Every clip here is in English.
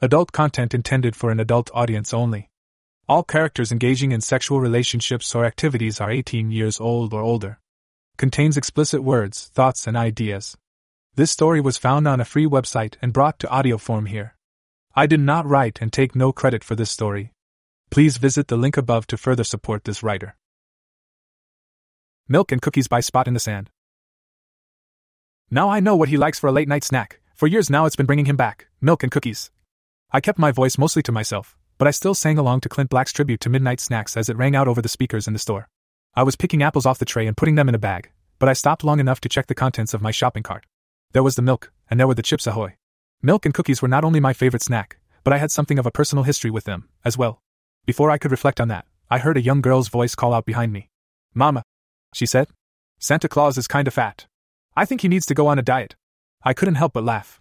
Adult content intended for an adult audience only. All characters engaging in sexual relationships or activities are 18 years old or older. Contains explicit words, thoughts, and ideas. This story was found on a free website and brought to audio form here. I did not write and take no credit for this story. Please visit the link above to further support this writer. Milk and Cookies by Spot in the Sand. Now I know what he likes for a late night snack. For years now it's been bringing him back milk and cookies. I kept my voice mostly to myself, but I still sang along to Clint Black's tribute to Midnight Snacks as it rang out over the speakers in the store. I was picking apples off the tray and putting them in a bag, but I stopped long enough to check the contents of my shopping cart. There was the milk, and there were the chips ahoy. Milk and cookies were not only my favorite snack, but I had something of a personal history with them, as well. Before I could reflect on that, I heard a young girl's voice call out behind me. Mama, she said. Santa Claus is kinda fat. I think he needs to go on a diet. I couldn't help but laugh.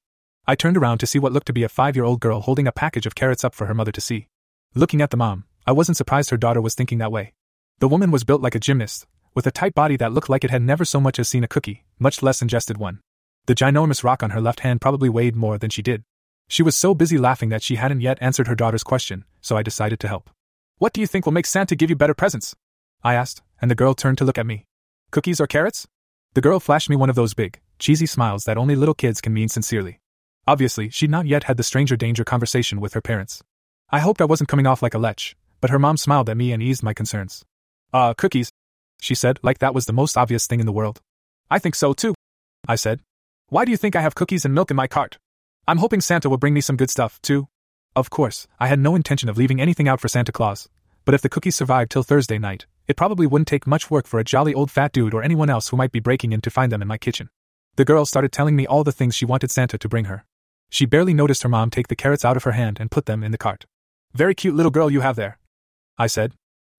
I turned around to see what looked to be a five year old girl holding a package of carrots up for her mother to see. Looking at the mom, I wasn't surprised her daughter was thinking that way. The woman was built like a gymnast, with a tight body that looked like it had never so much as seen a cookie, much less ingested one. The ginormous rock on her left hand probably weighed more than she did. She was so busy laughing that she hadn't yet answered her daughter's question, so I decided to help. What do you think will make Santa give you better presents? I asked, and the girl turned to look at me. Cookies or carrots? The girl flashed me one of those big, cheesy smiles that only little kids can mean sincerely. Obviously, she'd not yet had the stranger danger conversation with her parents. I hoped I wasn't coming off like a lech, but her mom smiled at me and eased my concerns. Uh, cookies, she said, like that was the most obvious thing in the world. I think so too, I said, why do you think I have cookies and milk in my cart? I'm hoping Santa will bring me some good stuff, too. Of course, I had no intention of leaving anything out for Santa Claus, but if the cookies survived till Thursday night, it probably wouldn't take much work for a jolly old fat dude or anyone else who might be breaking in to find them in my kitchen. The girl started telling me all the things she wanted Santa to bring her. She barely noticed her mom take the carrots out of her hand and put them in the cart. Very cute little girl you have there. I said.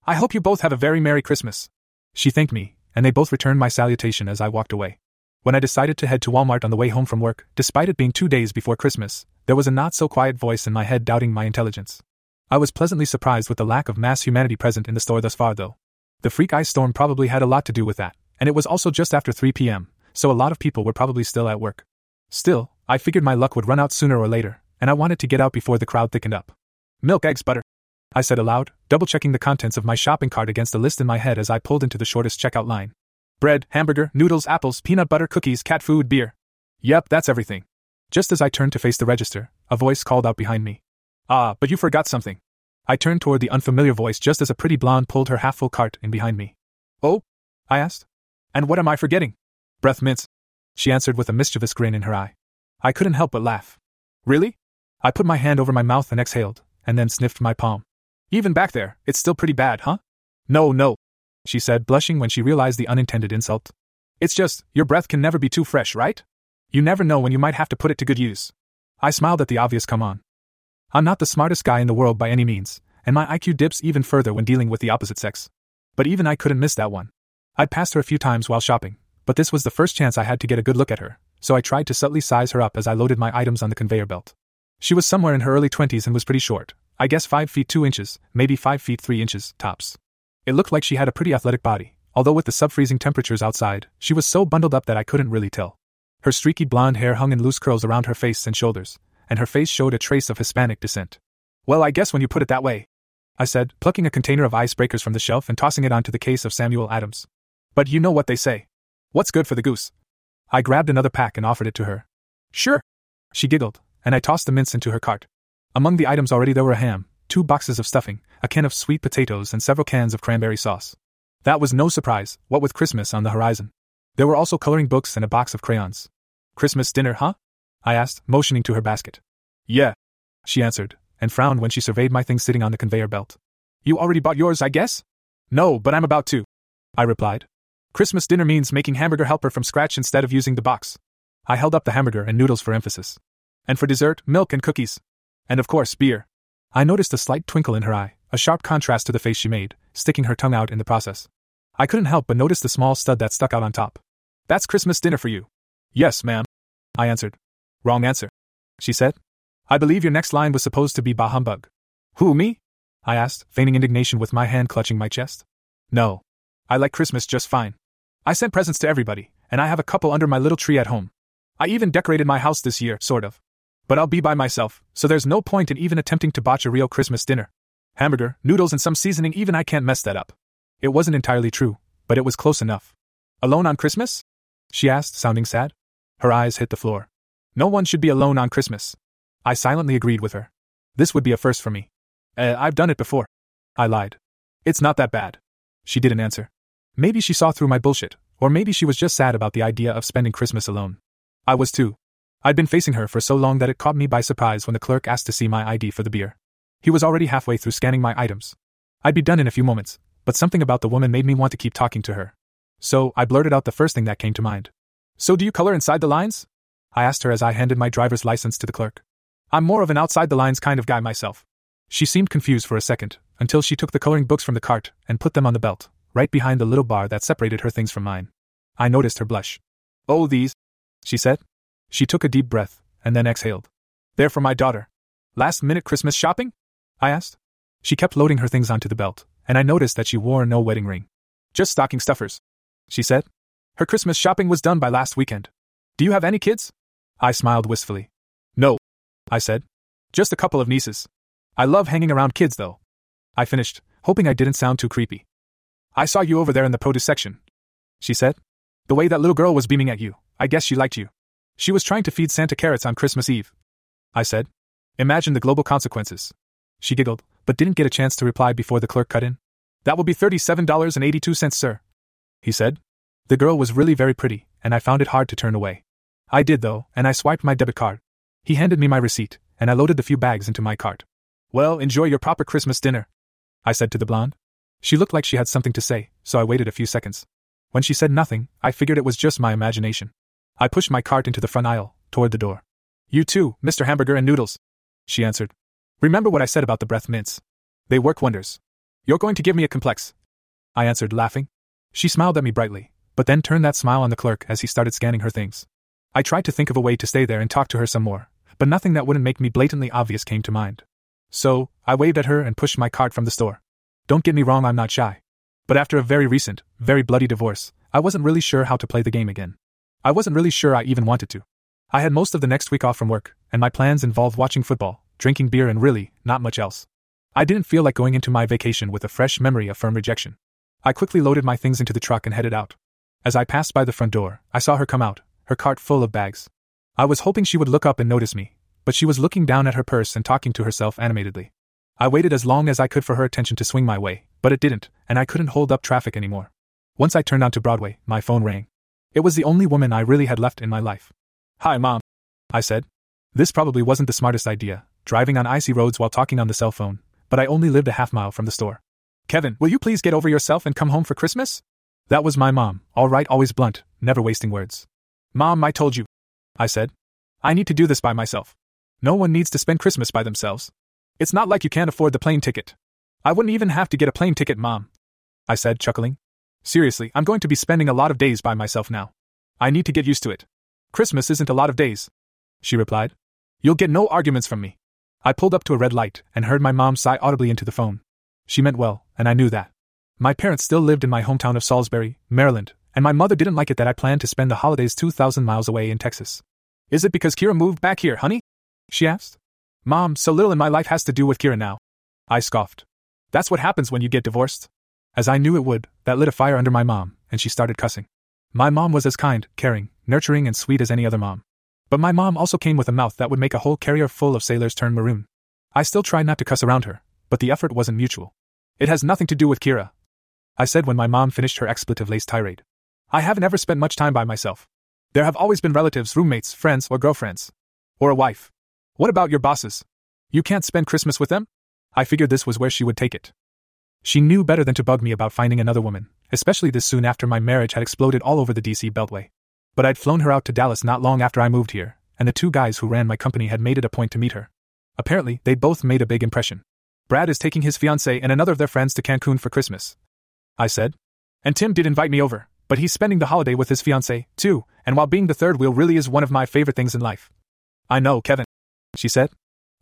I hope you both have a very Merry Christmas. She thanked me, and they both returned my salutation as I walked away. When I decided to head to Walmart on the way home from work, despite it being two days before Christmas, there was a not so quiet voice in my head doubting my intelligence. I was pleasantly surprised with the lack of mass humanity present in the store thus far, though. The freak ice storm probably had a lot to do with that, and it was also just after 3 p.m., so a lot of people were probably still at work. Still, I figured my luck would run out sooner or later, and I wanted to get out before the crowd thickened up. Milk, eggs, butter. I said aloud, double checking the contents of my shopping cart against a list in my head as I pulled into the shortest checkout line bread, hamburger, noodles, apples, peanut butter, cookies, cat food, beer. Yep, that's everything. Just as I turned to face the register, a voice called out behind me. Ah, but you forgot something. I turned toward the unfamiliar voice just as a pretty blonde pulled her half full cart in behind me. Oh? I asked. And what am I forgetting? Breath mints. She answered with a mischievous grin in her eye. I couldn't help but laugh. Really? I put my hand over my mouth and exhaled, and then sniffed my palm. Even back there, it's still pretty bad, huh? No, no, she said, blushing when she realized the unintended insult. It's just, your breath can never be too fresh, right? You never know when you might have to put it to good use. I smiled at the obvious come on. I'm not the smartest guy in the world by any means, and my IQ dips even further when dealing with the opposite sex. But even I couldn't miss that one. I'd passed her a few times while shopping, but this was the first chance I had to get a good look at her, so I tried to subtly size her up as I loaded my items on the conveyor belt. She was somewhere in her early 20s and was pretty short, I guess 5 feet 2 inches, maybe 5 feet 3 inches, tops. It looked like she had a pretty athletic body, although with the sub-freezing temperatures outside, she was so bundled up that I couldn't really tell. Her streaky blonde hair hung in loose curls around her face and shoulders, and her face showed a trace of Hispanic descent. Well, I guess when you put it that way, I said, plucking a container of icebreakers from the shelf and tossing it onto the case of Samuel Adams. But you know what they say. What's good for the goose? I grabbed another pack and offered it to her. Sure. She giggled, and I tossed the mints into her cart. Among the items already there were a ham, two boxes of stuffing, a can of sweet potatoes, and several cans of cranberry sauce. That was no surprise, what with Christmas on the horizon. There were also coloring books and a box of crayons. Christmas dinner, huh? I asked, motioning to her basket. Yeah, she answered, and frowned when she surveyed my things sitting on the conveyor belt. You already bought yours, I guess? No, but I'm about to. I replied. Christmas dinner means making hamburger helper from scratch instead of using the box. I held up the hamburger and noodles for emphasis. And for dessert, milk and cookies. And of course, beer. I noticed a slight twinkle in her eye, a sharp contrast to the face she made, sticking her tongue out in the process. I couldn't help but notice the small stud that stuck out on top. That's Christmas dinner for you. Yes, ma'am. I answered. Wrong answer. She said. I believe your next line was supposed to be bah humbug. Who, me? I asked, feigning indignation with my hand clutching my chest. No. I like Christmas just fine. I sent presents to everybody, and I have a couple under my little tree at home. I even decorated my house this year, sort of. But I'll be by myself, so there's no point in even attempting to botch a real Christmas dinner. Hamburger, noodles, and some seasoning, even I can't mess that up. It wasn't entirely true, but it was close enough. Alone on Christmas? She asked, sounding sad. Her eyes hit the floor. No one should be alone on Christmas. I silently agreed with her. This would be a first for me. Uh, I've done it before. I lied. It's not that bad. She didn't answer. Maybe she saw through my bullshit, or maybe she was just sad about the idea of spending Christmas alone. I was too. I'd been facing her for so long that it caught me by surprise when the clerk asked to see my ID for the beer. He was already halfway through scanning my items. I'd be done in a few moments, but something about the woman made me want to keep talking to her. So, I blurted out the first thing that came to mind. So, do you color inside the lines? I asked her as I handed my driver's license to the clerk. I'm more of an outside the lines kind of guy myself. She seemed confused for a second, until she took the coloring books from the cart and put them on the belt, right behind the little bar that separated her things from mine. I noticed her blush. Oh, these, she said. She took a deep breath, and then exhaled. They're for my daughter. Last minute Christmas shopping? I asked. She kept loading her things onto the belt, and I noticed that she wore no wedding ring. Just stocking stuffers, she said. Her Christmas shopping was done by last weekend. Do you have any kids? I smiled wistfully. No, I said. Just a couple of nieces. I love hanging around kids, though. I finished, hoping I didn't sound too creepy. I saw you over there in the produce section, she said. The way that little girl was beaming at you, I guess she liked you. She was trying to feed Santa carrots on Christmas Eve. I said. Imagine the global consequences. She giggled, but didn't get a chance to reply before the clerk cut in. That will be $37.82, sir. He said. The girl was really very pretty, and I found it hard to turn away. I did, though, and I swiped my debit card. He handed me my receipt, and I loaded the few bags into my cart. Well, enjoy your proper Christmas dinner, I said to the blonde. She looked like she had something to say, so I waited a few seconds. When she said nothing, I figured it was just my imagination. I pushed my cart into the front aisle, toward the door. You too, Mr. Hamburger and Noodles, she answered. Remember what I said about the breath mints. They work wonders. You're going to give me a complex. I answered, laughing. She smiled at me brightly, but then turned that smile on the clerk as he started scanning her things. I tried to think of a way to stay there and talk to her some more, but nothing that wouldn't make me blatantly obvious came to mind. So, I waved at her and pushed my cart from the store. Don't get me wrong, I'm not shy. But after a very recent, very bloody divorce, I wasn't really sure how to play the game again. I wasn't really sure I even wanted to. I had most of the next week off from work, and my plans involved watching football, drinking beer, and really, not much else. I didn't feel like going into my vacation with a fresh memory of firm rejection. I quickly loaded my things into the truck and headed out. As I passed by the front door, I saw her come out, her cart full of bags. I was hoping she would look up and notice me, but she was looking down at her purse and talking to herself animatedly. I waited as long as I could for her attention to swing my way, but it didn't, and I couldn't hold up traffic anymore. Once I turned onto Broadway, my phone rang. It was the only woman I really had left in my life. Hi, Mom, I said. This probably wasn't the smartest idea, driving on icy roads while talking on the cell phone, but I only lived a half mile from the store. Kevin, will you please get over yourself and come home for Christmas? That was my mom, all right, always blunt, never wasting words. Mom, I told you. I said. I need to do this by myself. No one needs to spend Christmas by themselves. It's not like you can't afford the plane ticket. I wouldn't even have to get a plane ticket, Mom. I said, chuckling. Seriously, I'm going to be spending a lot of days by myself now. I need to get used to it. Christmas isn't a lot of days. She replied. You'll get no arguments from me. I pulled up to a red light and heard my mom sigh audibly into the phone. She meant well, and I knew that. My parents still lived in my hometown of Salisbury, Maryland, and my mother didn't like it that I planned to spend the holidays 2,000 miles away in Texas. Is it because Kira moved back here, honey? She asked. Mom, so little in my life has to do with Kira now. I scoffed. That's what happens when you get divorced. As I knew it would, that lit a fire under my mom, and she started cussing. My mom was as kind, caring, nurturing, and sweet as any other mom. But my mom also came with a mouth that would make a whole carrier full of sailors turn maroon. I still tried not to cuss around her, but the effort wasn't mutual. It has nothing to do with Kira. I said when my mom finished her expletive laced tirade. I haven't ever spent much time by myself. There have always been relatives, roommates, friends, or girlfriends. Or a wife. What about your bosses? You can't spend Christmas with them? I figured this was where she would take it. She knew better than to bug me about finding another woman, especially this soon after my marriage had exploded all over the DC Beltway. But I'd flown her out to Dallas not long after I moved here, and the two guys who ran my company had made it a point to meet her. Apparently, they both made a big impression. Brad is taking his fiancée and another of their friends to Cancun for Christmas. I said. And Tim did invite me over, but he's spending the holiday with his fiancée, too, and while being the third wheel really is one of my favorite things in life. I know, Kevin, she said.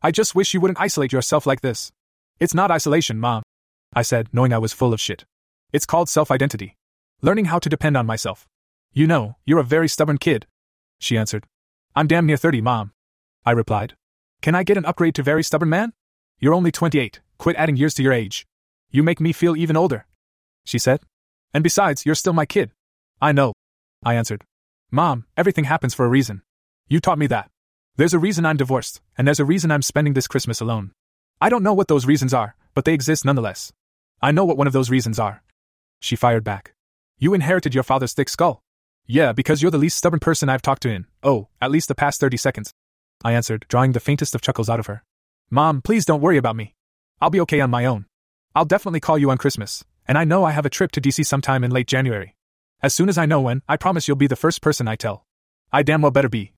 I just wish you wouldn't isolate yourself like this. It's not isolation, Mom, I said, knowing I was full of shit. It's called self identity. Learning how to depend on myself. You know, you're a very stubborn kid, she answered. I'm damn near 30, Mom. I replied. Can I get an upgrade to very stubborn man? You're only 28, quit adding years to your age. You make me feel even older. She said. And besides, you're still my kid. I know. I answered. Mom, everything happens for a reason. You taught me that. There's a reason I'm divorced, and there's a reason I'm spending this Christmas alone. I don't know what those reasons are, but they exist nonetheless. I know what one of those reasons are. She fired back. You inherited your father's thick skull. Yeah, because you're the least stubborn person I've talked to in, oh, at least the past 30 seconds. I answered, drawing the faintest of chuckles out of her. Mom, please don't worry about me. I'll be okay on my own. I'll definitely call you on Christmas, and I know I have a trip to DC sometime in late January. As soon as I know when, I promise you'll be the first person I tell. I damn well better be.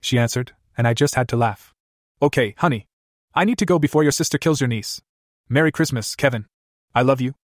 She answered, and I just had to laugh. Okay, honey. I need to go before your sister kills your niece. Merry Christmas, Kevin. I love you.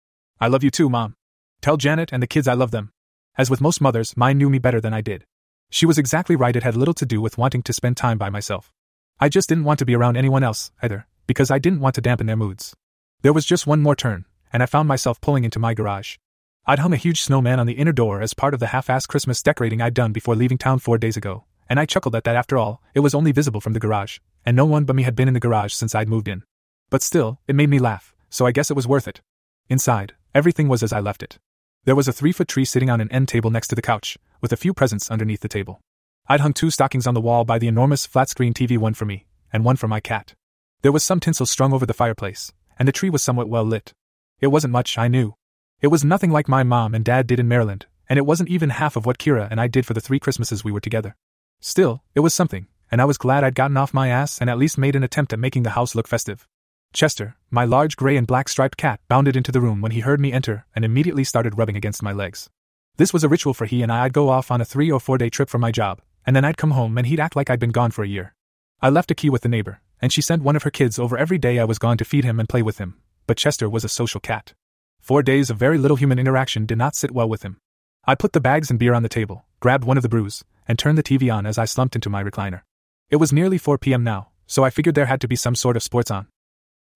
I love you too, Mom. Tell Janet and the kids I love them. As with most mothers, mine knew me better than I did. She was exactly right, it had little to do with wanting to spend time by myself. I just didn't want to be around anyone else, either, because I didn't want to dampen their moods. There was just one more turn, and I found myself pulling into my garage. I'd hung a huge snowman on the inner door as part of the half assed Christmas decorating I'd done before leaving town four days ago, and I chuckled at that after all, it was only visible from the garage, and no one but me had been in the garage since I'd moved in. But still, it made me laugh, so I guess it was worth it. Inside, everything was as I left it. There was a three foot tree sitting on an end table next to the couch, with a few presents underneath the table. I'd hung two stockings on the wall by the enormous flat screen TV, one for me, and one for my cat. There was some tinsel strung over the fireplace, and the tree was somewhat well lit. It wasn't much, I knew. It was nothing like my mom and dad did in Maryland, and it wasn't even half of what Kira and I did for the three Christmases we were together. Still, it was something, and I was glad I'd gotten off my ass and at least made an attempt at making the house look festive. Chester, my large gray and black striped cat, bounded into the room when he heard me enter and immediately started rubbing against my legs. This was a ritual for he and I. I'd go off on a three or four day trip for my job, and then I'd come home and he'd act like I'd been gone for a year. I left a key with the neighbor, and she sent one of her kids over every day I was gone to feed him and play with him, but Chester was a social cat. Four days of very little human interaction did not sit well with him. I put the bags and beer on the table, grabbed one of the brews, and turned the TV on as I slumped into my recliner. It was nearly 4 p.m. now, so I figured there had to be some sort of sports on.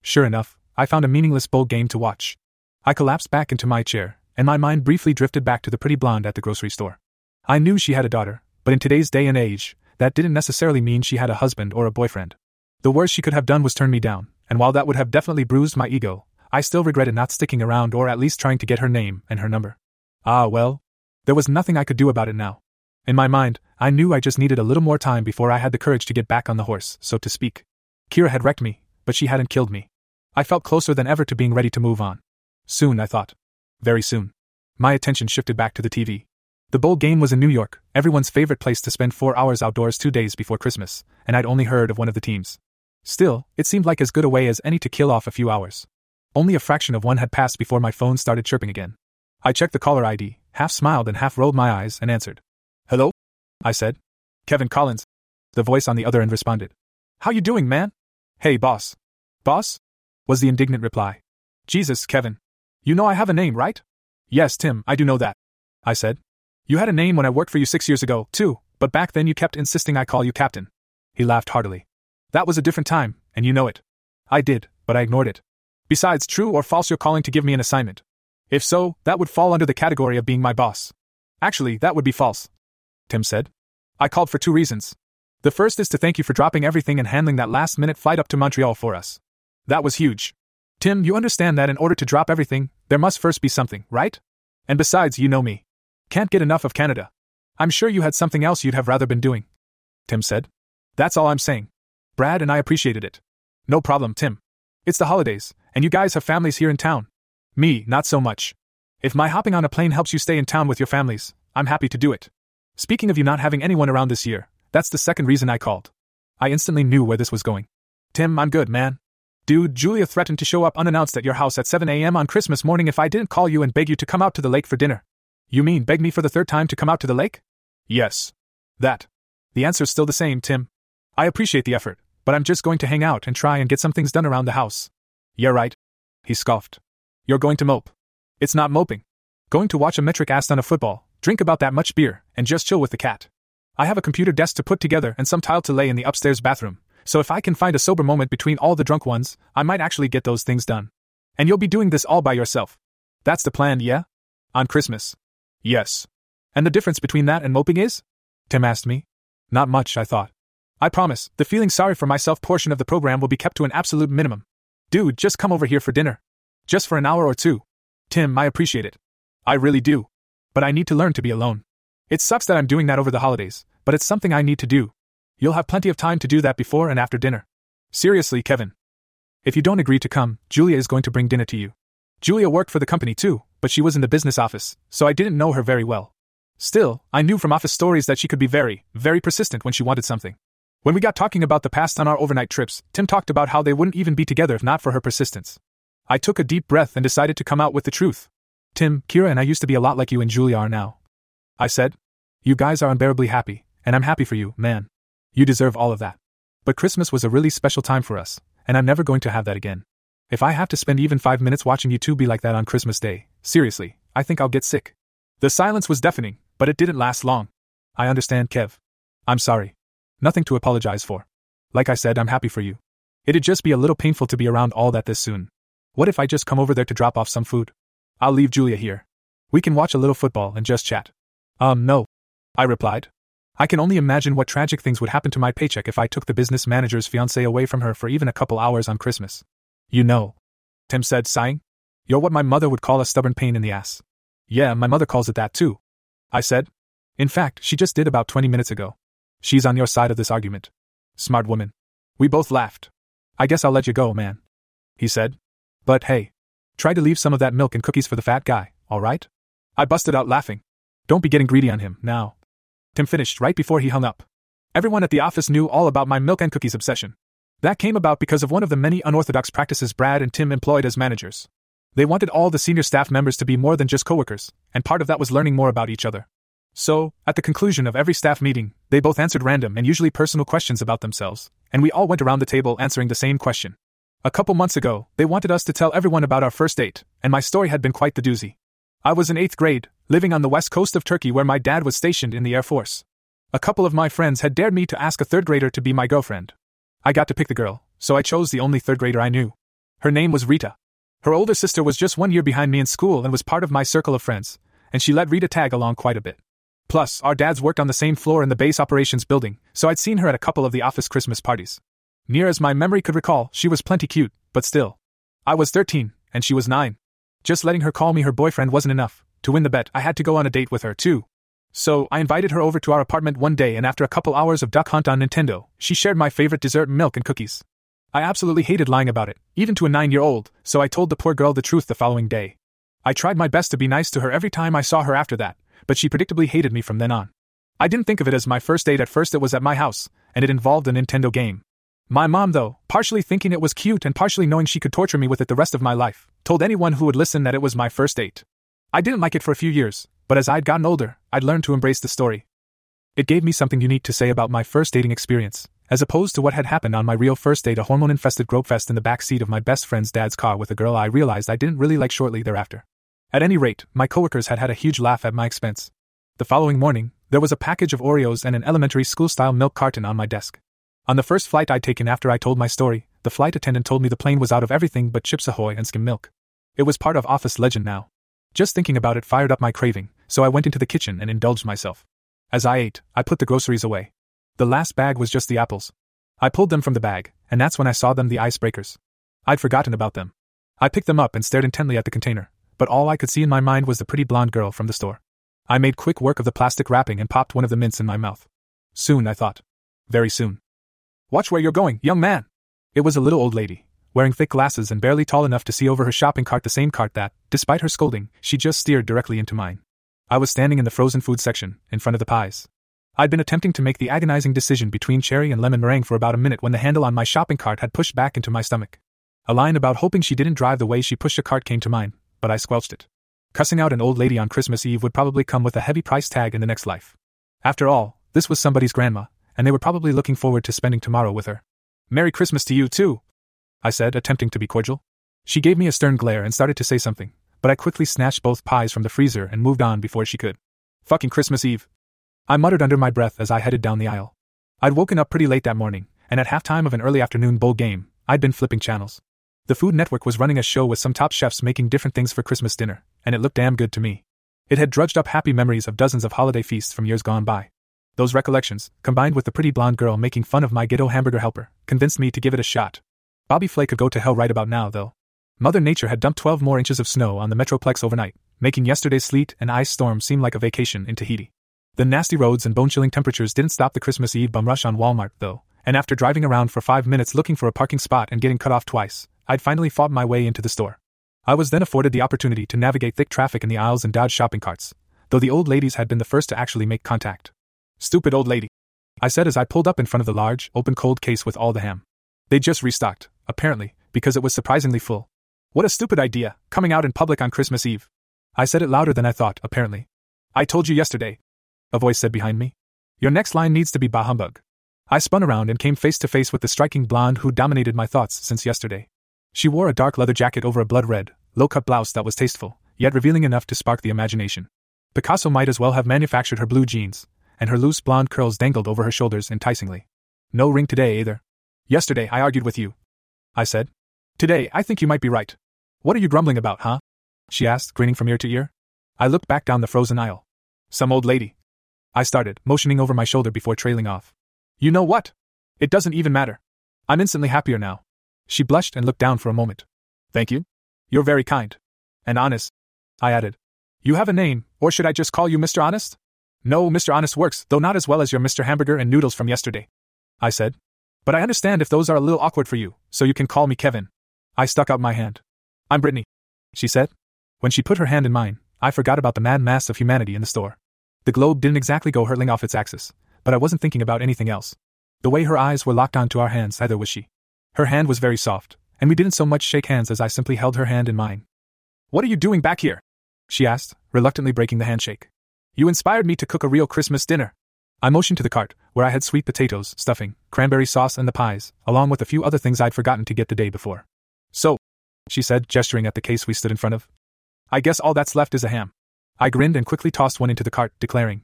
Sure enough, I found a meaningless bowl game to watch. I collapsed back into my chair, and my mind briefly drifted back to the pretty blonde at the grocery store. I knew she had a daughter, but in today's day and age, that didn't necessarily mean she had a husband or a boyfriend. The worst she could have done was turn me down, and while that would have definitely bruised my ego, I still regretted not sticking around or at least trying to get her name and her number. Ah, well. There was nothing I could do about it now. In my mind, I knew I just needed a little more time before I had the courage to get back on the horse, so to speak. Kira had wrecked me, but she hadn't killed me. I felt closer than ever to being ready to move on. Soon, I thought. Very soon. My attention shifted back to the TV. The bowl game was in New York, everyone's favorite place to spend four hours outdoors two days before Christmas, and I'd only heard of one of the teams. Still, it seemed like as good a way as any to kill off a few hours. Only a fraction of one had passed before my phone started chirping again. I checked the caller ID, half smiled and half rolled my eyes, and answered. Hello? I said. Kevin Collins. The voice on the other end responded. How you doing, man? Hey, boss. Boss? was the indignant reply. Jesus, Kevin. You know I have a name, right? Yes, Tim, I do know that. I said. You had a name when I worked for you six years ago, too, but back then you kept insisting I call you Captain. He laughed heartily. That was a different time, and you know it. I did, but I ignored it. Besides, true or false, you're calling to give me an assignment. If so, that would fall under the category of being my boss. Actually, that would be false. Tim said. I called for two reasons. The first is to thank you for dropping everything and handling that last minute flight up to Montreal for us. That was huge. Tim, you understand that in order to drop everything, there must first be something, right? And besides, you know me. Can't get enough of Canada. I'm sure you had something else you'd have rather been doing. Tim said. That's all I'm saying. Brad and I appreciated it. No problem, Tim. It's the holidays, and you guys have families here in town. Me, not so much. If my hopping on a plane helps you stay in town with your families, I'm happy to do it. Speaking of you not having anyone around this year, that's the second reason I called. I instantly knew where this was going. Tim, I'm good, man. Dude, Julia threatened to show up unannounced at your house at 7 a.m. on Christmas morning if I didn't call you and beg you to come out to the lake for dinner. You mean beg me for the third time to come out to the lake? Yes. That. The answer's still the same, Tim. I appreciate the effort, but I'm just going to hang out and try and get some things done around the house. Yeah, right. He scoffed. You're going to mope. It's not moping. Going to watch a metric ass on a football, drink about that much beer, and just chill with the cat. I have a computer desk to put together and some tile to lay in the upstairs bathroom, so if I can find a sober moment between all the drunk ones, I might actually get those things done. And you'll be doing this all by yourself. That's the plan, yeah? On Christmas. Yes. And the difference between that and moping is? Tim asked me. Not much, I thought. I promise, the feeling sorry for myself portion of the program will be kept to an absolute minimum. Dude, just come over here for dinner. Just for an hour or two. Tim, I appreciate it. I really do. But I need to learn to be alone. It sucks that I'm doing that over the holidays, but it's something I need to do. You'll have plenty of time to do that before and after dinner. Seriously, Kevin. If you don't agree to come, Julia is going to bring dinner to you. Julia worked for the company too, but she was in the business office, so I didn't know her very well. Still, I knew from office stories that she could be very, very persistent when she wanted something. When we got talking about the past on our overnight trips, Tim talked about how they wouldn't even be together if not for her persistence. I took a deep breath and decided to come out with the truth. Tim, Kira and I used to be a lot like you and Julia are now. I said. You guys are unbearably happy, and I'm happy for you, man. You deserve all of that. But Christmas was a really special time for us, and I'm never going to have that again. If I have to spend even five minutes watching you two be like that on Christmas Day, seriously, I think I'll get sick. The silence was deafening, but it didn't last long. I understand, Kev. I'm sorry. Nothing to apologize for. Like I said, I'm happy for you. It'd just be a little painful to be around all that this soon. What if I just come over there to drop off some food? I'll leave Julia here. We can watch a little football and just chat. Um, no. I replied. I can only imagine what tragic things would happen to my paycheck if I took the business manager's fiancée away from her for even a couple hours on Christmas. You know. Tim said, sighing. You're what my mother would call a stubborn pain in the ass. Yeah, my mother calls it that too. I said. In fact, she just did about 20 minutes ago. She's on your side of this argument. Smart woman. We both laughed. I guess I'll let you go, man. He said. But hey, try to leave some of that milk and cookies for the fat guy, alright? I busted out laughing. Don't be getting greedy on him, now. Tim finished right before he hung up. Everyone at the office knew all about my milk and cookies obsession. That came about because of one of the many unorthodox practices Brad and Tim employed as managers. They wanted all the senior staff members to be more than just coworkers, and part of that was learning more about each other. So, at the conclusion of every staff meeting, they both answered random and usually personal questions about themselves, and we all went around the table answering the same question. A couple months ago, they wanted us to tell everyone about our first date, and my story had been quite the doozy. I was in eighth grade, living on the west coast of Turkey where my dad was stationed in the Air Force. A couple of my friends had dared me to ask a third grader to be my girlfriend. I got to pick the girl, so I chose the only third grader I knew. Her name was Rita. Her older sister was just one year behind me in school and was part of my circle of friends, and she let Rita tag along quite a bit. Plus, our dads worked on the same floor in the base operations building, so I'd seen her at a couple of the office Christmas parties. Near as my memory could recall, she was plenty cute, but still. I was 13, and she was 9. Just letting her call me her boyfriend wasn't enough. To win the bet, I had to go on a date with her, too. So, I invited her over to our apartment one day, and after a couple hours of Duck Hunt on Nintendo, she shared my favorite dessert milk and cookies. I absolutely hated lying about it, even to a nine year old, so I told the poor girl the truth the following day. I tried my best to be nice to her every time I saw her after that, but she predictably hated me from then on. I didn't think of it as my first date at first, it was at my house, and it involved a Nintendo game. My mom, though, partially thinking it was cute and partially knowing she could torture me with it the rest of my life, told anyone who would listen that it was my first date. I didn't like it for a few years, but as I'd gotten older, I'd learned to embrace the story. It gave me something unique to say about my first dating experience, as opposed to what had happened on my real first date a hormone infested Grobefest in the back seat of my best friend's dad's car with a girl I realized I didn't really like shortly thereafter. At any rate, my coworkers had had a huge laugh at my expense. The following morning, there was a package of Oreos and an elementary school style milk carton on my desk. On the first flight I'd taken after I told my story, the flight attendant told me the plane was out of everything but Chips Ahoy and skim milk. It was part of office legend now. Just thinking about it fired up my craving, so I went into the kitchen and indulged myself. As I ate, I put the groceries away. The last bag was just the apples. I pulled them from the bag, and that's when I saw them the icebreakers. I'd forgotten about them. I picked them up and stared intently at the container, but all I could see in my mind was the pretty blonde girl from the store. I made quick work of the plastic wrapping and popped one of the mints in my mouth. Soon, I thought. Very soon. Watch where you're going, young man! It was a little old lady, wearing thick glasses and barely tall enough to see over her shopping cart the same cart that, despite her scolding, she just steered directly into mine. I was standing in the frozen food section, in front of the pies. I'd been attempting to make the agonizing decision between cherry and lemon meringue for about a minute when the handle on my shopping cart had pushed back into my stomach. A line about hoping she didn't drive the way she pushed a cart came to mind, but I squelched it. Cussing out an old lady on Christmas Eve would probably come with a heavy price tag in the next life. After all, this was somebody's grandma, and they were probably looking forward to spending tomorrow with her. Merry Christmas to you, too, I said, attempting to be cordial. She gave me a stern glare and started to say something, but I quickly snatched both pies from the freezer and moved on before she could. Fucking Christmas Eve. I muttered under my breath as I headed down the aisle. I'd woken up pretty late that morning, and at halftime of an early afternoon bowl game, I'd been flipping channels. The Food Network was running a show with some top chefs making different things for Christmas dinner, and it looked damn good to me. It had drudged up happy memories of dozens of holiday feasts from years gone by. Those recollections, combined with the pretty blonde girl making fun of my ghetto hamburger helper, convinced me to give it a shot. Bobby Flay could go to hell right about now, though. Mother Nature had dumped 12 more inches of snow on the Metroplex overnight, making yesterday's sleet and ice storm seem like a vacation in Tahiti. The nasty roads and bone chilling temperatures didn't stop the Christmas Eve bum rush on Walmart, though, and after driving around for five minutes looking for a parking spot and getting cut off twice, I'd finally fought my way into the store. I was then afforded the opportunity to navigate thick traffic in the aisles and dodge shopping carts, though the old ladies had been the first to actually make contact. Stupid old lady. I said as I pulled up in front of the large, open cold case with all the ham. They just restocked, apparently, because it was surprisingly full. What a stupid idea, coming out in public on Christmas Eve. I said it louder than I thought, apparently. I told you yesterday. A voice said behind me. Your next line needs to be bah humbug. I spun around and came face to face with the striking blonde who dominated my thoughts since yesterday. She wore a dark leather jacket over a blood red, low cut blouse that was tasteful, yet revealing enough to spark the imagination. Picasso might as well have manufactured her blue jeans, and her loose blonde curls dangled over her shoulders enticingly. No ring today either. Yesterday I argued with you. I said. Today I think you might be right. What are you grumbling about, huh? She asked, grinning from ear to ear. I looked back down the frozen aisle. Some old lady. I started, motioning over my shoulder before trailing off. You know what? It doesn't even matter. I'm instantly happier now. She blushed and looked down for a moment. Thank you. You're very kind. And honest. I added. You have a name, or should I just call you Mr. Honest? No, Mr. Honest works, though not as well as your Mr. Hamburger and Noodles from yesterday. I said. But I understand if those are a little awkward for you, so you can call me Kevin. I stuck out my hand. I'm Brittany, she said. When she put her hand in mine, I forgot about the mad mass of humanity in the store. The globe didn't exactly go hurtling off its axis, but I wasn't thinking about anything else. The way her eyes were locked onto our hands, either was she. Her hand was very soft, and we didn't so much shake hands as I simply held her hand in mine. What are you doing back here? She asked, reluctantly breaking the handshake. You inspired me to cook a real Christmas dinner. I motioned to the cart, where I had sweet potatoes, stuffing, cranberry sauce, and the pies, along with a few other things I'd forgotten to get the day before. So, she said, gesturing at the case we stood in front of. I guess all that's left is a ham. I grinned and quickly tossed one into the cart, declaring,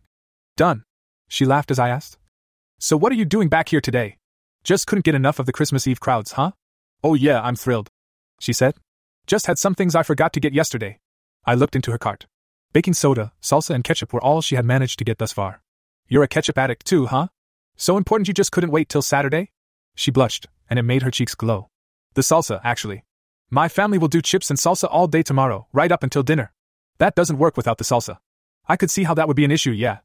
Done. She laughed as I asked, So what are you doing back here today? Just couldn't get enough of the Christmas Eve crowds, huh? Oh, yeah, I'm thrilled. She said. Just had some things I forgot to get yesterday. I looked into her cart. Baking soda, salsa, and ketchup were all she had managed to get thus far. You're a ketchup addict too, huh? So important you just couldn't wait till Saturday? She blushed, and it made her cheeks glow. The salsa, actually. My family will do chips and salsa all day tomorrow, right up until dinner. That doesn't work without the salsa. I could see how that would be an issue, yeah.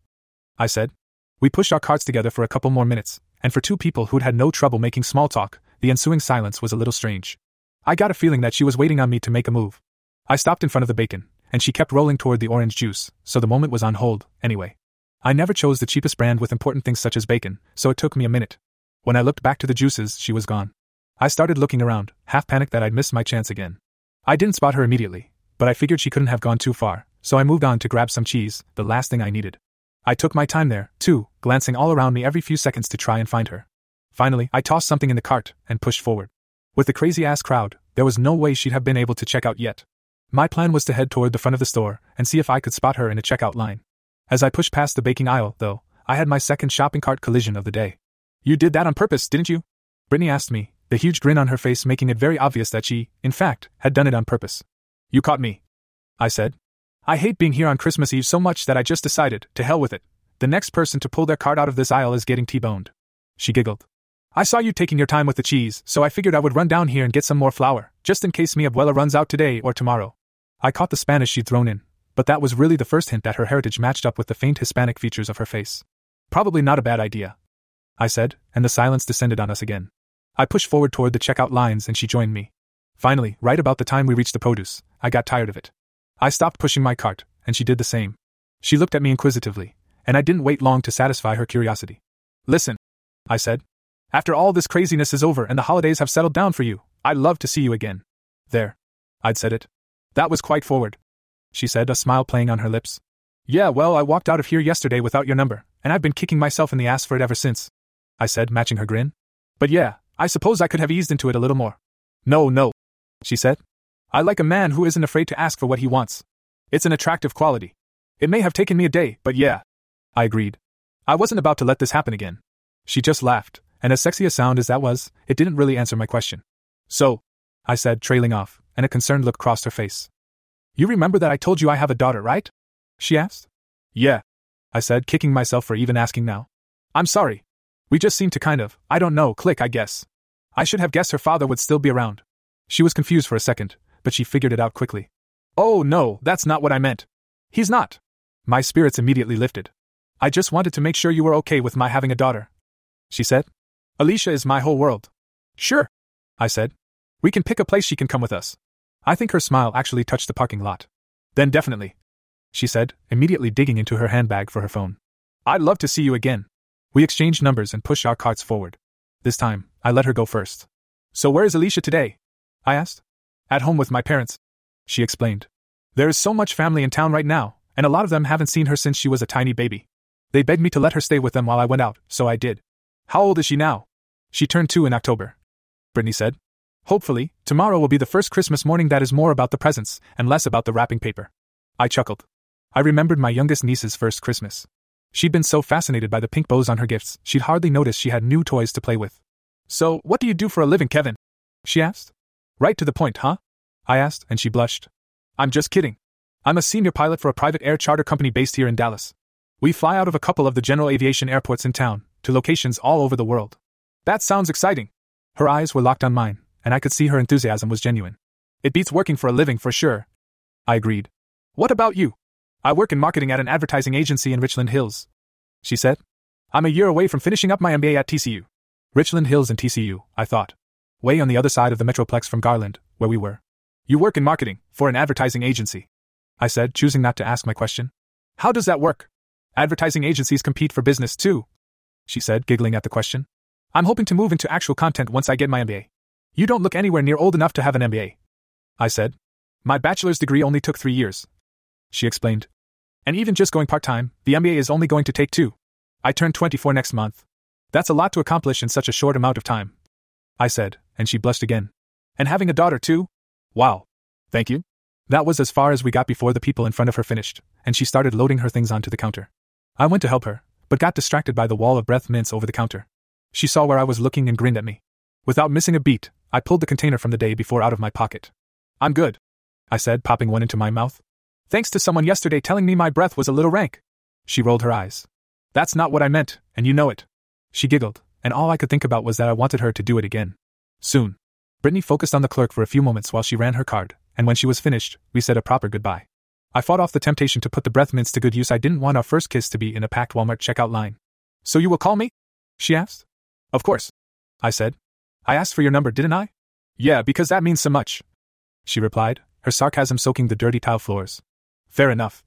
I said. We pushed our carts together for a couple more minutes, and for two people who'd had no trouble making small talk, the ensuing silence was a little strange. I got a feeling that she was waiting on me to make a move. I stopped in front of the bacon, and she kept rolling toward the orange juice, so the moment was on hold, anyway. I never chose the cheapest brand with important things such as bacon, so it took me a minute. When I looked back to the juices, she was gone. I started looking around, half panicked that I'd missed my chance again. I didn't spot her immediately, but I figured she couldn't have gone too far, so I moved on to grab some cheese, the last thing I needed. I took my time there, too, glancing all around me every few seconds to try and find her. Finally, I tossed something in the cart and pushed forward. With the crazy ass crowd, there was no way she'd have been able to check out yet. My plan was to head toward the front of the store and see if I could spot her in a checkout line. As I pushed past the baking aisle, though, I had my second shopping cart collision of the day. You did that on purpose, didn't you? Brittany asked me, the huge grin on her face making it very obvious that she, in fact, had done it on purpose. You caught me. I said. I hate being here on Christmas Eve so much that I just decided, to hell with it. The next person to pull their cart out of this aisle is getting T boned. She giggled. I saw you taking your time with the cheese, so I figured I would run down here and get some more flour, just in case mi abuela runs out today or tomorrow. I caught the Spanish she'd thrown in, but that was really the first hint that her heritage matched up with the faint Hispanic features of her face. Probably not a bad idea. I said, and the silence descended on us again. I pushed forward toward the checkout lines and she joined me. Finally, right about the time we reached the produce, I got tired of it. I stopped pushing my cart, and she did the same. She looked at me inquisitively, and I didn't wait long to satisfy her curiosity. Listen, I said, after all this craziness is over and the holidays have settled down for you, I'd love to see you again. There. I'd said it. That was quite forward. She said, a smile playing on her lips. Yeah, well, I walked out of here yesterday without your number, and I've been kicking myself in the ass for it ever since. I said, matching her grin. But yeah, I suppose I could have eased into it a little more. No, no, she said. I like a man who isn't afraid to ask for what he wants. It's an attractive quality. It may have taken me a day, but yeah. I agreed. I wasn't about to let this happen again. She just laughed, and as sexy a sound as that was, it didn't really answer my question. So, I said, trailing off, and a concerned look crossed her face. You remember that I told you I have a daughter, right? She asked. Yeah, I said, kicking myself for even asking now. I'm sorry. We just seemed to kind of, I don't know, click, I guess. I should have guessed her father would still be around. She was confused for a second, but she figured it out quickly. Oh, no, that's not what I meant. He's not. My spirits immediately lifted. I just wanted to make sure you were okay with my having a daughter. She said. Alicia is my whole world. Sure. I said. We can pick a place she can come with us. I think her smile actually touched the parking lot. Then definitely. She said, immediately digging into her handbag for her phone. I'd love to see you again. We exchanged numbers and pushed our carts forward. This time, I let her go first. So where is Alicia today? I asked. At home with my parents. She explained. There is so much family in town right now, and a lot of them haven't seen her since she was a tiny baby. They begged me to let her stay with them while I went out, so I did. How old is she now? She turned two in October. Brittany said. Hopefully, tomorrow will be the first Christmas morning that is more about the presents and less about the wrapping paper. I chuckled. I remembered my youngest niece's first Christmas. She'd been so fascinated by the pink bows on her gifts, she'd hardly noticed she had new toys to play with. So, what do you do for a living, Kevin? She asked. Right to the point, huh? I asked, and she blushed. I'm just kidding. I'm a senior pilot for a private air charter company based here in Dallas. We fly out of a couple of the general aviation airports in town, to locations all over the world. That sounds exciting. Her eyes were locked on mine, and I could see her enthusiasm was genuine. It beats working for a living for sure. I agreed. What about you? I work in marketing at an advertising agency in Richland Hills. She said. I'm a year away from finishing up my MBA at TCU. Richland Hills and TCU, I thought. Way on the other side of the Metroplex from Garland, where we were. You work in marketing, for an advertising agency. I said, choosing not to ask my question. How does that work? Advertising agencies compete for business too. She said, giggling at the question. I'm hoping to move into actual content once I get my MBA. You don't look anywhere near old enough to have an MBA. I said. My bachelor's degree only took three years. She explained. And even just going part time, the MBA is only going to take two. I turn 24 next month. That's a lot to accomplish in such a short amount of time. I said, and she blushed again. And having a daughter, too? Wow. Thank you. That was as far as we got before the people in front of her finished, and she started loading her things onto the counter. I went to help her, but got distracted by the wall of breath mints over the counter. She saw where I was looking and grinned at me. Without missing a beat, I pulled the container from the day before out of my pocket. I'm good, I said, popping one into my mouth. Thanks to someone yesterday telling me my breath was a little rank. She rolled her eyes. That's not what I meant, and you know it. She giggled, and all I could think about was that I wanted her to do it again. Soon. Brittany focused on the clerk for a few moments while she ran her card, and when she was finished, we said a proper goodbye. I fought off the temptation to put the breath mints to good use. I didn't want our first kiss to be in a packed Walmart checkout line. So you will call me? She asked. Of course. I said. I asked for your number, didn't I? Yeah, because that means so much. She replied, her sarcasm soaking the dirty tile floors. Fair enough.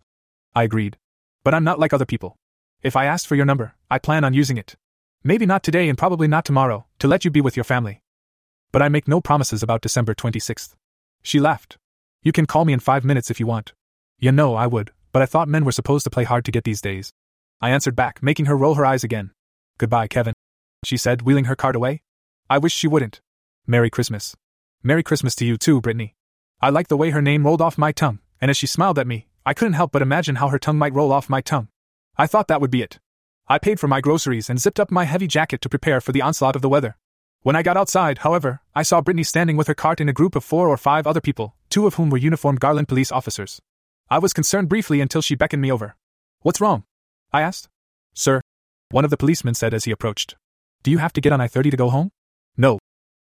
I agreed. But I'm not like other people. If I asked for your number, I plan on using it. Maybe not today and probably not tomorrow, to let you be with your family. But I make no promises about December 26th. She laughed. You can call me in five minutes if you want. You know I would, but I thought men were supposed to play hard to get these days. I answered back, making her roll her eyes again. Goodbye, Kevin. She said, wheeling her cart away. I wish she wouldn't. Merry Christmas. Merry Christmas to you too, Brittany. I liked the way her name rolled off my tongue, and as she smiled at me, I couldn't help but imagine how her tongue might roll off my tongue. I thought that would be it. I paid for my groceries and zipped up my heavy jacket to prepare for the onslaught of the weather. When I got outside, however, I saw Brittany standing with her cart in a group of four or five other people, two of whom were uniformed Garland police officers. I was concerned briefly until she beckoned me over. What's wrong? I asked. Sir, one of the policemen said as he approached. Do you have to get on I 30 to go home?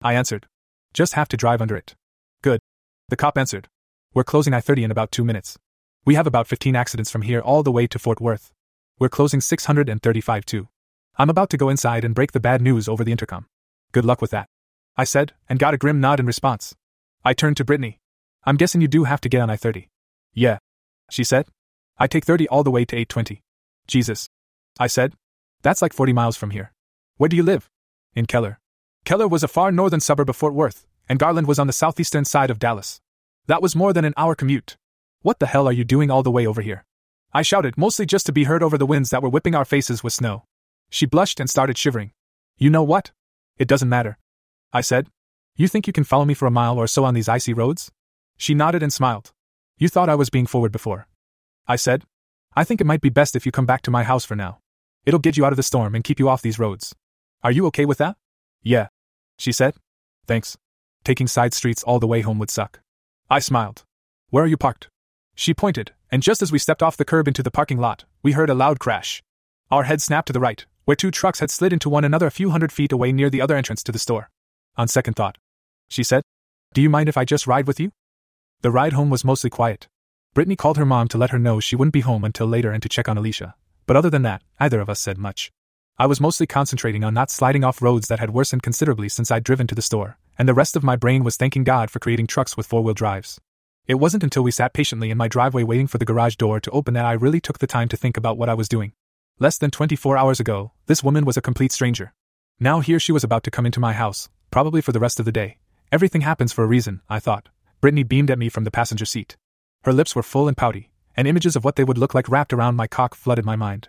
I answered. Just have to drive under it. Good. The cop answered. We're closing I 30 in about two minutes. We have about 15 accidents from here all the way to Fort Worth. We're closing 635 too. I'm about to go inside and break the bad news over the intercom. Good luck with that. I said, and got a grim nod in response. I turned to Brittany. I'm guessing you do have to get on I 30. Yeah. She said. I take 30 all the way to 820. Jesus. I said. That's like 40 miles from here. Where do you live? In Keller. Keller was a far northern suburb of Fort Worth, and Garland was on the southeastern side of Dallas. That was more than an hour commute. What the hell are you doing all the way over here? I shouted, mostly just to be heard over the winds that were whipping our faces with snow. She blushed and started shivering. You know what? It doesn't matter. I said. You think you can follow me for a mile or so on these icy roads? She nodded and smiled. You thought I was being forward before. I said. I think it might be best if you come back to my house for now. It'll get you out of the storm and keep you off these roads. Are you okay with that? Yeah. She said. Thanks. Taking side streets all the way home would suck. I smiled. Where are you parked? She pointed, and just as we stepped off the curb into the parking lot, we heard a loud crash. Our heads snapped to the right, where two trucks had slid into one another a few hundred feet away near the other entrance to the store. On second thought, she said, Do you mind if I just ride with you? The ride home was mostly quiet. Brittany called her mom to let her know she wouldn't be home until later and to check on Alicia, but other than that, either of us said much. I was mostly concentrating on not sliding off roads that had worsened considerably since I'd driven to the store, and the rest of my brain was thanking God for creating trucks with four wheel drives. It wasn't until we sat patiently in my driveway waiting for the garage door to open that I really took the time to think about what I was doing. Less than 24 hours ago, this woman was a complete stranger. Now here she was about to come into my house, probably for the rest of the day. Everything happens for a reason, I thought. Brittany beamed at me from the passenger seat. Her lips were full and pouty, and images of what they would look like wrapped around my cock flooded my mind.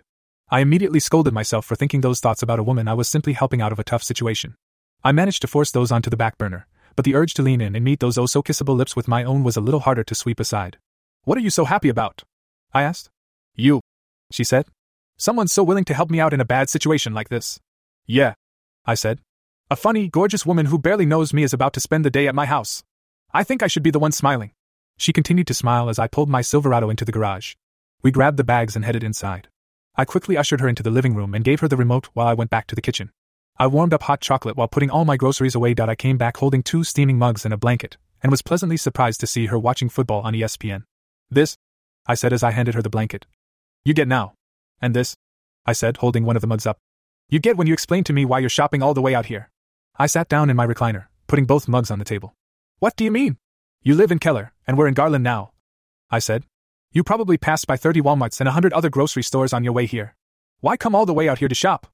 I immediately scolded myself for thinking those thoughts about a woman I was simply helping out of a tough situation. I managed to force those onto the back burner, but the urge to lean in and meet those oh so kissable lips with my own was a little harder to sweep aside. What are you so happy about? I asked. You, she said. Someone so willing to help me out in a bad situation like this. Yeah, I said. A funny, gorgeous woman who barely knows me is about to spend the day at my house. I think I should be the one smiling. She continued to smile as I pulled my Silverado into the garage. We grabbed the bags and headed inside. I quickly ushered her into the living room and gave her the remote while I went back to the kitchen. I warmed up hot chocolate while putting all my groceries away. I came back holding two steaming mugs and a blanket, and was pleasantly surprised to see her watching football on ESPN. This, I said as I handed her the blanket. You get now. And this? I said, holding one of the mugs up. You get when you explain to me why you're shopping all the way out here. I sat down in my recliner, putting both mugs on the table. What do you mean? You live in Keller, and we're in Garland now. I said. You probably passed by 30 Walmarts and a hundred other grocery stores on your way here. Why come all the way out here to shop?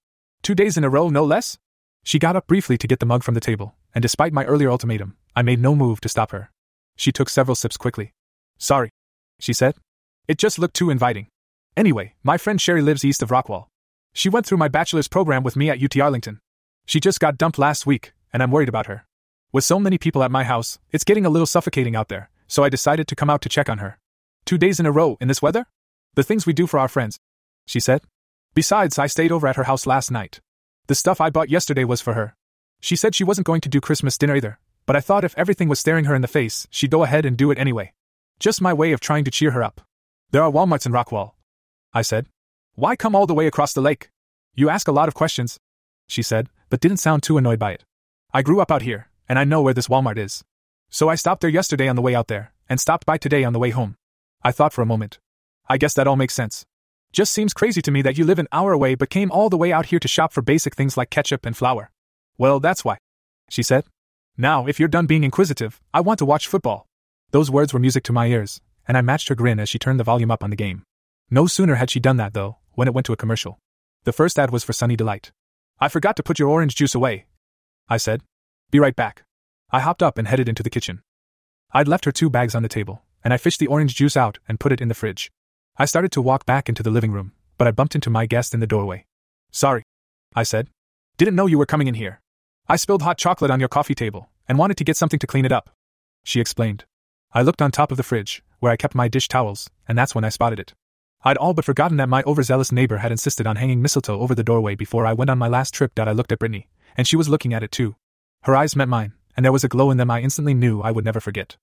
Two days in a row, no less? She got up briefly to get the mug from the table, and despite my earlier ultimatum, I made no move to stop her. She took several sips quickly. Sorry, she said. It just looked too inviting. Anyway, my friend Sherry lives east of Rockwall. She went through my bachelor's program with me at UT Arlington. She just got dumped last week, and I'm worried about her. With so many people at my house, it's getting a little suffocating out there, so I decided to come out to check on her. Two days in a row in this weather? The things we do for our friends, she said. Besides, I stayed over at her house last night. The stuff I bought yesterday was for her. She said she wasn't going to do Christmas dinner either, but I thought if everything was staring her in the face, she'd go ahead and do it anyway. Just my way of trying to cheer her up. There are Walmarts in Rockwall, I said. Why come all the way across the lake? You ask a lot of questions, she said, but didn't sound too annoyed by it. I grew up out here, and I know where this Walmart is. So I stopped there yesterday on the way out there, and stopped by today on the way home. I thought for a moment. I guess that all makes sense. Just seems crazy to me that you live an hour away but came all the way out here to shop for basic things like ketchup and flour. Well, that's why, she said. Now, if you're done being inquisitive, I want to watch football. Those words were music to my ears, and I matched her grin as she turned the volume up on the game. No sooner had she done that, though, when it went to a commercial. The first ad was for Sunny Delight. I forgot to put your orange juice away, I said. Be right back. I hopped up and headed into the kitchen. I'd left her two bags on the table, and I fished the orange juice out and put it in the fridge. I started to walk back into the living room, but I bumped into my guest in the doorway. Sorry, I said. Didn't know you were coming in here. I spilled hot chocolate on your coffee table and wanted to get something to clean it up. She explained. I looked on top of the fridge, where I kept my dish towels, and that's when I spotted it. I'd all but forgotten that my overzealous neighbor had insisted on hanging mistletoe over the doorway before I went on my last trip. That I looked at Brittany, and she was looking at it too. Her eyes met mine, and there was a glow in them I instantly knew I would never forget.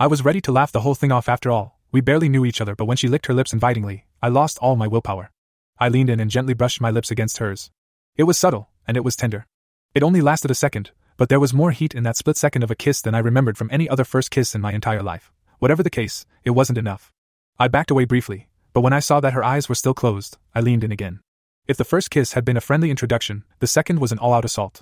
I was ready to laugh the whole thing off after all. We barely knew each other, but when she licked her lips invitingly, I lost all my willpower. I leaned in and gently brushed my lips against hers. It was subtle, and it was tender. It only lasted a second, but there was more heat in that split second of a kiss than I remembered from any other first kiss in my entire life. Whatever the case, it wasn't enough. I backed away briefly, but when I saw that her eyes were still closed, I leaned in again. If the first kiss had been a friendly introduction, the second was an all out assault.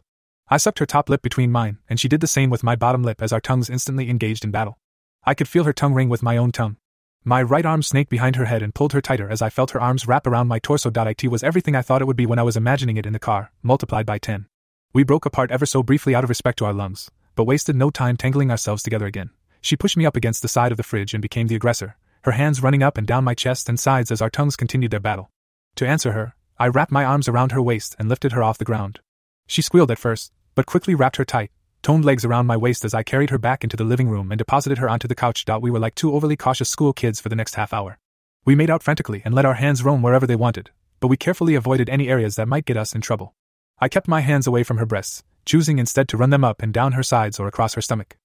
I sucked her top lip between mine, and she did the same with my bottom lip as our tongues instantly engaged in battle. I could feel her tongue ring with my own tongue. My right arm snaked behind her head and pulled her tighter as I felt her arms wrap around my torso. It was everything I thought it would be when I was imagining it in the car, multiplied by 10. We broke apart ever so briefly out of respect to our lungs, but wasted no time tangling ourselves together again. She pushed me up against the side of the fridge and became the aggressor, her hands running up and down my chest and sides as our tongues continued their battle. To answer her, I wrapped my arms around her waist and lifted her off the ground. She squealed at first, but quickly wrapped her tight, toned legs around my waist as I carried her back into the living room and deposited her onto the couch. We were like two overly cautious school kids for the next half hour. We made out frantically and let our hands roam wherever they wanted, but we carefully avoided any areas that might get us in trouble. I kept my hands away from her breasts, choosing instead to run them up and down her sides or across her stomach.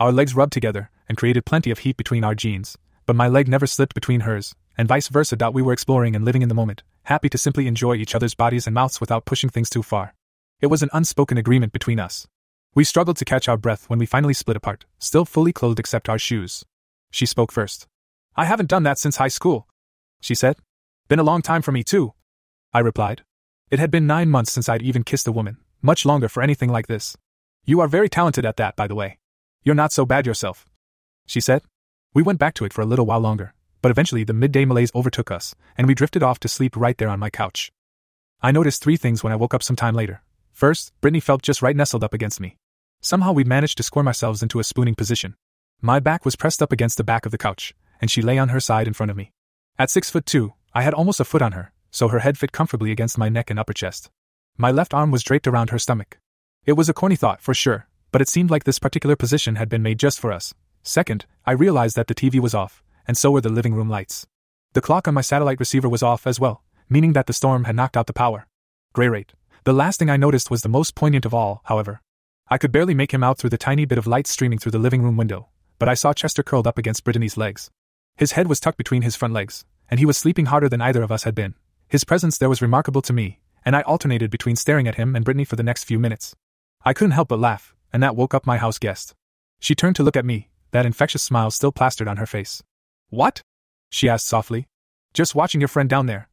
Our legs rubbed together and created plenty of heat between our jeans, but my leg never slipped between hers, and vice versa. We were exploring and living in the moment, happy to simply enjoy each other's bodies and mouths without pushing things too far. It was an unspoken agreement between us. We struggled to catch our breath when we finally split apart, still fully clothed except our shoes. She spoke first. I haven't done that since high school, she said. Been a long time for me, too. I replied. It had been nine months since I'd even kissed a woman, much longer for anything like this. You are very talented at that, by the way. You're not so bad yourself. She said. We went back to it for a little while longer, but eventually the midday malaise overtook us, and we drifted off to sleep right there on my couch. I noticed three things when I woke up some time later. First, Brittany felt just right nestled up against me. Somehow we managed to squirm ourselves into a spooning position. My back was pressed up against the back of the couch, and she lay on her side in front of me. At six foot two, I had almost a foot on her, so her head fit comfortably against my neck and upper chest. My left arm was draped around her stomach. It was a corny thought, for sure, but it seemed like this particular position had been made just for us. Second, I realized that the TV was off, and so were the living room lights. The clock on my satellite receiver was off as well, meaning that the storm had knocked out the power. Gray rate. The last thing I noticed was the most poignant of all, however. I could barely make him out through the tiny bit of light streaming through the living room window, but I saw Chester curled up against Brittany's legs. His head was tucked between his front legs, and he was sleeping harder than either of us had been. His presence there was remarkable to me, and I alternated between staring at him and Brittany for the next few minutes. I couldn't help but laugh, and that woke up my house guest. She turned to look at me, that infectious smile still plastered on her face. What? she asked softly. Just watching your friend down there.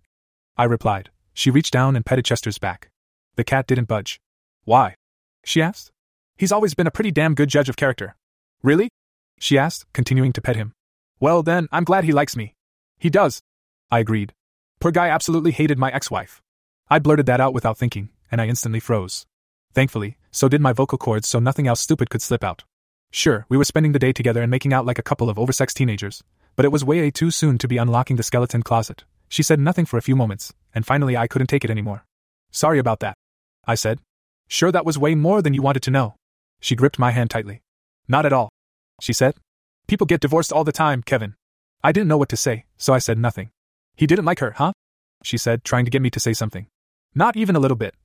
I replied. She reached down and petted Chester's back. The cat didn't budge. Why? she asked. He's always been a pretty damn good judge of character. Really? She asked, continuing to pet him. Well, then, I'm glad he likes me. He does. I agreed. Poor guy absolutely hated my ex wife. I blurted that out without thinking, and I instantly froze. Thankfully, so did my vocal cords, so nothing else stupid could slip out. Sure, we were spending the day together and making out like a couple of oversexed teenagers, but it was way too soon to be unlocking the skeleton closet. She said nothing for a few moments, and finally I couldn't take it anymore. Sorry about that. I said. Sure, that was way more than you wanted to know. She gripped my hand tightly. Not at all, she said. People get divorced all the time, Kevin. I didn't know what to say, so I said nothing. He didn't like her, huh? She said, trying to get me to say something. Not even a little bit.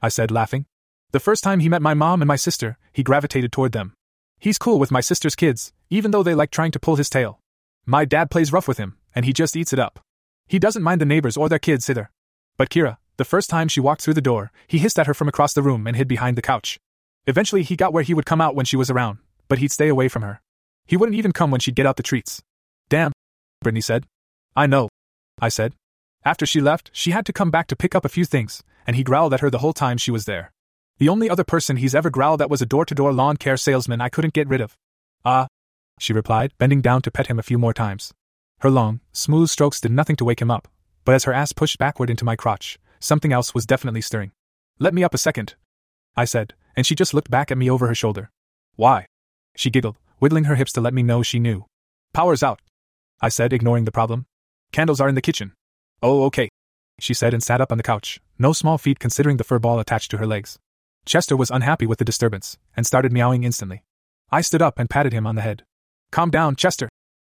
I said, laughing. The first time he met my mom and my sister, he gravitated toward them. He's cool with my sister's kids, even though they like trying to pull his tail. My dad plays rough with him, and he just eats it up. He doesn't mind the neighbors or their kids either. But Kira, the first time she walked through the door, he hissed at her from across the room and hid behind the couch. Eventually, he got where he would come out when she was around, but he'd stay away from her. He wouldn't even come when she'd get out the treats. Damn, Brittany said. I know, I said. After she left, she had to come back to pick up a few things, and he growled at her the whole time she was there. The only other person he's ever growled at was a door to door lawn care salesman I couldn't get rid of. Ah, uh, she replied, bending down to pet him a few more times. Her long, smooth strokes did nothing to wake him up, but as her ass pushed backward into my crotch, something else was definitely stirring. Let me up a second, I said, and she just looked back at me over her shoulder. Why? She giggled, wiggling her hips to let me know she knew. Power's out, I said, ignoring the problem. Candles are in the kitchen. Oh, okay, she said and sat up on the couch, no small feat considering the fur ball attached to her legs. Chester was unhappy with the disturbance and started meowing instantly. I stood up and patted him on the head. Calm down, Chester,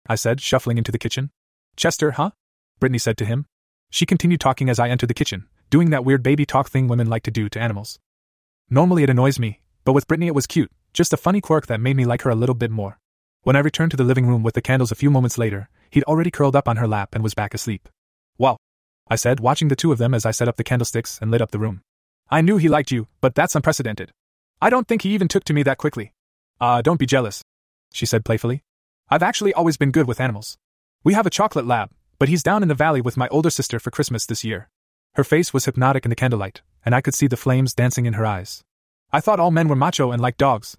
I said, shuffling into the kitchen. Chester, huh? Brittany said to him. She continued talking as I entered the kitchen, doing that weird baby talk thing women like to do to animals. Normally it annoys me, but with Brittany it was cute, just a funny quirk that made me like her a little bit more. When I returned to the living room with the candles a few moments later, he'd already curled up on her lap and was back asleep. Well, I said, watching the two of them as I set up the candlesticks and lit up the room. I knew he liked you, but that's unprecedented. I don't think he even took to me that quickly. Ah, uh, don't be jealous, she said playfully. I've actually always been good with animals. We have a chocolate lab, but he's down in the valley with my older sister for Christmas this year. Her face was hypnotic in the candlelight, and I could see the flames dancing in her eyes. I thought all men were macho and liked dogs,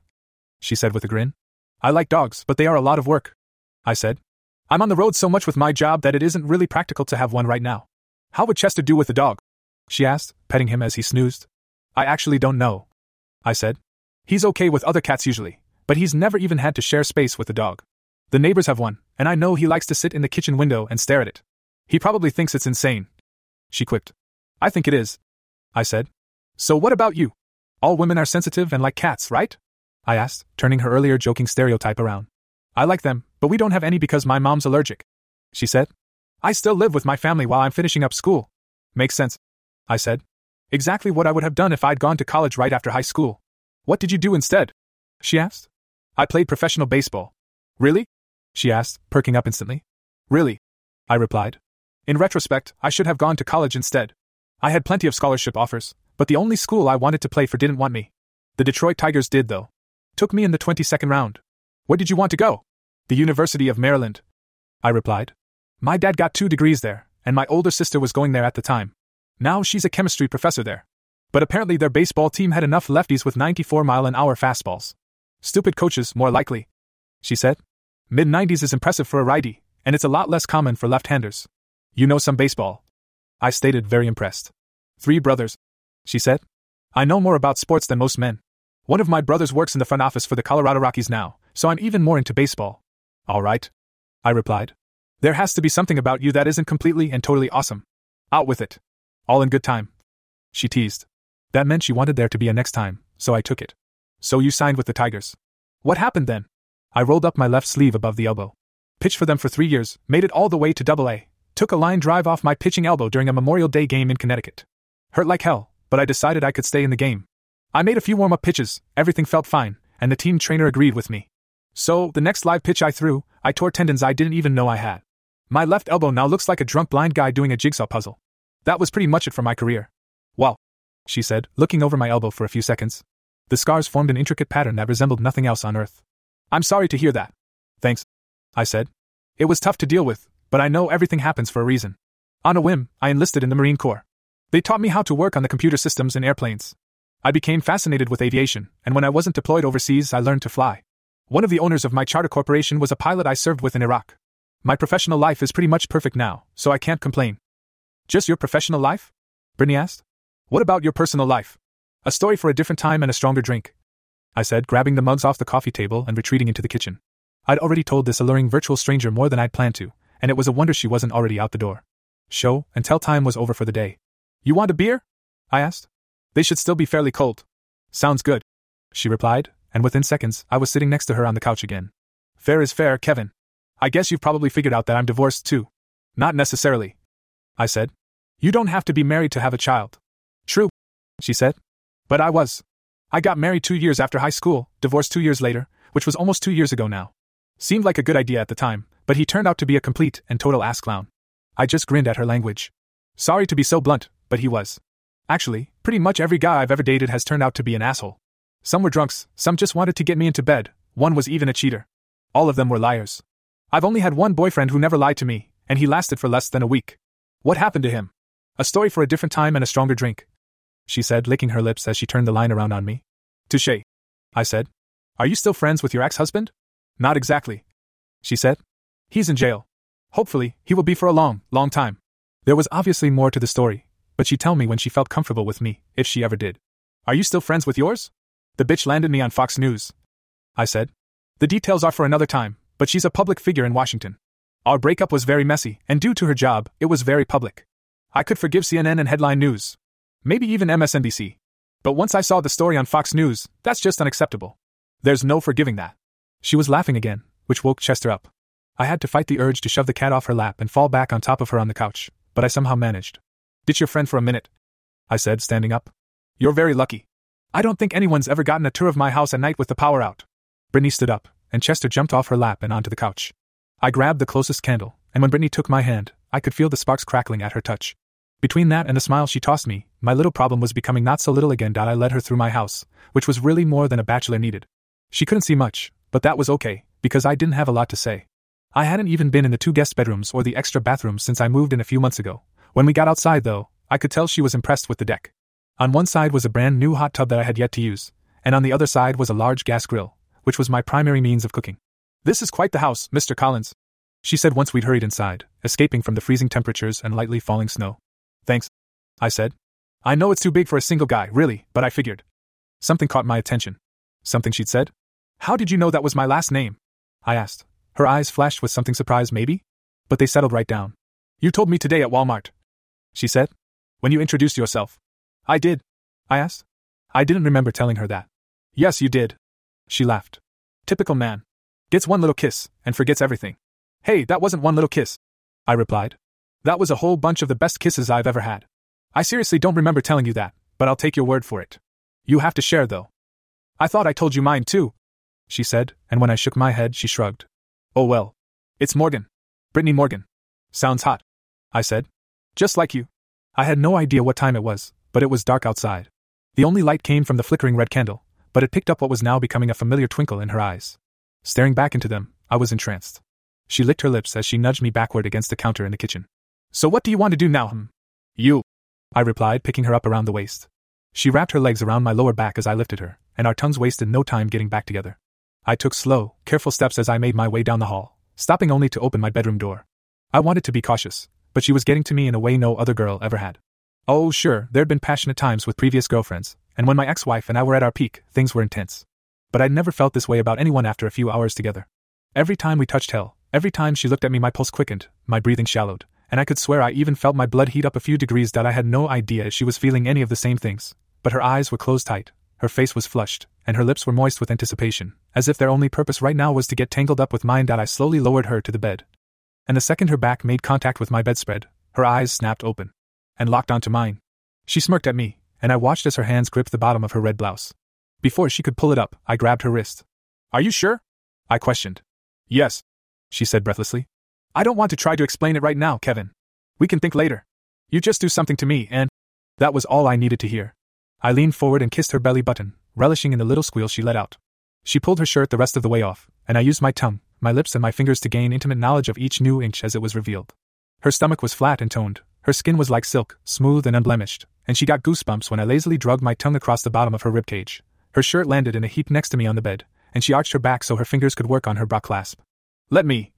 she said with a grin. I like dogs, but they are a lot of work, I said. I'm on the road so much with my job that it isn't really practical to have one right now. How would Chester do with a dog? she asked, petting him as he snoozed. I actually don't know, I said. He's okay with other cats usually, but he's never even had to share space with a dog. The neighbors have one, and I know he likes to sit in the kitchen window and stare at it. He probably thinks it's insane. She quipped. I think it is, I said. So what about you? All women are sensitive and like cats, right? I asked, turning her earlier joking stereotype around. I like them, but we don't have any because my mom's allergic. She said. I still live with my family while I'm finishing up school. Makes sense. I said. Exactly what I would have done if I'd gone to college right after high school. What did you do instead? She asked. I played professional baseball. Really? She asked, perking up instantly. Really? I replied. In retrospect, I should have gone to college instead. I had plenty of scholarship offers, but the only school I wanted to play for didn't want me. The Detroit Tigers did, though. Took me in the 22nd round. Where did you want to go? The University of Maryland. I replied. My dad got two degrees there, and my older sister was going there at the time. Now she's a chemistry professor there. But apparently their baseball team had enough lefties with 94 mile an hour fastballs. Stupid coaches, more likely. She said. Mid 90s is impressive for a righty, and it's a lot less common for left handers. You know some baseball. I stated, very impressed. Three brothers. She said. I know more about sports than most men. One of my brothers works in the front office for the Colorado Rockies now, so I'm even more into baseball. All right. I replied. There has to be something about you that isn't completely and totally awesome. Out with it. All in good time. She teased. That meant she wanted there to be a next time, so I took it. So you signed with the Tigers. What happened then? I rolled up my left sleeve above the elbow. Pitched for them for three years, made it all the way to Double A, took a line drive off my pitching elbow during a Memorial Day game in Connecticut. Hurt like hell, but I decided I could stay in the game. I made a few warm up pitches, everything felt fine, and the team trainer agreed with me. So, the next live pitch I threw, I tore tendons I didn't even know I had. My left elbow now looks like a drunk blind guy doing a jigsaw puzzle. That was pretty much it for my career. Well, she said, looking over my elbow for a few seconds. The scars formed an intricate pattern that resembled nothing else on earth. I'm sorry to hear that. Thanks, I said. It was tough to deal with, but I know everything happens for a reason. On a whim, I enlisted in the Marine Corps. They taught me how to work on the computer systems in airplanes. I became fascinated with aviation, and when I wasn't deployed overseas, I learned to fly. One of the owners of my charter corporation was a pilot I served with in Iraq. My professional life is pretty much perfect now, so I can't complain. Just your professional life? Brittany asked. What about your personal life? A story for a different time and a stronger drink. I said, grabbing the mugs off the coffee table and retreating into the kitchen. I'd already told this alluring virtual stranger more than I'd planned to, and it was a wonder she wasn't already out the door. Show tell time was over for the day. You want a beer? I asked. They should still be fairly cold. Sounds good. She replied, and within seconds, I was sitting next to her on the couch again. Fair is fair, Kevin. I guess you've probably figured out that I'm divorced too. Not necessarily. I said. You don't have to be married to have a child. True, she said. But I was. I got married two years after high school, divorced two years later, which was almost two years ago now. Seemed like a good idea at the time, but he turned out to be a complete and total ass clown. I just grinned at her language. Sorry to be so blunt, but he was. Actually, pretty much every guy I've ever dated has turned out to be an asshole. Some were drunks, some just wanted to get me into bed, one was even a cheater. All of them were liars. I've only had one boyfriend who never lied to me, and he lasted for less than a week. What happened to him? A story for a different time and a stronger drink she said, licking her lips as she turned the line around on me. Touche. I said. Are you still friends with your ex husband? Not exactly. She said. He's in jail. Hopefully, he will be for a long, long time. There was obviously more to the story, but she'd tell me when she felt comfortable with me, if she ever did. Are you still friends with yours? The bitch landed me on Fox News. I said. The details are for another time, but she's a public figure in Washington. Our breakup was very messy, and due to her job, it was very public. I could forgive CNN and headline news, Maybe even MSNBC. But once I saw the story on Fox News, that's just unacceptable. There's no forgiving that. She was laughing again, which woke Chester up. I had to fight the urge to shove the cat off her lap and fall back on top of her on the couch, but I somehow managed. Ditch your friend for a minute, I said, standing up. You're very lucky. I don't think anyone's ever gotten a tour of my house at night with the power out. Brittany stood up, and Chester jumped off her lap and onto the couch. I grabbed the closest candle, and when Brittany took my hand, I could feel the sparks crackling at her touch. Between that and the smile she tossed me, my little problem was becoming not so little again. I led her through my house, which was really more than a bachelor needed. She couldn't see much, but that was okay, because I didn't have a lot to say. I hadn't even been in the two guest bedrooms or the extra bathrooms since I moved in a few months ago. When we got outside, though, I could tell she was impressed with the deck. On one side was a brand new hot tub that I had yet to use, and on the other side was a large gas grill, which was my primary means of cooking. This is quite the house, Mr. Collins, she said once we'd hurried inside, escaping from the freezing temperatures and lightly falling snow. Thanks, I said. I know it's too big for a single guy, really, but I figured. Something caught my attention. Something she'd said. How did you know that was my last name? I asked. Her eyes flashed with something surprised, maybe? But they settled right down. You told me today at Walmart. She said. When you introduced yourself. I did. I asked. I didn't remember telling her that. Yes, you did. She laughed. Typical man. Gets one little kiss, and forgets everything. Hey, that wasn't one little kiss. I replied. That was a whole bunch of the best kisses I've ever had. I seriously don't remember telling you that, but I'll take your word for it. You have to share, though. I thought I told you mine, too, she said, and when I shook my head, she shrugged. Oh well. It's Morgan. Brittany Morgan. Sounds hot. I said. Just like you. I had no idea what time it was, but it was dark outside. The only light came from the flickering red candle, but it picked up what was now becoming a familiar twinkle in her eyes. Staring back into them, I was entranced. She licked her lips as she nudged me backward against the counter in the kitchen. So what do you want to do now, hmm? You. I replied, picking her up around the waist. She wrapped her legs around my lower back as I lifted her, and our tongues wasted no time getting back together. I took slow, careful steps as I made my way down the hall, stopping only to open my bedroom door. I wanted to be cautious, but she was getting to me in a way no other girl ever had. Oh, sure, there'd been passionate times with previous girlfriends, and when my ex wife and I were at our peak, things were intense. But I'd never felt this way about anyone after a few hours together. Every time we touched hell, every time she looked at me, my pulse quickened, my breathing shallowed, and I could swear I even felt my blood heat up a few degrees that I had no idea she was feeling any of the same things. But her eyes were closed tight, her face was flushed, and her lips were moist with anticipation, as if their only purpose right now was to get tangled up with mine. I slowly lowered her to the bed. And the second her back made contact with my bedspread, her eyes snapped open and locked onto mine. She smirked at me, and I watched as her hands gripped the bottom of her red blouse. Before she could pull it up, I grabbed her wrist. Are you sure? I questioned. Yes, she said breathlessly. I don't want to try to explain it right now, Kevin. We can think later. You just do something to me, and. That was all I needed to hear. I leaned forward and kissed her belly button, relishing in the little squeal she let out. She pulled her shirt the rest of the way off, and I used my tongue, my lips, and my fingers to gain intimate knowledge of each new inch as it was revealed. Her stomach was flat and toned, her skin was like silk, smooth and unblemished, and she got goosebumps when I lazily drugged my tongue across the bottom of her ribcage. Her shirt landed in a heap next to me on the bed, and she arched her back so her fingers could work on her bra clasp. Let me,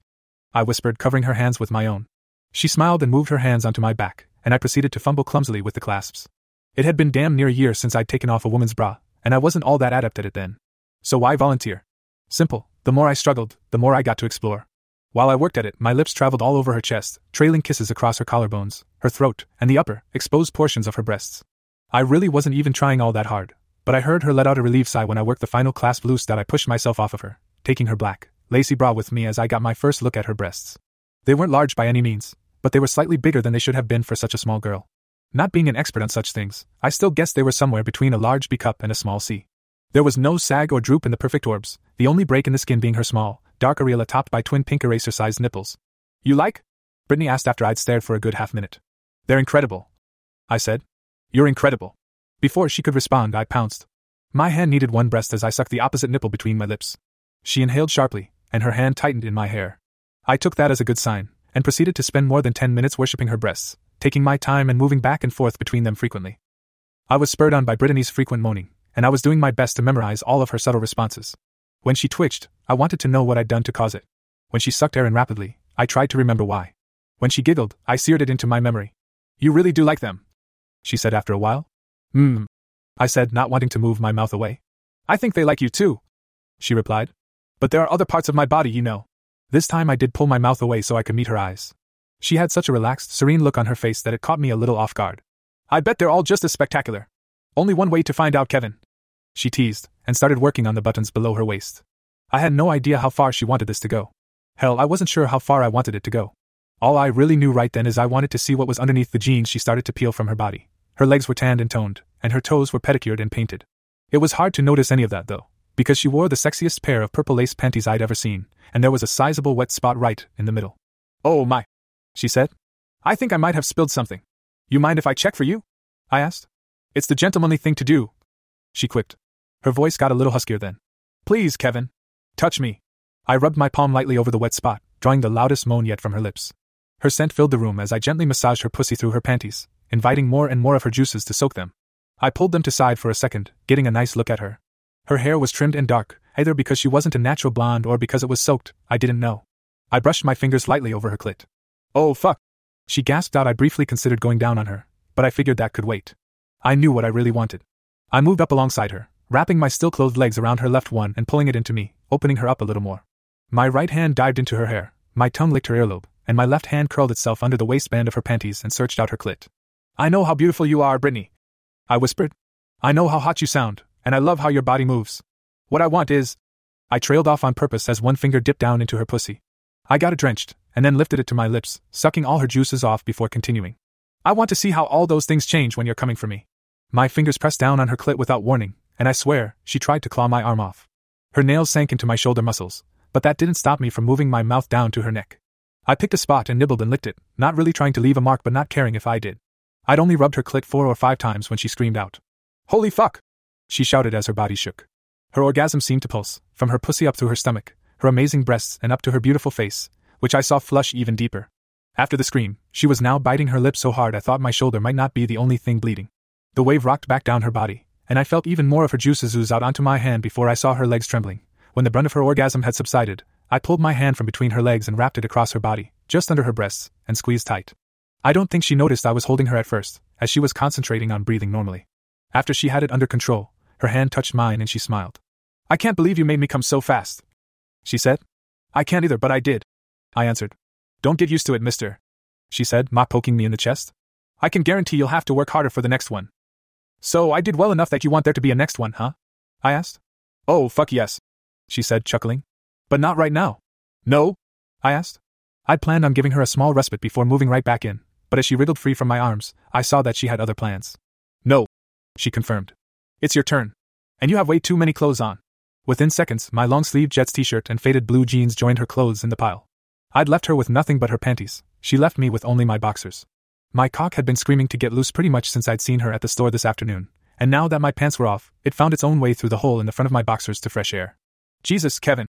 I whispered, covering her hands with my own. She smiled and moved her hands onto my back, and I proceeded to fumble clumsily with the clasps. It had been damn near a year since I'd taken off a woman's bra, and I wasn't all that adept at it then. So why volunteer? Simple. The more I struggled, the more I got to explore. While I worked at it, my lips traveled all over her chest, trailing kisses across her collarbones, her throat, and the upper, exposed portions of her breasts. I really wasn't even trying all that hard, but I heard her let out a relieved sigh when I worked the final clasp loose that I pushed myself off of her, taking her black, lacy bra with me as I got my first look at her breasts. They weren't large by any means, but they were slightly bigger than they should have been for such a small girl. Not being an expert on such things, I still guessed they were somewhere between a large B cup and a small C. There was no sag or droop in the perfect orbs, the only break in the skin being her small, dark areola topped by twin pink eraser sized nipples. You like? Brittany asked after I'd stared for a good half minute. They're incredible. I said. You're incredible. Before she could respond, I pounced. My hand kneaded one breast as I sucked the opposite nipple between my lips. She inhaled sharply, and her hand tightened in my hair. I took that as a good sign, and proceeded to spend more than ten minutes worshipping her breasts, taking my time and moving back and forth between them frequently. I was spurred on by Brittany's frequent moaning, and I was doing my best to memorize all of her subtle responses. When she twitched, I wanted to know what I'd done to cause it. When she sucked air in rapidly, I tried to remember why. When she giggled, I seared it into my memory. You really do like them, she said after a while. Hmm, I said, not wanting to move my mouth away. I think they like you too, she replied. But there are other parts of my body, you know. This time I did pull my mouth away so I could meet her eyes. She had such a relaxed, serene look on her face that it caught me a little off guard. I bet they're all just as spectacular. Only one way to find out, Kevin. She teased, and started working on the buttons below her waist. I had no idea how far she wanted this to go. Hell, I wasn't sure how far I wanted it to go. All I really knew right then is I wanted to see what was underneath the jeans she started to peel from her body. Her legs were tanned and toned, and her toes were pedicured and painted. It was hard to notice any of that, though, because she wore the sexiest pair of purple lace panties I'd ever seen, and there was a sizable wet spot right in the middle. Oh my, she said. I think I might have spilled something. You mind if I check for you? I asked. It's the gentlemanly thing to do, she quipped. Her voice got a little huskier then. Please, Kevin. Touch me. I rubbed my palm lightly over the wet spot, drawing the loudest moan yet from her lips. Her scent filled the room as I gently massaged her pussy through her panties, inviting more and more of her juices to soak them. I pulled them to side for a second, getting a nice look at her. Her hair was trimmed and dark, either because she wasn't a natural blonde or because it was soaked, I didn't know. I brushed my fingers lightly over her clit. Oh, fuck. She gasped out. I briefly considered going down on her, but I figured that could wait. I knew what I really wanted. I moved up alongside her, wrapping my still clothed legs around her left one and pulling it into me, opening her up a little more. My right hand dived into her hair, my tongue licked her earlobe, and my left hand curled itself under the waistband of her panties and searched out her clit. I know how beautiful you are, Brittany. I whispered. I know how hot you sound, and I love how your body moves. What I want is. I trailed off on purpose as one finger dipped down into her pussy. I got it drenched, and then lifted it to my lips, sucking all her juices off before continuing. I want to see how all those things change when you're coming for me. My fingers pressed down on her clit without warning, and I swear, she tried to claw my arm off. Her nails sank into my shoulder muscles, but that didn't stop me from moving my mouth down to her neck. I picked a spot and nibbled and licked it, not really trying to leave a mark but not caring if I did. I'd only rubbed her clit four or five times when she screamed out. Holy fuck! She shouted as her body shook. Her orgasm seemed to pulse, from her pussy up through her stomach, her amazing breasts, and up to her beautiful face, which I saw flush even deeper. After the scream, she was now biting her lips so hard I thought my shoulder might not be the only thing bleeding. The wave rocked back down her body, and I felt even more of her juices ooze out onto my hand before I saw her legs trembling. When the brunt of her orgasm had subsided, I pulled my hand from between her legs and wrapped it across her body, just under her breasts, and squeezed tight. I don't think she noticed I was holding her at first, as she was concentrating on breathing normally. After she had it under control, her hand touched mine and she smiled. I can't believe you made me come so fast. She said. I can't either, but I did. I answered. Don't get used to it, mister. She said, mock poking me in the chest. I can guarantee you'll have to work harder for the next one. So I did well enough that you want there to be a next one, huh? I asked. Oh, fuck yes. She said, chuckling. But not right now. No? I asked. I'd planned on giving her a small respite before moving right back in, but as she wriggled free from my arms, I saw that she had other plans. No. She confirmed. It's your turn. And you have way too many clothes on. Within seconds, my long sleeved Jets t shirt and faded blue jeans joined her clothes in the pile. I'd left her with nothing but her panties, she left me with only my boxers. My cock had been screaming to get loose pretty much since I'd seen her at the store this afternoon, and now that my pants were off, it found its own way through the hole in the front of my boxers to fresh air. Jesus, Kevin,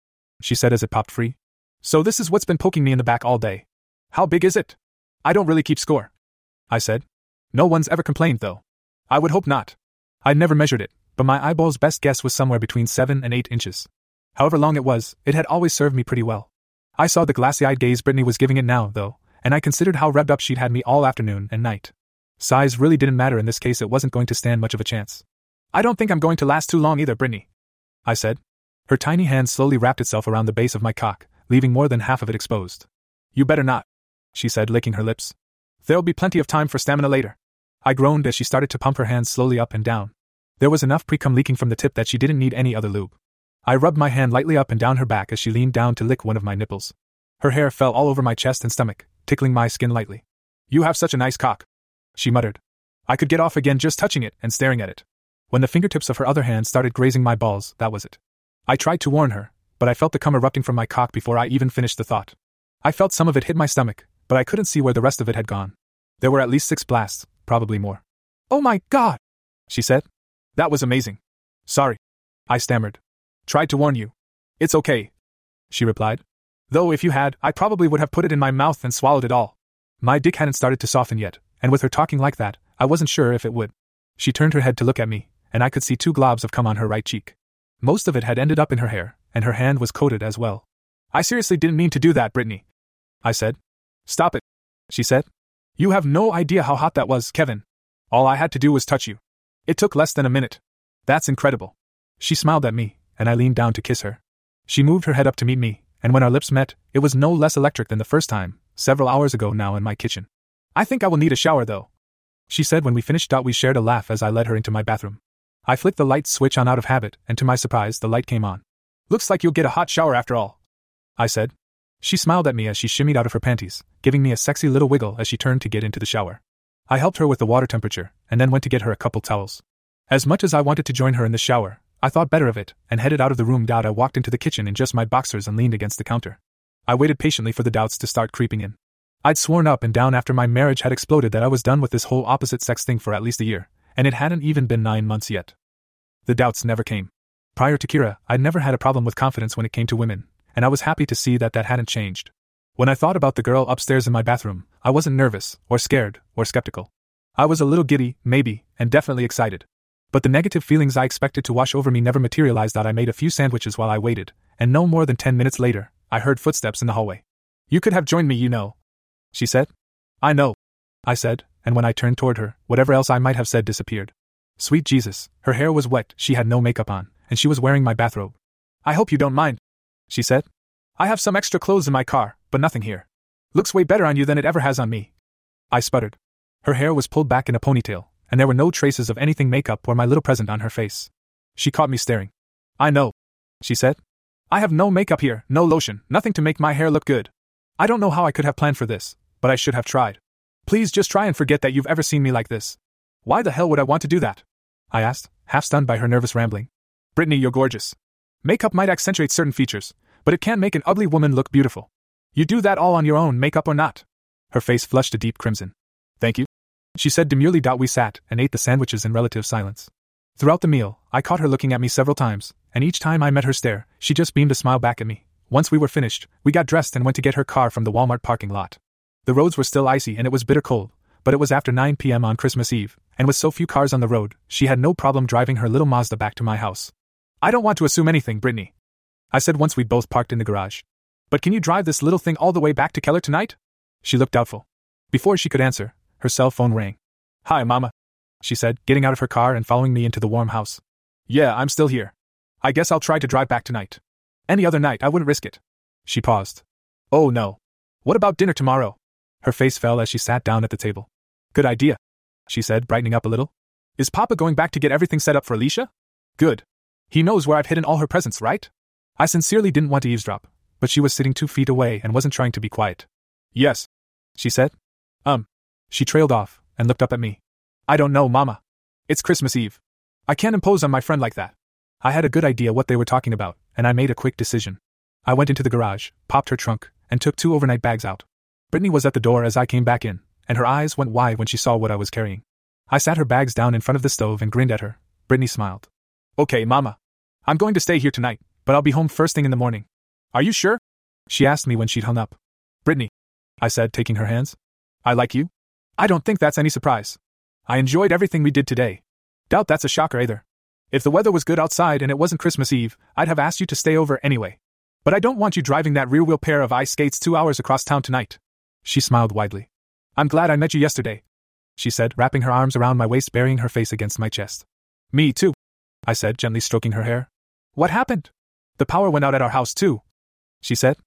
she said as it popped free. So this is what's been poking me in the back all day. How big is it? I don't really keep score. I said. No one's ever complained, though. I would hope not. I'd never measured it, but my eyeball's best guess was somewhere between 7 and 8 inches. However long it was, it had always served me pretty well. I saw the glassy eyed gaze Brittany was giving it now, though, and I considered how revved up she'd had me all afternoon and night. Size really didn't matter in this case, it wasn't going to stand much of a chance. I don't think I'm going to last too long either, Brittany. I said. Her tiny hand slowly wrapped itself around the base of my cock, leaving more than half of it exposed. You better not, she said, licking her lips. There'll be plenty of time for stamina later. I groaned as she started to pump her hands slowly up and down, there was enough pre cum leaking from the tip that she didn't need any other lube. I rubbed my hand lightly up and down her back as she leaned down to lick one of my nipples. Her hair fell all over my chest and stomach, tickling my skin lightly. You have such a nice cock, she muttered. I could get off again just touching it and staring at it. When the fingertips of her other hand started grazing my balls, that was it. I tried to warn her, but I felt the cum erupting from my cock before I even finished the thought. I felt some of it hit my stomach, but I couldn't see where the rest of it had gone. There were at least six blasts, probably more. Oh my god! She said. That was amazing. Sorry. I stammered. Tried to warn you. It's okay. She replied. Though if you had, I probably would have put it in my mouth and swallowed it all. My dick hadn't started to soften yet, and with her talking like that, I wasn't sure if it would. She turned her head to look at me, and I could see two globs of cum on her right cheek. Most of it had ended up in her hair, and her hand was coated as well. I seriously didn't mean to do that, Brittany. I said. Stop it, she said. You have no idea how hot that was, Kevin. All I had to do was touch you. It took less than a minute. That's incredible. She smiled at me, and I leaned down to kiss her. She moved her head up to meet me, and when our lips met, it was no less electric than the first time, several hours ago now in my kitchen. I think I will need a shower though. She said when we finished. We shared a laugh as I led her into my bathroom. I flicked the light switch on out of habit, and to my surprise, the light came on. Looks like you'll get a hot shower after all. I said. She smiled at me as she shimmied out of her panties, giving me a sexy little wiggle as she turned to get into the shower. I helped her with the water temperature, and then went to get her a couple towels. As much as I wanted to join her in the shower, I thought better of it, and headed out of the room. Doubt I walked into the kitchen in just my boxers and leaned against the counter. I waited patiently for the doubts to start creeping in. I'd sworn up and down after my marriage had exploded that I was done with this whole opposite sex thing for at least a year, and it hadn't even been nine months yet. The doubts never came. Prior to Kira, I'd never had a problem with confidence when it came to women, and I was happy to see that that hadn't changed. When I thought about the girl upstairs in my bathroom, I wasn't nervous, or scared, or skeptical. I was a little giddy, maybe, and definitely excited. But the negative feelings I expected to wash over me never materialized. I made a few sandwiches while I waited, and no more than ten minutes later, I heard footsteps in the hallway. You could have joined me, you know. She said. I know. I said, and when I turned toward her, whatever else I might have said disappeared. Sweet Jesus, her hair was wet, she had no makeup on, and she was wearing my bathrobe. I hope you don't mind, she said. I have some extra clothes in my car, but nothing here. Looks way better on you than it ever has on me. I sputtered. Her hair was pulled back in a ponytail, and there were no traces of anything makeup or my little present on her face. She caught me staring. I know, she said. I have no makeup here, no lotion, nothing to make my hair look good. I don't know how I could have planned for this, but I should have tried. Please just try and forget that you've ever seen me like this. Why the hell would I want to do that? I asked, half stunned by her nervous rambling. Brittany, you're gorgeous. Makeup might accentuate certain features, but it can't make an ugly woman look beautiful. You do that all on your own, makeup or not? Her face flushed a deep crimson. Thank you. She said demurely. We sat and ate the sandwiches in relative silence. Throughout the meal, I caught her looking at me several times, and each time I met her stare, she just beamed a smile back at me. Once we were finished, we got dressed and went to get her car from the Walmart parking lot. The roads were still icy and it was bitter cold, but it was after 9 p.m. on Christmas Eve, and with so few cars on the road, she had no problem driving her little Mazda back to my house. I don't want to assume anything, Brittany. I said once we'd both parked in the garage. But can you drive this little thing all the way back to Keller tonight? She looked doubtful. Before she could answer, her cell phone rang. Hi, Mama, she said, getting out of her car and following me into the warm house. Yeah, I'm still here. I guess I'll try to drive back tonight. Any other night, I wouldn't risk it. She paused. Oh no. What about dinner tomorrow? Her face fell as she sat down at the table. Good idea, she said, brightening up a little. Is Papa going back to get everything set up for Alicia? Good. He knows where I've hidden all her presents, right? I sincerely didn't want to eavesdrop, but she was sitting two feet away and wasn't trying to be quiet. Yes, she said. Um. She trailed off and looked up at me. I don't know, Mama. It's Christmas Eve. I can't impose on my friend like that. I had a good idea what they were talking about, and I made a quick decision. I went into the garage, popped her trunk, and took two overnight bags out. Brittany was at the door as I came back in, and her eyes went wide when she saw what I was carrying. I sat her bags down in front of the stove and grinned at her. Brittany smiled. Okay, Mama. I'm going to stay here tonight, but I'll be home first thing in the morning. Are you sure? She asked me when she'd hung up. Brittany, I said, taking her hands. I like you? I don't think that's any surprise. I enjoyed everything we did today. Doubt that's a shocker either. If the weather was good outside and it wasn't Christmas Eve, I'd have asked you to stay over anyway. But I don't want you driving that rear wheel pair of ice skates two hours across town tonight. She smiled widely. I'm glad I met you yesterday, she said, wrapping her arms around my waist, burying her face against my chest. Me too, I said, gently stroking her hair. What happened? The power went out at our house too, she said.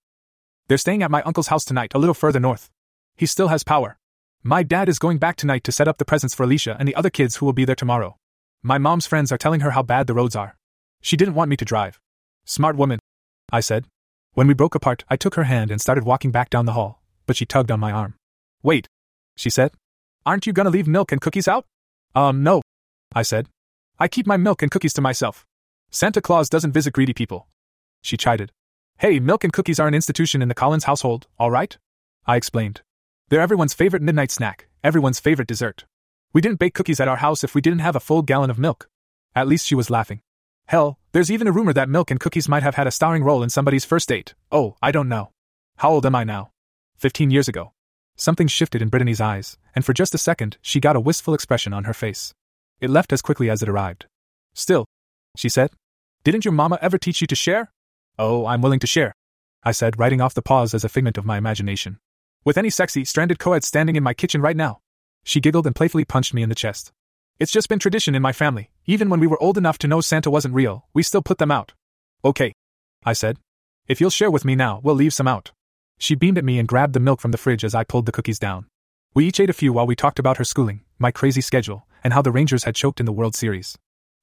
They're staying at my uncle's house tonight, a little further north. He still has power. My dad is going back tonight to set up the presents for Alicia and the other kids who will be there tomorrow. My mom's friends are telling her how bad the roads are. She didn't want me to drive. Smart woman, I said. When we broke apart, I took her hand and started walking back down the hall, but she tugged on my arm. Wait, she said. Aren't you gonna leave milk and cookies out? Um, no, I said. I keep my milk and cookies to myself. Santa Claus doesn't visit greedy people. She chided. Hey, milk and cookies are an institution in the Collins household, all right? I explained. They're everyone's favorite midnight snack, everyone's favorite dessert. We didn't bake cookies at our house if we didn't have a full gallon of milk. At least she was laughing. Hell, there's even a rumor that milk and cookies might have had a starring role in somebody's first date. Oh, I don't know. How old am I now? Fifteen years ago. Something shifted in Brittany's eyes, and for just a second, she got a wistful expression on her face. It left as quickly as it arrived. Still, she said, didn't your mama ever teach you to share? Oh, I'm willing to share, I said, writing off the pause as a figment of my imagination. With any sexy, stranded coed standing in my kitchen right now. She giggled and playfully punched me in the chest. It's just been tradition in my family. Even when we were old enough to know Santa wasn't real, we still put them out. Okay. I said. If you'll share with me now, we'll leave some out. She beamed at me and grabbed the milk from the fridge as I pulled the cookies down. We each ate a few while we talked about her schooling, my crazy schedule, and how the Rangers had choked in the World Series.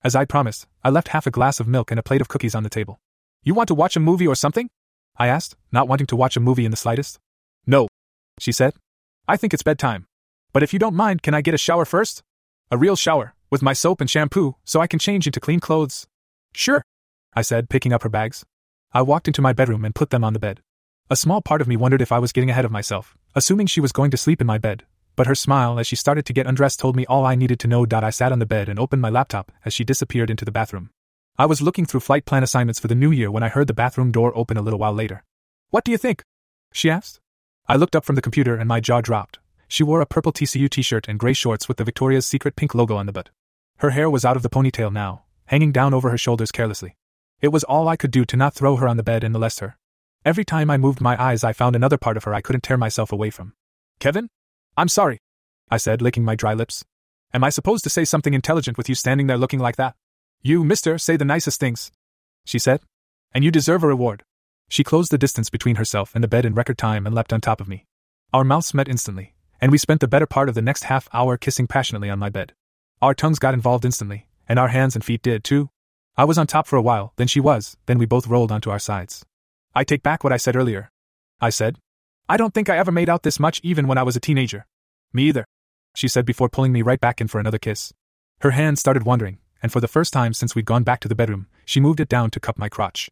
As I promised, I left half a glass of milk and a plate of cookies on the table. You want to watch a movie or something? I asked, not wanting to watch a movie in the slightest. No, she said. I think it's bedtime. But if you don't mind, can I get a shower first? A real shower, with my soap and shampoo, so I can change into clean clothes. Sure, I said, picking up her bags. I walked into my bedroom and put them on the bed. A small part of me wondered if I was getting ahead of myself, assuming she was going to sleep in my bed, but her smile as she started to get undressed told me all I needed to know. I sat on the bed and opened my laptop as she disappeared into the bathroom. I was looking through flight plan assignments for the new year when I heard the bathroom door open a little while later. What do you think? She asked. I looked up from the computer and my jaw dropped. She wore a purple TCU t shirt and gray shorts with the Victoria's Secret pink logo on the butt. Her hair was out of the ponytail now, hanging down over her shoulders carelessly. It was all I could do to not throw her on the bed and molest her. Every time I moved my eyes, I found another part of her I couldn't tear myself away from. Kevin? I'm sorry, I said, licking my dry lips. Am I supposed to say something intelligent with you standing there looking like that? You, mister, say the nicest things, she said. And you deserve a reward. She closed the distance between herself and the bed in record time and leapt on top of me. Our mouths met instantly, and we spent the better part of the next half hour kissing passionately on my bed. Our tongues got involved instantly, and our hands and feet did too. I was on top for a while, then she was, then we both rolled onto our sides. I take back what I said earlier. I said. I don't think I ever made out this much even when I was a teenager. Me either, she said before pulling me right back in for another kiss. Her hand started wandering, and for the first time since we'd gone back to the bedroom, she moved it down to cup my crotch.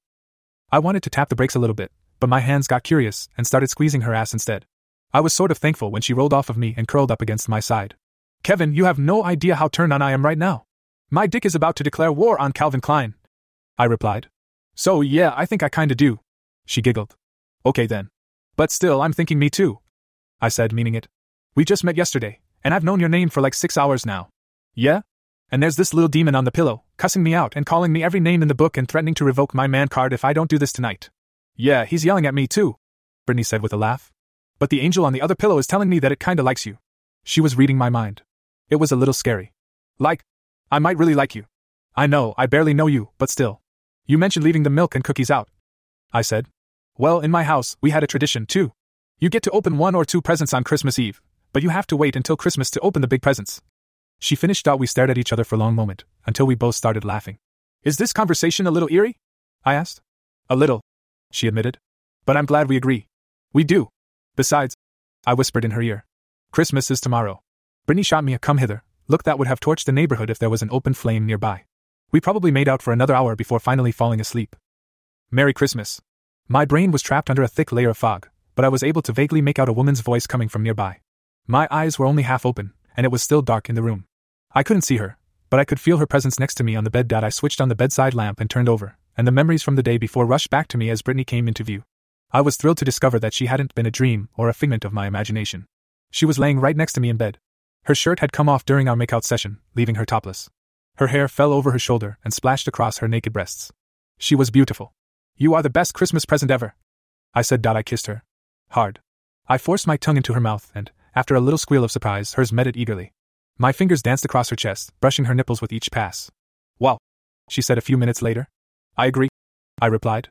I wanted to tap the brakes a little bit, but my hands got curious and started squeezing her ass instead. I was sort of thankful when she rolled off of me and curled up against my side. Kevin, you have no idea how turned on I am right now. My dick is about to declare war on Calvin Klein. I replied. So, yeah, I think I kinda do. She giggled. Okay then. But still, I'm thinking me too. I said, meaning it. We just met yesterday, and I've known your name for like six hours now. Yeah? And there's this little demon on the pillow, cussing me out and calling me every name in the book and threatening to revoke my man card if I don't do this tonight. Yeah, he's yelling at me too, Brittany said with a laugh. But the angel on the other pillow is telling me that it kinda likes you. She was reading my mind. It was a little scary. Like, I might really like you. I know, I barely know you, but still. You mentioned leaving the milk and cookies out. I said. Well, in my house, we had a tradition, too. You get to open one or two presents on Christmas Eve, but you have to wait until Christmas to open the big presents. She finished out. We stared at each other for a long moment, until we both started laughing. Is this conversation a little eerie? I asked. A little, she admitted. But I'm glad we agree. We do. Besides, I whispered in her ear. Christmas is tomorrow. Brittany shot me a come hither look that would have torched the neighborhood if there was an open flame nearby. We probably made out for another hour before finally falling asleep. Merry Christmas. My brain was trapped under a thick layer of fog, but I was able to vaguely make out a woman's voice coming from nearby. My eyes were only half open, and it was still dark in the room. I couldn't see her, but I could feel her presence next to me on the bed. I switched on the bedside lamp and turned over, and the memories from the day before rushed back to me as Brittany came into view. I was thrilled to discover that she hadn't been a dream or a figment of my imagination. She was laying right next to me in bed. Her shirt had come off during our makeout session, leaving her topless. Her hair fell over her shoulder and splashed across her naked breasts. She was beautiful. You are the best Christmas present ever. I said. I kissed her. Hard. I forced my tongue into her mouth, and, after a little squeal of surprise, hers met it eagerly. My fingers danced across her chest, brushing her nipples with each pass. Well, she said a few minutes later. I agree. I replied.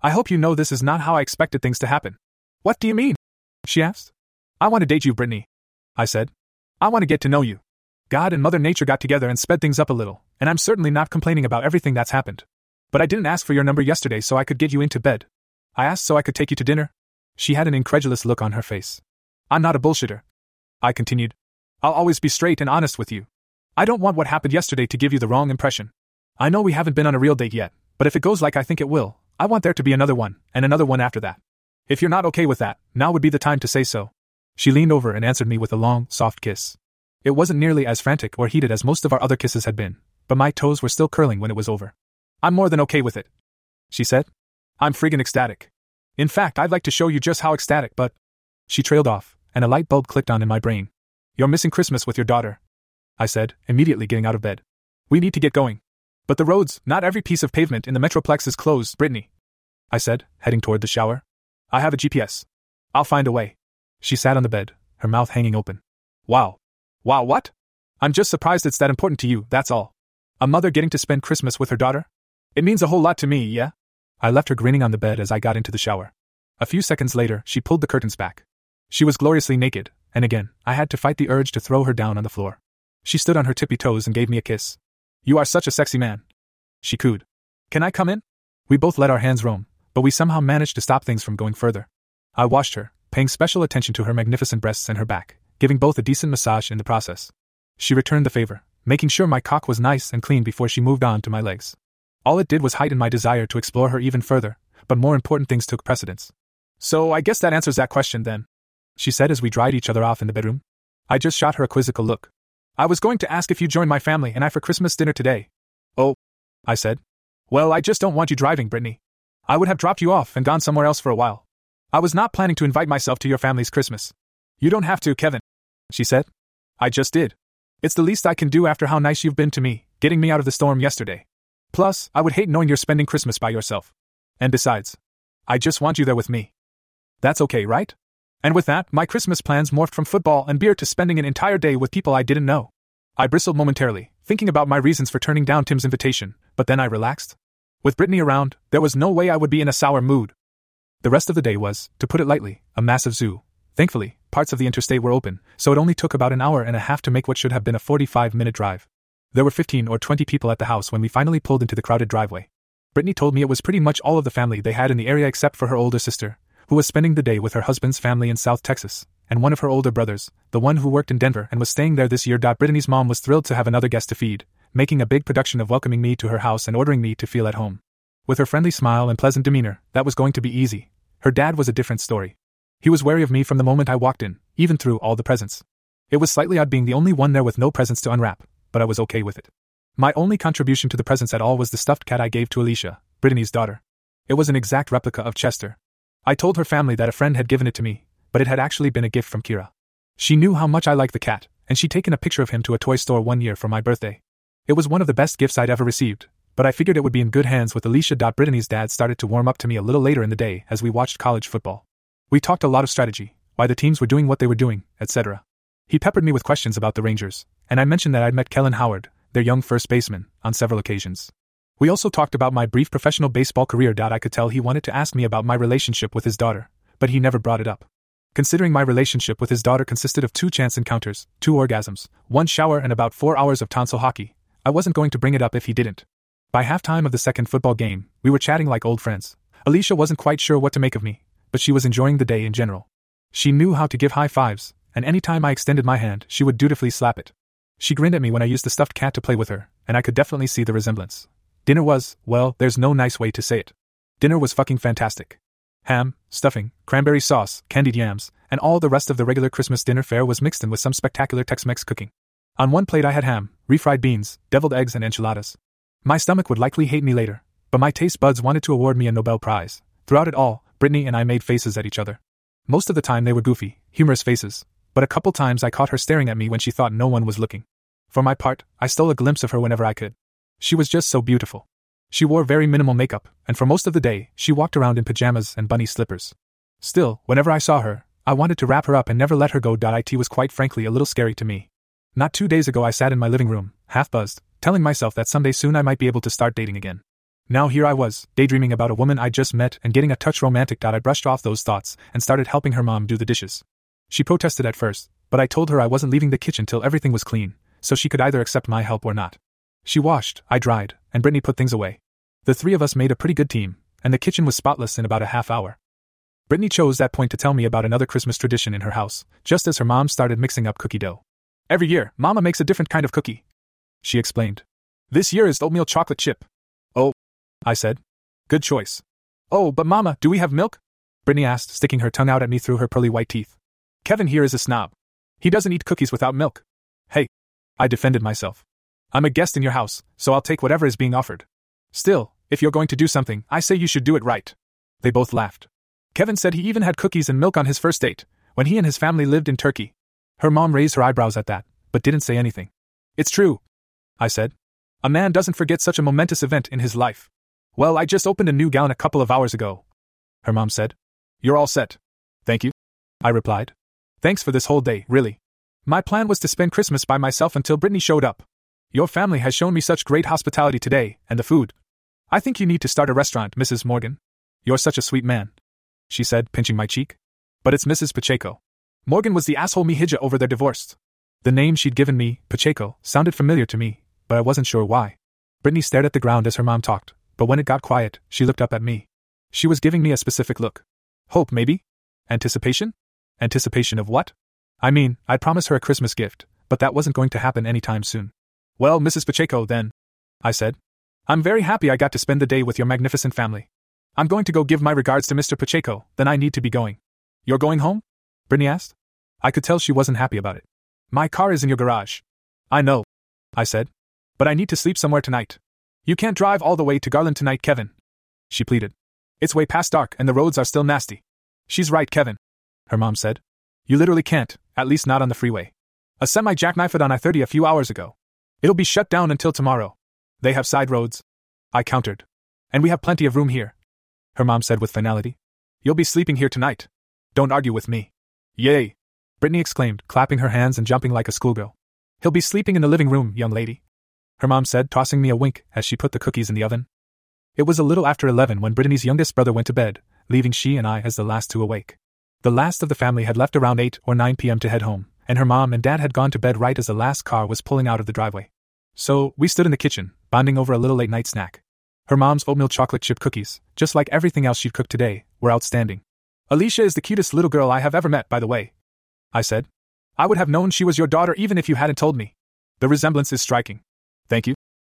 I hope you know this is not how I expected things to happen. What do you mean? She asked. I want to date you, Brittany. I said. I want to get to know you. God and Mother Nature got together and sped things up a little, and I'm certainly not complaining about everything that's happened. But I didn't ask for your number yesterday so I could get you into bed. I asked so I could take you to dinner. She had an incredulous look on her face. I'm not a bullshitter. I continued. I'll always be straight and honest with you. I don't want what happened yesterday to give you the wrong impression. I know we haven't been on a real date yet, but if it goes like I think it will, I want there to be another one, and another one after that. If you're not okay with that, now would be the time to say so. She leaned over and answered me with a long, soft kiss. It wasn't nearly as frantic or heated as most of our other kisses had been, but my toes were still curling when it was over. I'm more than okay with it. She said. I'm friggin' ecstatic. In fact, I'd like to show you just how ecstatic, but. She trailed off, and a light bulb clicked on in my brain. You're missing Christmas with your daughter. I said, immediately getting out of bed. We need to get going. But the roads, not every piece of pavement in the Metroplex is closed, Brittany. I said, heading toward the shower. I have a GPS. I'll find a way. She sat on the bed, her mouth hanging open. Wow. Wow, what? I'm just surprised it's that important to you, that's all. A mother getting to spend Christmas with her daughter? It means a whole lot to me, yeah? I left her grinning on the bed as I got into the shower. A few seconds later, she pulled the curtains back. She was gloriously naked, and again, I had to fight the urge to throw her down on the floor. She stood on her tippy toes and gave me a kiss. You are such a sexy man. She cooed. Can I come in? We both let our hands roam, but we somehow managed to stop things from going further. I watched her, paying special attention to her magnificent breasts and her back, giving both a decent massage in the process. She returned the favor, making sure my cock was nice and clean before she moved on to my legs. All it did was heighten my desire to explore her even further, but more important things took precedence. So I guess that answers that question then she said as we dried each other off in the bedroom. I just shot her a quizzical look. I was going to ask if you joined my family and I for Christmas dinner today. Oh, I said. Well, I just don't want you driving, Brittany. I would have dropped you off and gone somewhere else for a while. I was not planning to invite myself to your family's Christmas. You don't have to, Kevin, she said. I just did. It's the least I can do after how nice you've been to me, getting me out of the storm yesterday. Plus, I would hate knowing you're spending Christmas by yourself. And besides, I just want you there with me. That's okay, right? And with that, my Christmas plans morphed from football and beer to spending an entire day with people I didn't know. I bristled momentarily, thinking about my reasons for turning down Tim's invitation, but then I relaxed. With Brittany around, there was no way I would be in a sour mood. The rest of the day was, to put it lightly, a massive zoo. Thankfully, parts of the interstate were open, so it only took about an hour and a half to make what should have been a 45 minute drive. There were 15 or 20 people at the house when we finally pulled into the crowded driveway. Brittany told me it was pretty much all of the family they had in the area except for her older sister, who was spending the day with her husband's family in South Texas, and one of her older brothers, the one who worked in Denver and was staying there this year. Brittany's mom was thrilled to have another guest to feed, making a big production of welcoming me to her house and ordering me to feel at home. With her friendly smile and pleasant demeanor, that was going to be easy. Her dad was a different story. He was wary of me from the moment I walked in, even through all the presents. It was slightly odd being the only one there with no presents to unwrap, but I was okay with it. My only contribution to the presents at all was the stuffed cat I gave to Alicia, Brittany's daughter. It was an exact replica of Chester. I told her family that a friend had given it to me, but it had actually been a gift from Kira. She knew how much I liked the cat, and she'd taken a picture of him to a toy store one year for my birthday. It was one of the best gifts I'd ever received, but I figured it would be in good hands with Alicia. Brittany's dad started to warm up to me a little later in the day as we watched college football. We talked a lot of strategy, why the teams were doing what they were doing, etc. He peppered me with questions about the Rangers, and I mentioned that I'd met Kellen Howard, their young first baseman, on several occasions. We also talked about my brief professional baseball career. I could tell he wanted to ask me about my relationship with his daughter, but he never brought it up. Considering my relationship with his daughter consisted of two chance encounters, two orgasms, one shower, and about four hours of tonsil hockey, I wasn't going to bring it up if he didn't. By halftime of the second football game, we were chatting like old friends. Alicia wasn't quite sure what to make of me, but she was enjoying the day in general. She knew how to give high fives, and any time I extended my hand, she would dutifully slap it. She grinned at me when I used the stuffed cat to play with her, and I could definitely see the resemblance. Dinner was, well, there's no nice way to say it. Dinner was fucking fantastic ham, stuffing, cranberry sauce, candied yams, and all the rest of the regular Christmas dinner fare was mixed in with some spectacular Tex Mex cooking. On one plate, I had ham, refried beans, deviled eggs, and enchiladas. My stomach would likely hate me later, but my taste buds wanted to award me a Nobel Prize. Throughout it all, Brittany and I made faces at each other. Most of the time, they were goofy, humorous faces, but a couple times I caught her staring at me when she thought no one was looking. For my part, I stole a glimpse of her whenever I could. She was just so beautiful. She wore very minimal makeup, and for most of the day, she walked around in pajamas and bunny slippers. Still, whenever I saw her, I wanted to wrap her up and never let her go. It was quite frankly a little scary to me. Not two days ago, I sat in my living room, half buzzed, telling myself that someday soon I might be able to start dating again. Now here I was, daydreaming about a woman I'd just met and getting a touch romantic. I brushed off those thoughts and started helping her mom do the dishes. She protested at first, but I told her I wasn't leaving the kitchen till everything was clean, so she could either accept my help or not. She washed, I dried, and Brittany put things away. The three of us made a pretty good team, and the kitchen was spotless in about a half hour. Brittany chose that point to tell me about another Christmas tradition in her house, just as her mom started mixing up cookie dough. Every year, Mama makes a different kind of cookie. She explained. This year is oatmeal chocolate chip. Oh, I said. Good choice. Oh, but Mama, do we have milk? Brittany asked, sticking her tongue out at me through her pearly white teeth. Kevin here is a snob. He doesn't eat cookies without milk. Hey. I defended myself. I'm a guest in your house, so I'll take whatever is being offered. Still, if you're going to do something, I say you should do it right. They both laughed. Kevin said he even had cookies and milk on his first date, when he and his family lived in Turkey. Her mom raised her eyebrows at that, but didn't say anything. It's true, I said. A man doesn't forget such a momentous event in his life. Well, I just opened a new gown a couple of hours ago. Her mom said. You're all set. Thank you. I replied. Thanks for this whole day, really. My plan was to spend Christmas by myself until Brittany showed up. Your family has shown me such great hospitality today, and the food. I think you need to start a restaurant, Mrs. Morgan. You're such a sweet man. She said, pinching my cheek. But it's Mrs. Pacheco. Morgan was the asshole Mihija over their divorce. The name she'd given me, Pacheco, sounded familiar to me, but I wasn't sure why. Brittany stared at the ground as her mom talked, but when it got quiet, she looked up at me. She was giving me a specific look. Hope, maybe? Anticipation? Anticipation of what? I mean, I'd promised her a Christmas gift, but that wasn't going to happen anytime soon. Well, Mrs. Pacheco, then, I said. I'm very happy I got to spend the day with your magnificent family. I'm going to go give my regards to Mr. Pacheco, then I need to be going. You're going home? Brittany asked. I could tell she wasn't happy about it. My car is in your garage. I know, I said. But I need to sleep somewhere tonight. You can't drive all the way to Garland tonight, Kevin. She pleaded. It's way past dark and the roads are still nasty. She's right, Kevin, her mom said. You literally can't, at least not on the freeway. A semi jackknifed on I 30 a few hours ago. It'll be shut down until tomorrow. They have side roads. I countered. And we have plenty of room here. Her mom said with finality. You'll be sleeping here tonight. Don't argue with me. Yay! Brittany exclaimed, clapping her hands and jumping like a schoolgirl. He'll be sleeping in the living room, young lady. Her mom said, tossing me a wink as she put the cookies in the oven. It was a little after eleven when Brittany's youngest brother went to bed, leaving she and I as the last to awake. The last of the family had left around 8 or 9 p.m. to head home, and her mom and dad had gone to bed right as the last car was pulling out of the driveway. So, we stood in the kitchen, bonding over a little late night snack. Her mom's oatmeal chocolate chip cookies, just like everything else she'd cooked today, were outstanding. Alicia is the cutest little girl I have ever met, by the way. I said. I would have known she was your daughter even if you hadn't told me. The resemblance is striking. Thank you,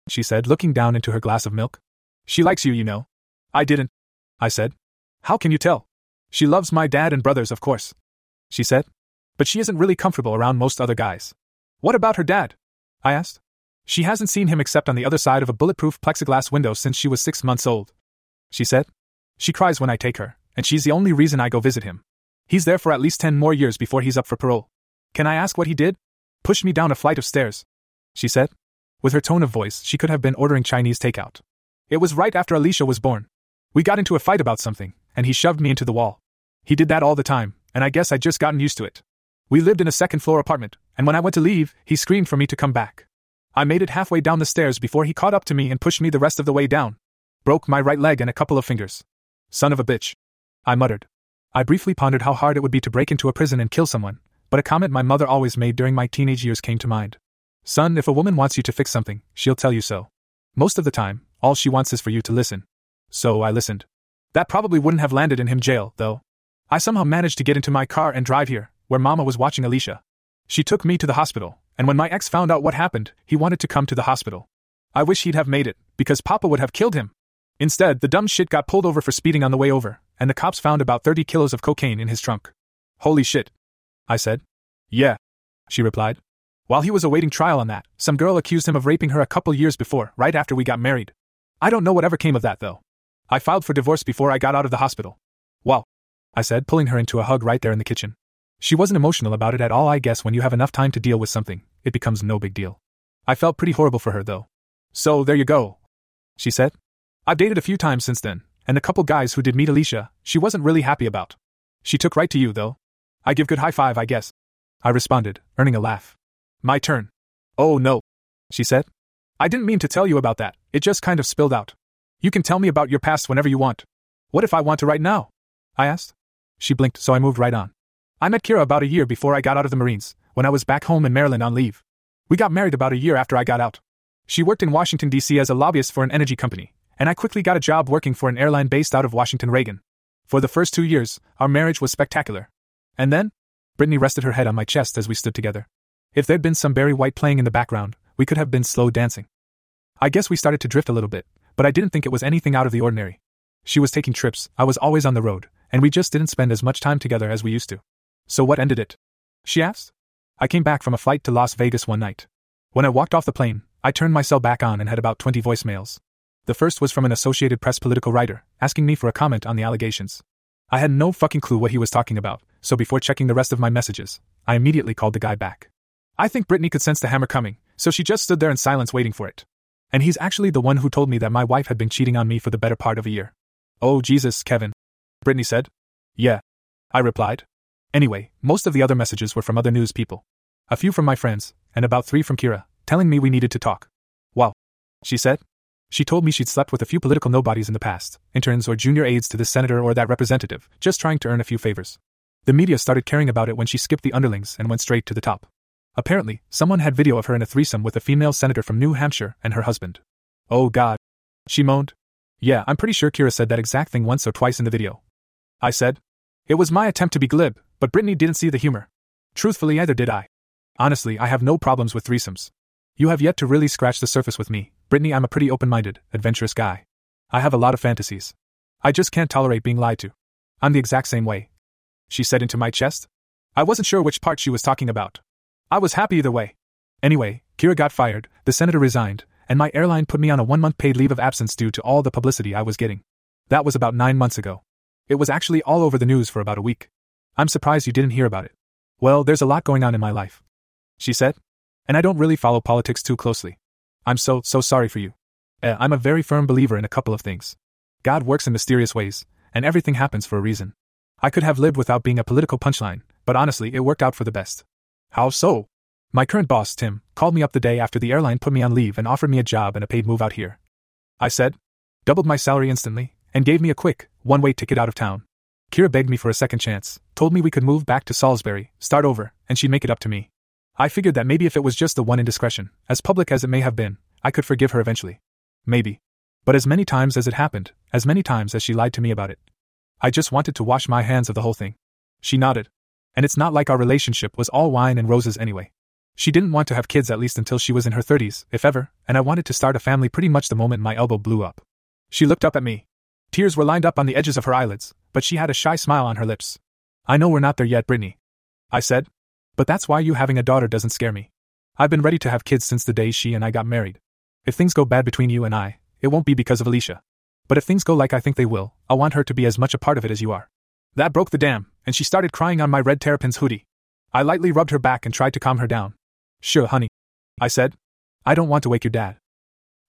she said, looking down into her glass of milk. She likes you, you know. I didn't. I said. How can you tell? She loves my dad and brothers, of course. She said. But she isn't really comfortable around most other guys. What about her dad? I asked. She hasn't seen him except on the other side of a bulletproof plexiglass window since she was six months old. She said. She cries when I take her, and she's the only reason I go visit him. He's there for at least ten more years before he's up for parole. Can I ask what he did? Pushed me down a flight of stairs. She said. With her tone of voice, she could have been ordering Chinese takeout. It was right after Alicia was born. We got into a fight about something, and he shoved me into the wall. He did that all the time, and I guess I'd just gotten used to it. We lived in a second floor apartment, and when I went to leave, he screamed for me to come back. I made it halfway down the stairs before he caught up to me and pushed me the rest of the way down. Broke my right leg and a couple of fingers. Son of a bitch. I muttered. I briefly pondered how hard it would be to break into a prison and kill someone, but a comment my mother always made during my teenage years came to mind. Son, if a woman wants you to fix something, she'll tell you so. Most of the time, all she wants is for you to listen. So I listened. That probably wouldn't have landed in him jail, though. I somehow managed to get into my car and drive here, where Mama was watching Alicia. She took me to the hospital, and when my ex found out what happened, he wanted to come to the hospital. I wish he'd have made it, because Papa would have killed him. Instead, the dumb shit got pulled over for speeding on the way over, and the cops found about 30 kilos of cocaine in his trunk. Holy shit. I said. Yeah. She replied. While he was awaiting trial on that, some girl accused him of raping her a couple years before, right after we got married. I don't know whatever came of that, though. I filed for divorce before I got out of the hospital. Well, I said, pulling her into a hug right there in the kitchen. She wasn't emotional about it at all, I guess when you have enough time to deal with something, it becomes no big deal. I felt pretty horrible for her, though. So, there you go. She said. I've dated a few times since then, and the couple guys who did meet Alicia, she wasn't really happy about. She took right to you, though. I give good high five, I guess. I responded, earning a laugh. My turn. Oh no. She said. I didn't mean to tell you about that, it just kind of spilled out. You can tell me about your past whenever you want. What if I want to right now? I asked. She blinked, so I moved right on. I met Kira about a year before I got out of the Marines, when I was back home in Maryland on leave. We got married about a year after I got out. She worked in Washington, D.C. as a lobbyist for an energy company, and I quickly got a job working for an airline based out of Washington Reagan. For the first two years, our marriage was spectacular. And then? Brittany rested her head on my chest as we stood together. If there'd been some Barry White playing in the background, we could have been slow dancing. I guess we started to drift a little bit, but I didn't think it was anything out of the ordinary. She was taking trips, I was always on the road, and we just didn't spend as much time together as we used to. So what ended it? She asked. I came back from a flight to Las Vegas one night. When I walked off the plane, I turned my cell back on and had about 20 voicemails. The first was from an Associated Press political writer, asking me for a comment on the allegations. I had no fucking clue what he was talking about, so before checking the rest of my messages, I immediately called the guy back. I think Brittany could sense the hammer coming, so she just stood there in silence waiting for it. And he's actually the one who told me that my wife had been cheating on me for the better part of a year. Oh, Jesus, Kevin. Brittany said. Yeah. I replied, Anyway, most of the other messages were from other news people. A few from my friends, and about three from Kira, telling me we needed to talk. Wow. She said. She told me she'd slept with a few political nobodies in the past, interns or junior aides to this senator or that representative, just trying to earn a few favors. The media started caring about it when she skipped the underlings and went straight to the top. Apparently, someone had video of her in a threesome with a female senator from New Hampshire and her husband. Oh god. She moaned. Yeah, I'm pretty sure Kira said that exact thing once or twice in the video. I said. It was my attempt to be glib, but Brittany didn't see the humor. Truthfully, either did I. Honestly, I have no problems with threesomes. You have yet to really scratch the surface with me, Brittany. I'm a pretty open minded, adventurous guy. I have a lot of fantasies. I just can't tolerate being lied to. I'm the exact same way. She said into my chest. I wasn't sure which part she was talking about. I was happy either way. Anyway, Kira got fired, the senator resigned, and my airline put me on a one month paid leave of absence due to all the publicity I was getting. That was about nine months ago. It was actually all over the news for about a week. I'm surprised you didn't hear about it. Well, there's a lot going on in my life. She said. And I don't really follow politics too closely. I'm so, so sorry for you. Uh, I'm a very firm believer in a couple of things. God works in mysterious ways, and everything happens for a reason. I could have lived without being a political punchline, but honestly, it worked out for the best. How so? My current boss, Tim, called me up the day after the airline put me on leave and offered me a job and a paid move out here. I said, doubled my salary instantly, and gave me a quick, one way ticket out of town. Kira begged me for a second chance, told me we could move back to Salisbury, start over, and she'd make it up to me. I figured that maybe if it was just the one indiscretion, as public as it may have been, I could forgive her eventually. Maybe. But as many times as it happened, as many times as she lied to me about it, I just wanted to wash my hands of the whole thing. She nodded. And it's not like our relationship was all wine and roses anyway. She didn't want to have kids at least until she was in her 30s, if ever, and I wanted to start a family pretty much the moment my elbow blew up. She looked up at me, Tears were lined up on the edges of her eyelids, but she had a shy smile on her lips. I know we're not there yet, Brittany. I said. But that's why you having a daughter doesn't scare me. I've been ready to have kids since the day she and I got married. If things go bad between you and I, it won't be because of Alicia. But if things go like I think they will, I want her to be as much a part of it as you are. That broke the dam, and she started crying on my red terrapin's hoodie. I lightly rubbed her back and tried to calm her down. Sure, honey. I said. I don't want to wake your dad.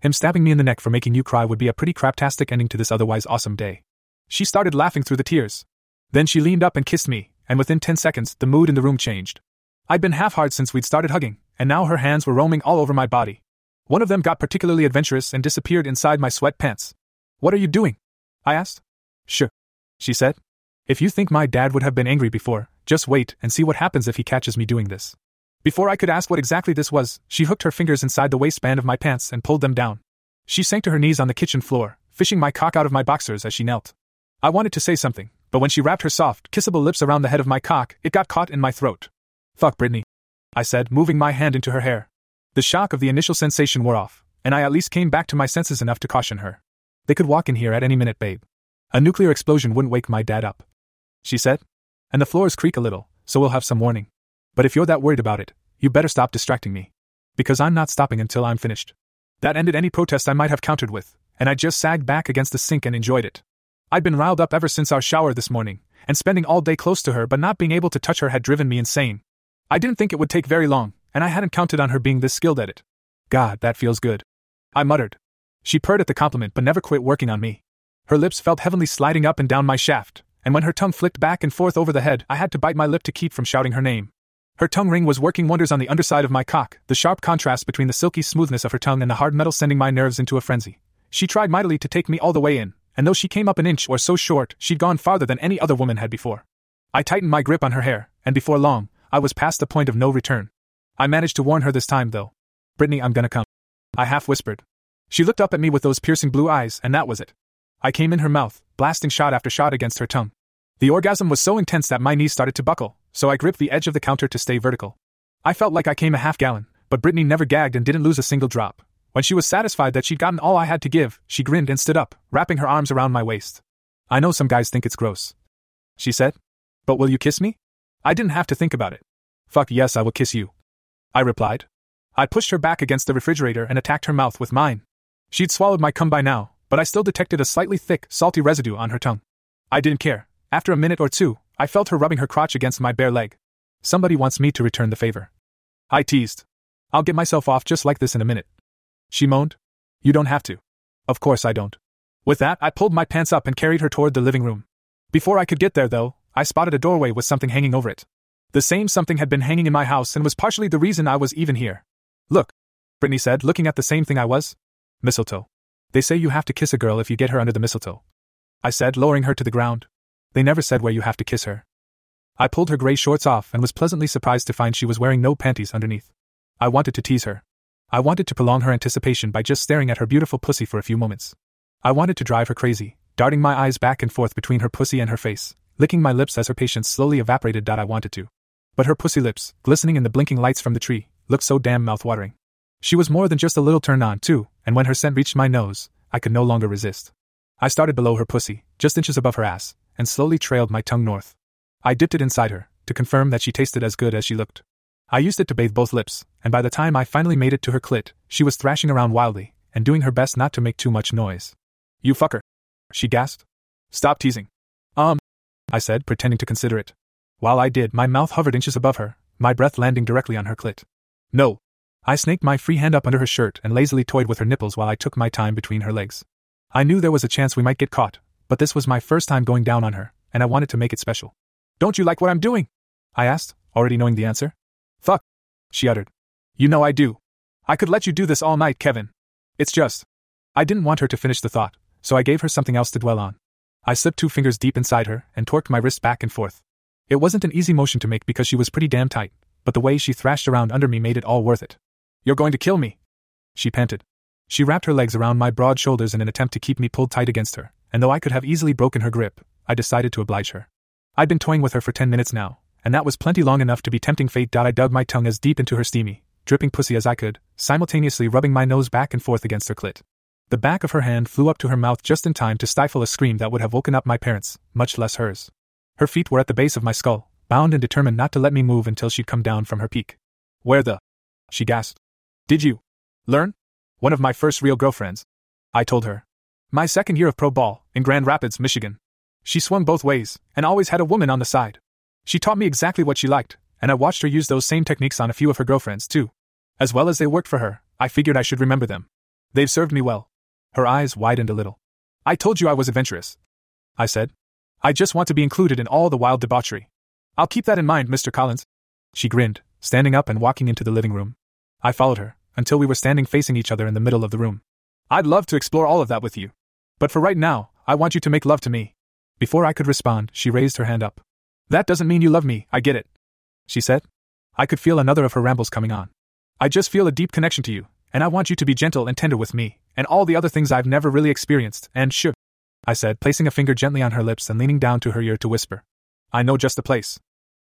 Him stabbing me in the neck for making you cry would be a pretty craptastic ending to this otherwise awesome day. She started laughing through the tears. Then she leaned up and kissed me, and within 10 seconds, the mood in the room changed. I'd been half hard since we'd started hugging, and now her hands were roaming all over my body. One of them got particularly adventurous and disappeared inside my sweatpants. What are you doing? I asked. Sure, she said. If you think my dad would have been angry before, just wait and see what happens if he catches me doing this. Before I could ask what exactly this was, she hooked her fingers inside the waistband of my pants and pulled them down. She sank to her knees on the kitchen floor, fishing my cock out of my boxers as she knelt. I wanted to say something, but when she wrapped her soft, kissable lips around the head of my cock, it got caught in my throat. Fuck Brittany. I said, moving my hand into her hair. The shock of the initial sensation wore off, and I at least came back to my senses enough to caution her. They could walk in here at any minute, babe. A nuclear explosion wouldn't wake my dad up. She said. And the floors creak a little, so we'll have some warning. But if you're that worried about it, you better stop distracting me. Because I'm not stopping until I'm finished. That ended any protest I might have countered with, and I just sagged back against the sink and enjoyed it. I'd been riled up ever since our shower this morning, and spending all day close to her but not being able to touch her had driven me insane. I didn't think it would take very long, and I hadn't counted on her being this skilled at it. God, that feels good. I muttered. She purred at the compliment but never quit working on me. Her lips felt heavenly sliding up and down my shaft, and when her tongue flicked back and forth over the head, I had to bite my lip to keep from shouting her name. Her tongue ring was working wonders on the underside of my cock, the sharp contrast between the silky smoothness of her tongue and the hard metal sending my nerves into a frenzy. She tried mightily to take me all the way in, and though she came up an inch or so short, she'd gone farther than any other woman had before. I tightened my grip on her hair, and before long, I was past the point of no return. I managed to warn her this time, though. Brittany, I'm gonna come. I half whispered. She looked up at me with those piercing blue eyes, and that was it. I came in her mouth, blasting shot after shot against her tongue. The orgasm was so intense that my knees started to buckle, so I gripped the edge of the counter to stay vertical. I felt like I came a half gallon, but Brittany never gagged and didn't lose a single drop. When she was satisfied that she'd gotten all I had to give, she grinned and stood up, wrapping her arms around my waist. I know some guys think it's gross. She said. But will you kiss me? I didn't have to think about it. Fuck yes, I will kiss you. I replied. I pushed her back against the refrigerator and attacked her mouth with mine. She'd swallowed my cum by now, but I still detected a slightly thick, salty residue on her tongue. I didn't care. After a minute or two, I felt her rubbing her crotch against my bare leg. Somebody wants me to return the favor. I teased. I'll get myself off just like this in a minute. She moaned. You don't have to. Of course I don't. With that, I pulled my pants up and carried her toward the living room. Before I could get there, though, I spotted a doorway with something hanging over it. The same something had been hanging in my house and was partially the reason I was even here. Look, Brittany said, looking at the same thing I was. Mistletoe. They say you have to kiss a girl if you get her under the mistletoe. I said, lowering her to the ground. They never said where you have to kiss her. I pulled her gray shorts off and was pleasantly surprised to find she was wearing no panties underneath. I wanted to tease her. I wanted to prolong her anticipation by just staring at her beautiful pussy for a few moments. I wanted to drive her crazy, darting my eyes back and forth between her pussy and her face, licking my lips as her patience slowly evaporated. I wanted to. But her pussy lips, glistening in the blinking lights from the tree, looked so damn mouth-watering. She was more than just a little turned on, too, and when her scent reached my nose, I could no longer resist. I started below her pussy, just inches above her ass, and slowly trailed my tongue north. I dipped it inside her, to confirm that she tasted as good as she looked. I used it to bathe both lips, and by the time I finally made it to her clit, she was thrashing around wildly, and doing her best not to make too much noise. You fucker. She gasped. Stop teasing. Um, I said, pretending to consider it. While I did, my mouth hovered inches above her, my breath landing directly on her clit. No. I snaked my free hand up under her shirt and lazily toyed with her nipples while I took my time between her legs. I knew there was a chance we might get caught, but this was my first time going down on her, and I wanted to make it special. Don't you like what I'm doing? I asked, already knowing the answer. Fuck, she uttered. You know I do. I could let you do this all night, Kevin. It's just. I didn't want her to finish the thought, so I gave her something else to dwell on. I slipped two fingers deep inside her and torqued my wrist back and forth. It wasn't an easy motion to make because she was pretty damn tight, but the way she thrashed around under me made it all worth it. You're going to kill me. She panted. She wrapped her legs around my broad shoulders in an attempt to keep me pulled tight against her, and though I could have easily broken her grip, I decided to oblige her. I'd been toying with her for ten minutes now, and that was plenty long enough to be tempting fate. I dug my tongue as deep into her steamy, dripping pussy as I could, simultaneously rubbing my nose back and forth against her clit. The back of her hand flew up to her mouth just in time to stifle a scream that would have woken up my parents, much less hers. Her feet were at the base of my skull, bound and determined not to let me move until she'd come down from her peak. Where the? She gasped. Did you? Learn? One of my first real girlfriends. I told her. My second year of pro ball, in Grand Rapids, Michigan. She swung both ways, and always had a woman on the side. She taught me exactly what she liked, and I watched her use those same techniques on a few of her girlfriends, too. As well as they worked for her, I figured I should remember them. They've served me well. Her eyes widened a little. I told you I was adventurous. I said. I just want to be included in all the wild debauchery. I'll keep that in mind, Mr. Collins. She grinned, standing up and walking into the living room. I followed her, until we were standing facing each other in the middle of the room. I'd love to explore all of that with you. But for right now, I want you to make love to me. Before I could respond, she raised her hand up. That doesn't mean you love me, I get it. She said. I could feel another of her rambles coming on. I just feel a deep connection to you, and I want you to be gentle and tender with me, and all the other things I've never really experienced, and should. I said, placing a finger gently on her lips and leaning down to her ear to whisper. I know just the place.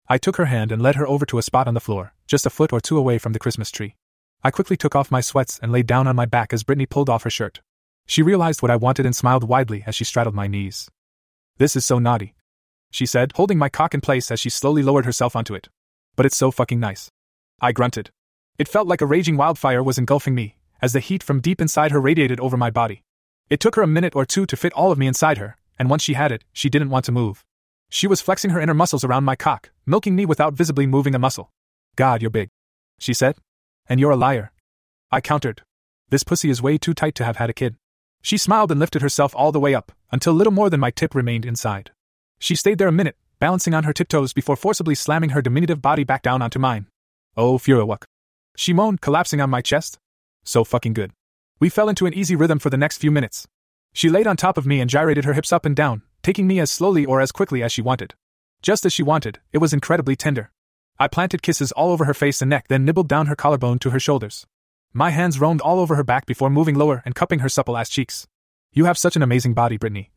I took her hand and led her over to a spot on the floor, just a foot or two away from the Christmas tree. I quickly took off my sweats and lay down on my back as Brittany pulled off her shirt. She realized what I wanted and smiled widely as she straddled my knees. This is so naughty, she said, holding my cock in place as she slowly lowered herself onto it. But it's so fucking nice. I grunted. It felt like a raging wildfire was engulfing me, as the heat from deep inside her radiated over my body. It took her a minute or two to fit all of me inside her, and once she had it, she didn't want to move. She was flexing her inner muscles around my cock, milking me without visibly moving a muscle. God, you're big. She said. And you're a liar. I countered. This pussy is way too tight to have had a kid. She smiled and lifted herself all the way up, until little more than my tip remained inside. She stayed there a minute, balancing on her tiptoes before forcibly slamming her diminutive body back down onto mine. Oh, Furawuk. She moaned, collapsing on my chest. So fucking good. We fell into an easy rhythm for the next few minutes. She laid on top of me and gyrated her hips up and down, taking me as slowly or as quickly as she wanted. Just as she wanted, it was incredibly tender. I planted kisses all over her face and neck, then nibbled down her collarbone to her shoulders. My hands roamed all over her back before moving lower and cupping her supple ass cheeks. You have such an amazing body, Brittany.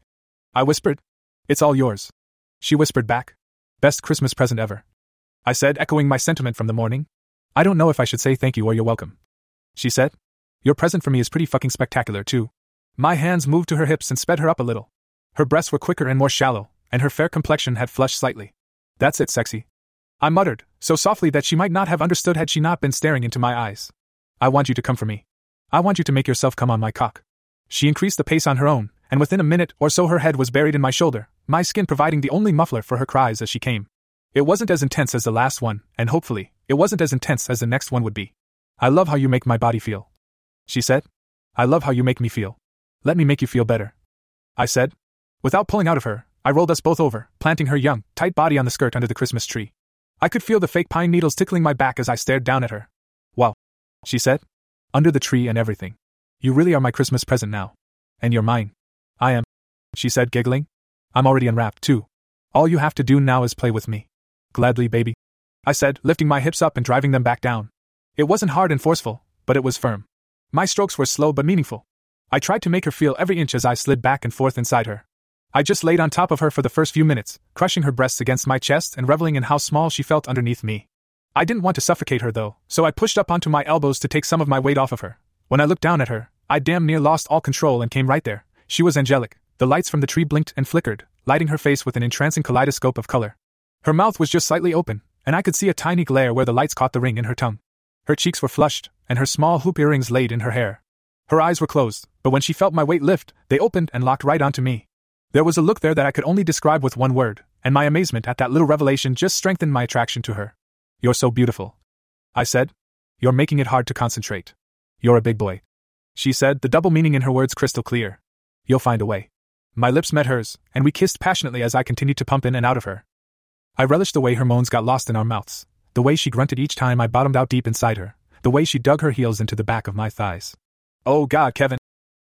I whispered. It's all yours. She whispered back. Best Christmas present ever. I said, echoing my sentiment from the morning. I don't know if I should say thank you or you're welcome. She said. Your present for me is pretty fucking spectacular, too. My hands moved to her hips and sped her up a little. Her breasts were quicker and more shallow, and her fair complexion had flushed slightly. That's it, sexy. I muttered, so softly that she might not have understood had she not been staring into my eyes. I want you to come for me. I want you to make yourself come on my cock. She increased the pace on her own, and within a minute or so her head was buried in my shoulder, my skin providing the only muffler for her cries as she came. It wasn't as intense as the last one, and hopefully, it wasn't as intense as the next one would be. I love how you make my body feel. She said. I love how you make me feel. Let me make you feel better. I said. Without pulling out of her, I rolled us both over, planting her young, tight body on the skirt under the Christmas tree. I could feel the fake pine needles tickling my back as I stared down at her. She said. Under the tree and everything. You really are my Christmas present now. And you're mine. I am, she said, giggling. I'm already unwrapped, too. All you have to do now is play with me. Gladly, baby. I said, lifting my hips up and driving them back down. It wasn't hard and forceful, but it was firm. My strokes were slow but meaningful. I tried to make her feel every inch as I slid back and forth inside her. I just laid on top of her for the first few minutes, crushing her breasts against my chest and reveling in how small she felt underneath me. I didn't want to suffocate her though, so I pushed up onto my elbows to take some of my weight off of her. When I looked down at her, I damn near lost all control and came right there. She was angelic. The lights from the tree blinked and flickered, lighting her face with an entrancing kaleidoscope of color. Her mouth was just slightly open, and I could see a tiny glare where the lights caught the ring in her tongue. Her cheeks were flushed, and her small hoop earrings laid in her hair. Her eyes were closed, but when she felt my weight lift, they opened and locked right onto me. There was a look there that I could only describe with one word, and my amazement at that little revelation just strengthened my attraction to her. You're so beautiful. I said. You're making it hard to concentrate. You're a big boy. She said, the double meaning in her words crystal clear. You'll find a way. My lips met hers, and we kissed passionately as I continued to pump in and out of her. I relished the way her moans got lost in our mouths, the way she grunted each time I bottomed out deep inside her, the way she dug her heels into the back of my thighs. Oh God, Kevin,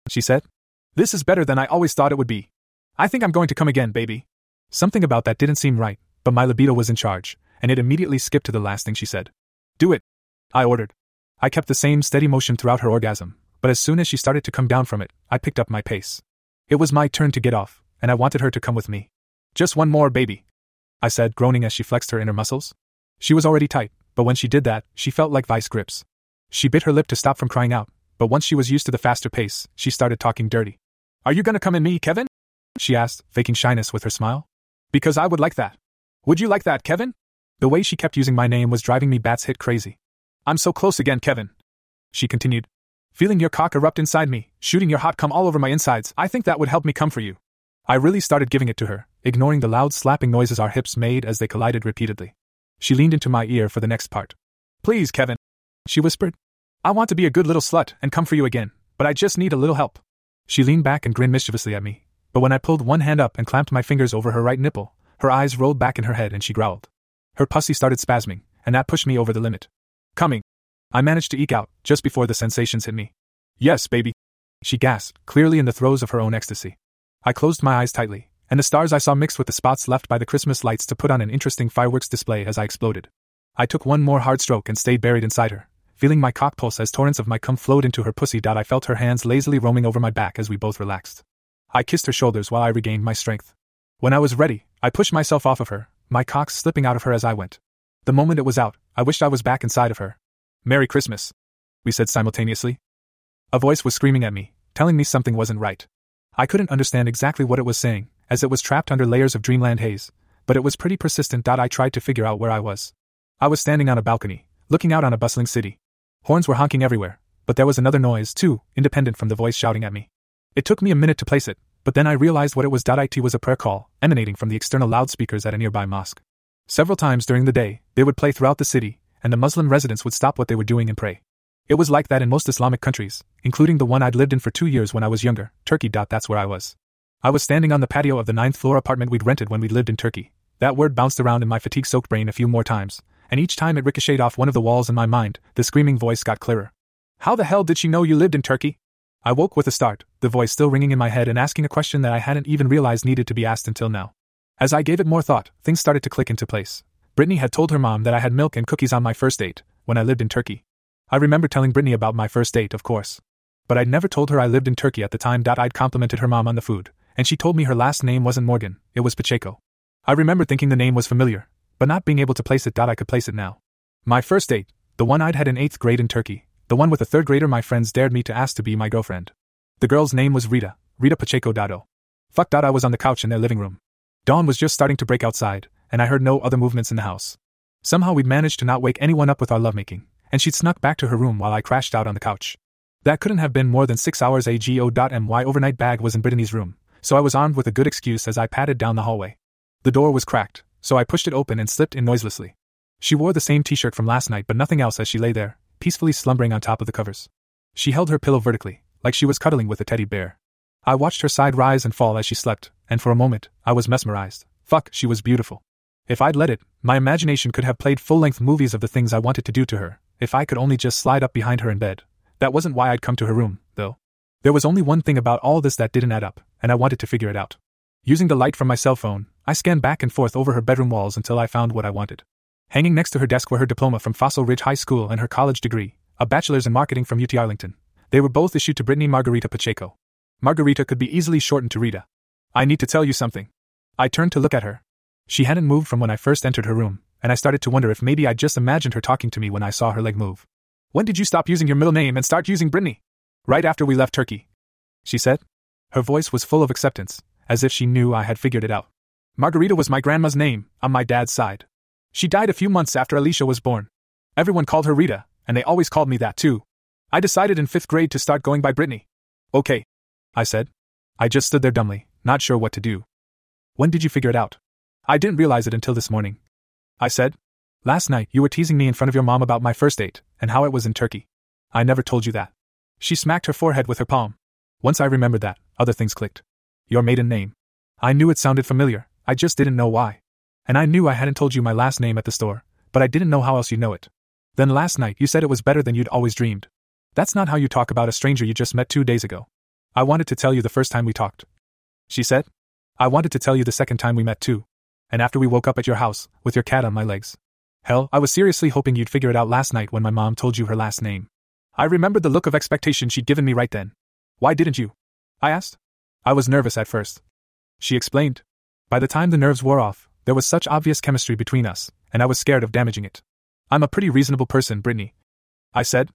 she said. This is better than I always thought it would be. I think I'm going to come again, baby. Something about that didn't seem right, but my libido was in charge, and it immediately skipped to the last thing she said. Do it, I ordered. I kept the same steady motion throughout her orgasm, but as soon as she started to come down from it, I picked up my pace. It was my turn to get off, and I wanted her to come with me. Just one more, baby. I said, groaning as she flexed her inner muscles. She was already tight, but when she did that, she felt like vice grips. She bit her lip to stop from crying out, but once she was used to the faster pace, she started talking dirty. Are you gonna come in me, Kevin? She asked, faking shyness with her smile. Because I would like that. Would you like that, Kevin? The way she kept using my name was driving me bats hit crazy. I'm so close again, Kevin. She continued. Feeling your cock erupt inside me, shooting your hot cum all over my insides, I think that would help me come for you. I really started giving it to her, ignoring the loud slapping noises our hips made as they collided repeatedly. She leaned into my ear for the next part. Please, Kevin, she whispered. I want to be a good little slut and come for you again, but I just need a little help. She leaned back and grinned mischievously at me, but when I pulled one hand up and clamped my fingers over her right nipple, her eyes rolled back in her head and she growled. Her pussy started spasming, and that pushed me over the limit. Coming. I managed to eke out, just before the sensations hit me. Yes, baby. She gasped, clearly in the throes of her own ecstasy. I closed my eyes tightly, and the stars I saw mixed with the spots left by the Christmas lights to put on an interesting fireworks display as I exploded. I took one more hard stroke and stayed buried inside her, feeling my cock pulse as torrents of my cum flowed into her pussy. I felt her hands lazily roaming over my back as we both relaxed. I kissed her shoulders while I regained my strength. When I was ready, I pushed myself off of her, my cock slipping out of her as I went. The moment it was out, I wished I was back inside of her. Merry Christmas, we said simultaneously. A voice was screaming at me, telling me something wasn't right. I couldn't understand exactly what it was saying, as it was trapped under layers of dreamland haze, but it was pretty persistent. I tried to figure out where I was. I was standing on a balcony, looking out on a bustling city. Horns were honking everywhere, but there was another noise, too, independent from the voice shouting at me. It took me a minute to place it, but then I realized what it was. It was a prayer call, emanating from the external loudspeakers at a nearby mosque. Several times during the day, they would play throughout the city, and the Muslim residents would stop what they were doing and pray. It was like that in most Islamic countries, including the one I'd lived in for two years when I was younger, Turkey. That's where I was. I was standing on the patio of the ninth floor apartment we'd rented when we lived in Turkey. That word bounced around in my fatigue soaked brain a few more times, and each time it ricocheted off one of the walls in my mind, the screaming voice got clearer. How the hell did she know you lived in Turkey? I woke with a start, the voice still ringing in my head and asking a question that I hadn't even realized needed to be asked until now. As I gave it more thought, things started to click into place. Brittany had told her mom that I had milk and cookies on my first date, when I lived in Turkey. I remember telling Brittany about my first date, of course. But I'd never told her I lived in Turkey at the time. I'd complimented her mom on the food, and she told me her last name wasn't Morgan, it was Pacheco. I remember thinking the name was familiar, but not being able to place it. I could place it now. My first date, the one I'd had in eighth grade in Turkey, the one with a third grader my friends dared me to ask to be my girlfriend. The girl's name was Rita, Rita Pacheco Dado. Fuck. I was on the couch in their living room. Dawn was just starting to break outside, and I heard no other movements in the house. Somehow we'd managed to not wake anyone up with our lovemaking, and she'd snuck back to her room while I crashed out on the couch. That couldn't have been more than six hours. A GO.my overnight bag was in Brittany's room, so I was armed with a good excuse as I padded down the hallway. The door was cracked, so I pushed it open and slipped in noiselessly. She wore the same t shirt from last night but nothing else as she lay there, peacefully slumbering on top of the covers. She held her pillow vertically, like she was cuddling with a teddy bear. I watched her side rise and fall as she slept, and for a moment, I was mesmerized. Fuck, she was beautiful. If I'd let it, my imagination could have played full length movies of the things I wanted to do to her, if I could only just slide up behind her in bed. That wasn't why I'd come to her room, though. There was only one thing about all this that didn't add up, and I wanted to figure it out. Using the light from my cell phone, I scanned back and forth over her bedroom walls until I found what I wanted. Hanging next to her desk were her diploma from Fossil Ridge High School and her college degree, a bachelor's in marketing from UT Arlington. They were both issued to Brittany Margarita Pacheco. Margarita could be easily shortened to Rita. I need to tell you something. I turned to look at her. She hadn't moved from when I first entered her room, and I started to wonder if maybe I'd just imagined her talking to me when I saw her leg move. When did you stop using your middle name and start using Brittany? Right after we left Turkey. She said. Her voice was full of acceptance, as if she knew I had figured it out. Margarita was my grandma's name, on my dad's side. She died a few months after Alicia was born. Everyone called her Rita, and they always called me that too. I decided in fifth grade to start going by Brittany. Okay. I said. I just stood there dumbly, not sure what to do. When did you figure it out? I didn't realize it until this morning. I said. Last night you were teasing me in front of your mom about my first date, and how it was in Turkey. I never told you that. She smacked her forehead with her palm. Once I remembered that, other things clicked. Your maiden name. I knew it sounded familiar, I just didn't know why. And I knew I hadn't told you my last name at the store, but I didn't know how else you'd know it. Then last night you said it was better than you'd always dreamed. That's not how you talk about a stranger you just met two days ago. I wanted to tell you the first time we talked. She said. I wanted to tell you the second time we met too. And after we woke up at your house, with your cat on my legs. Hell, I was seriously hoping you'd figure it out last night when my mom told you her last name. I remembered the look of expectation she'd given me right then. Why didn't you? I asked. I was nervous at first. She explained. By the time the nerves wore off, there was such obvious chemistry between us, and I was scared of damaging it. I'm a pretty reasonable person, Brittany. I said.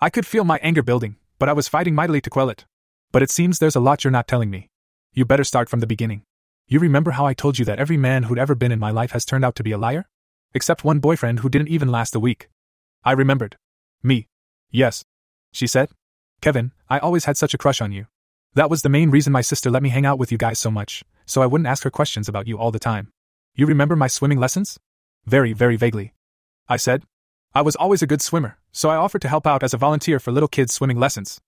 I could feel my anger building, but I was fighting mightily to quell it. But it seems there's a lot you're not telling me. You better start from the beginning. You remember how I told you that every man who'd ever been in my life has turned out to be a liar? Except one boyfriend who didn't even last a week. I remembered. Me. Yes. She said. Kevin, I always had such a crush on you. That was the main reason my sister let me hang out with you guys so much, so I wouldn't ask her questions about you all the time. You remember my swimming lessons? Very, very vaguely. I said. I was always a good swimmer, so I offered to help out as a volunteer for little kids' swimming lessons.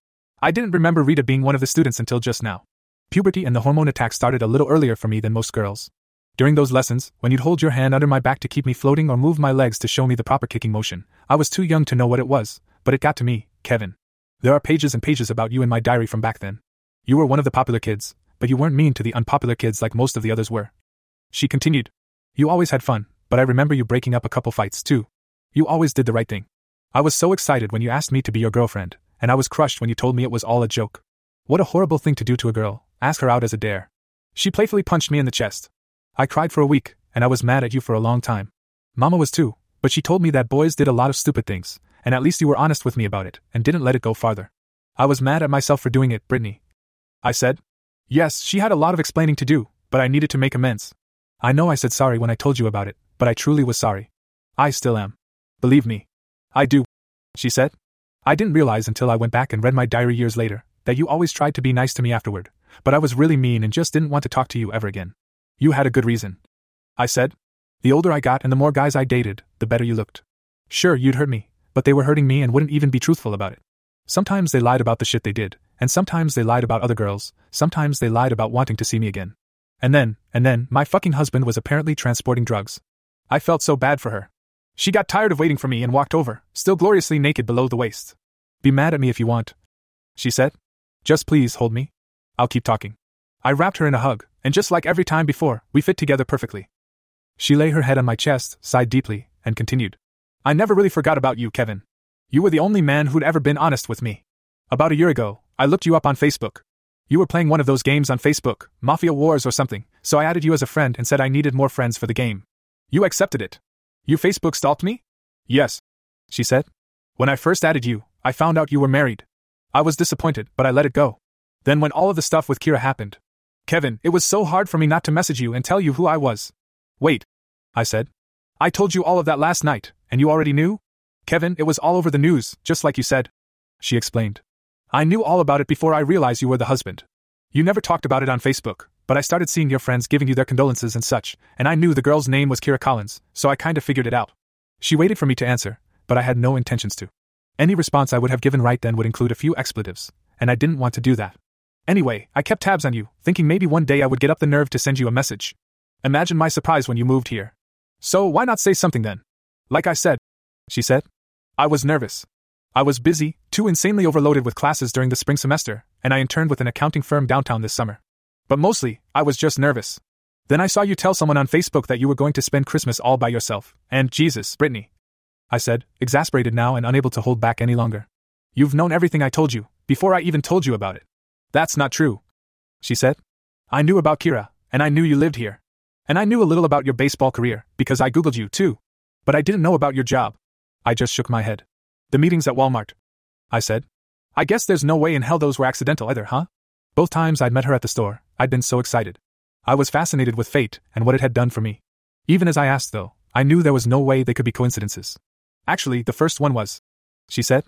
I didn't remember Rita being one of the students until just now. Puberty and the hormone attack started a little earlier for me than most girls. During those lessons, when you'd hold your hand under my back to keep me floating or move my legs to show me the proper kicking motion, I was too young to know what it was, but it got to me, Kevin. There are pages and pages about you in my diary from back then. You were one of the popular kids, but you weren't mean to the unpopular kids like most of the others were. She continued. You always had fun, but I remember you breaking up a couple fights, too. You always did the right thing. I was so excited when you asked me to be your girlfriend, and I was crushed when you told me it was all a joke. What a horrible thing to do to a girl, ask her out as a dare. She playfully punched me in the chest. I cried for a week, and I was mad at you for a long time. Mama was too, but she told me that boys did a lot of stupid things, and at least you were honest with me about it, and didn't let it go farther. I was mad at myself for doing it, Brittany, I said. Yes, she had a lot of explaining to do, but I needed to make amends. I know I said sorry when I told you about it, but I truly was sorry. I still am. Believe me. I do, she said. I didn't realize until I went back and read my diary years later that you always tried to be nice to me afterward, but I was really mean and just didn't want to talk to you ever again. You had a good reason. I said. The older I got and the more guys I dated, the better you looked. Sure, you'd hurt me, but they were hurting me and wouldn't even be truthful about it. Sometimes they lied about the shit they did, and sometimes they lied about other girls, sometimes they lied about wanting to see me again. And then, and then, my fucking husband was apparently transporting drugs. I felt so bad for her. She got tired of waiting for me and walked over, still gloriously naked below the waist. Be mad at me if you want, she said. Just please hold me. I'll keep talking. I wrapped her in a hug, and just like every time before, we fit together perfectly. She lay her head on my chest, sighed deeply, and continued. I never really forgot about you, Kevin. You were the only man who'd ever been honest with me. About a year ago, I looked you up on Facebook. You were playing one of those games on Facebook, Mafia Wars or something, so I added you as a friend and said I needed more friends for the game. You accepted it. You Facebook stalked me? Yes, she said. When I first added you, I found out you were married. I was disappointed, but I let it go. Then, when all of the stuff with Kira happened, Kevin, it was so hard for me not to message you and tell you who I was. Wait, I said. I told you all of that last night, and you already knew? Kevin, it was all over the news, just like you said. She explained. I knew all about it before I realized you were the husband. You never talked about it on Facebook, but I started seeing your friends giving you their condolences and such, and I knew the girl's name was Kira Collins, so I kinda figured it out. She waited for me to answer, but I had no intentions to. Any response I would have given right then would include a few expletives, and I didn't want to do that. Anyway, I kept tabs on you, thinking maybe one day I would get up the nerve to send you a message. Imagine my surprise when you moved here. So why not say something then? Like I said, she said. I was nervous. I was busy, too insanely overloaded with classes during the spring semester, and I interned with an accounting firm downtown this summer. But mostly, I was just nervous. Then I saw you tell someone on Facebook that you were going to spend Christmas all by yourself, and Jesus, Brittany. I said, exasperated now and unable to hold back any longer. You've known everything I told you, before I even told you about it. That's not true. She said. I knew about Kira, and I knew you lived here. And I knew a little about your baseball career, because I Googled you, too. But I didn't know about your job. I just shook my head. The meetings at Walmart. I said. I guess there's no way in hell those were accidental either, huh? Both times I'd met her at the store, I'd been so excited. I was fascinated with fate and what it had done for me. Even as I asked, though, I knew there was no way they could be coincidences. Actually, the first one was. She said.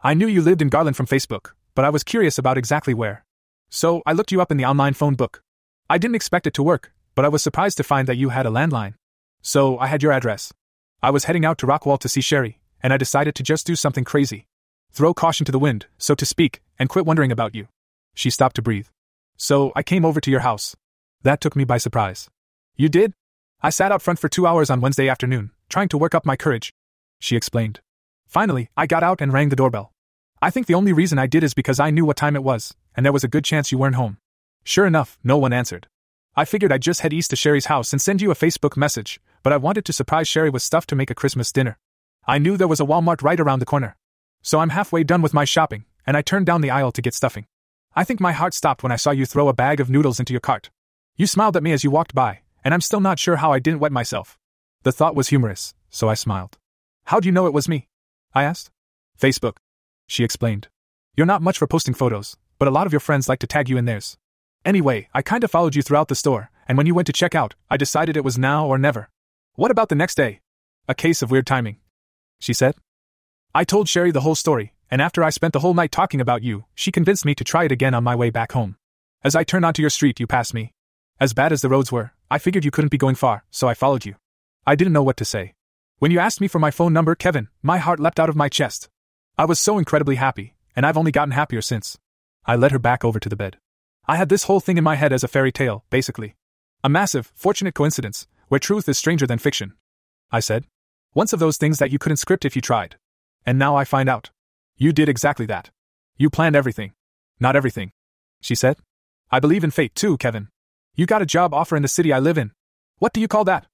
I knew you lived in Garland from Facebook, but I was curious about exactly where. So I looked you up in the online phone book. I didn't expect it to work, but I was surprised to find that you had a landline. So I had your address. I was heading out to Rockwall to see Sherry, and I decided to just do something crazy. Throw caution to the wind, so to speak, and quit wondering about you. She stopped to breathe. So I came over to your house. That took me by surprise. You did? I sat out front for two hours on Wednesday afternoon, trying to work up my courage. She explained. Finally, I got out and rang the doorbell. I think the only reason I did is because I knew what time it was, and there was a good chance you weren't home. Sure enough, no one answered. I figured I'd just head east to Sherry's house and send you a Facebook message, but I wanted to surprise Sherry with stuff to make a Christmas dinner. I knew there was a Walmart right around the corner. So I'm halfway done with my shopping, and I turned down the aisle to get stuffing. I think my heart stopped when I saw you throw a bag of noodles into your cart. You smiled at me as you walked by, and I'm still not sure how I didn't wet myself. The thought was humorous, so I smiled. How'd you know it was me? I asked. Facebook. She explained. You're not much for posting photos, but a lot of your friends like to tag you in theirs. Anyway, I kinda followed you throughout the store, and when you went to check out, I decided it was now or never. What about the next day? A case of weird timing. She said. I told Sherry the whole story, and after I spent the whole night talking about you, she convinced me to try it again on my way back home. As I turned onto your street, you passed me. As bad as the roads were, I figured you couldn't be going far, so I followed you. I didn't know what to say. When you asked me for my phone number, Kevin, my heart leapt out of my chest. I was so incredibly happy, and I've only gotten happier since. I led her back over to the bed. I had this whole thing in my head as a fairy tale, basically. A massive, fortunate coincidence, where truth is stranger than fiction. I said. Once of those things that you couldn't script if you tried. And now I find out. You did exactly that. You planned everything. Not everything. She said. I believe in fate too, Kevin. You got a job offer in the city I live in. What do you call that?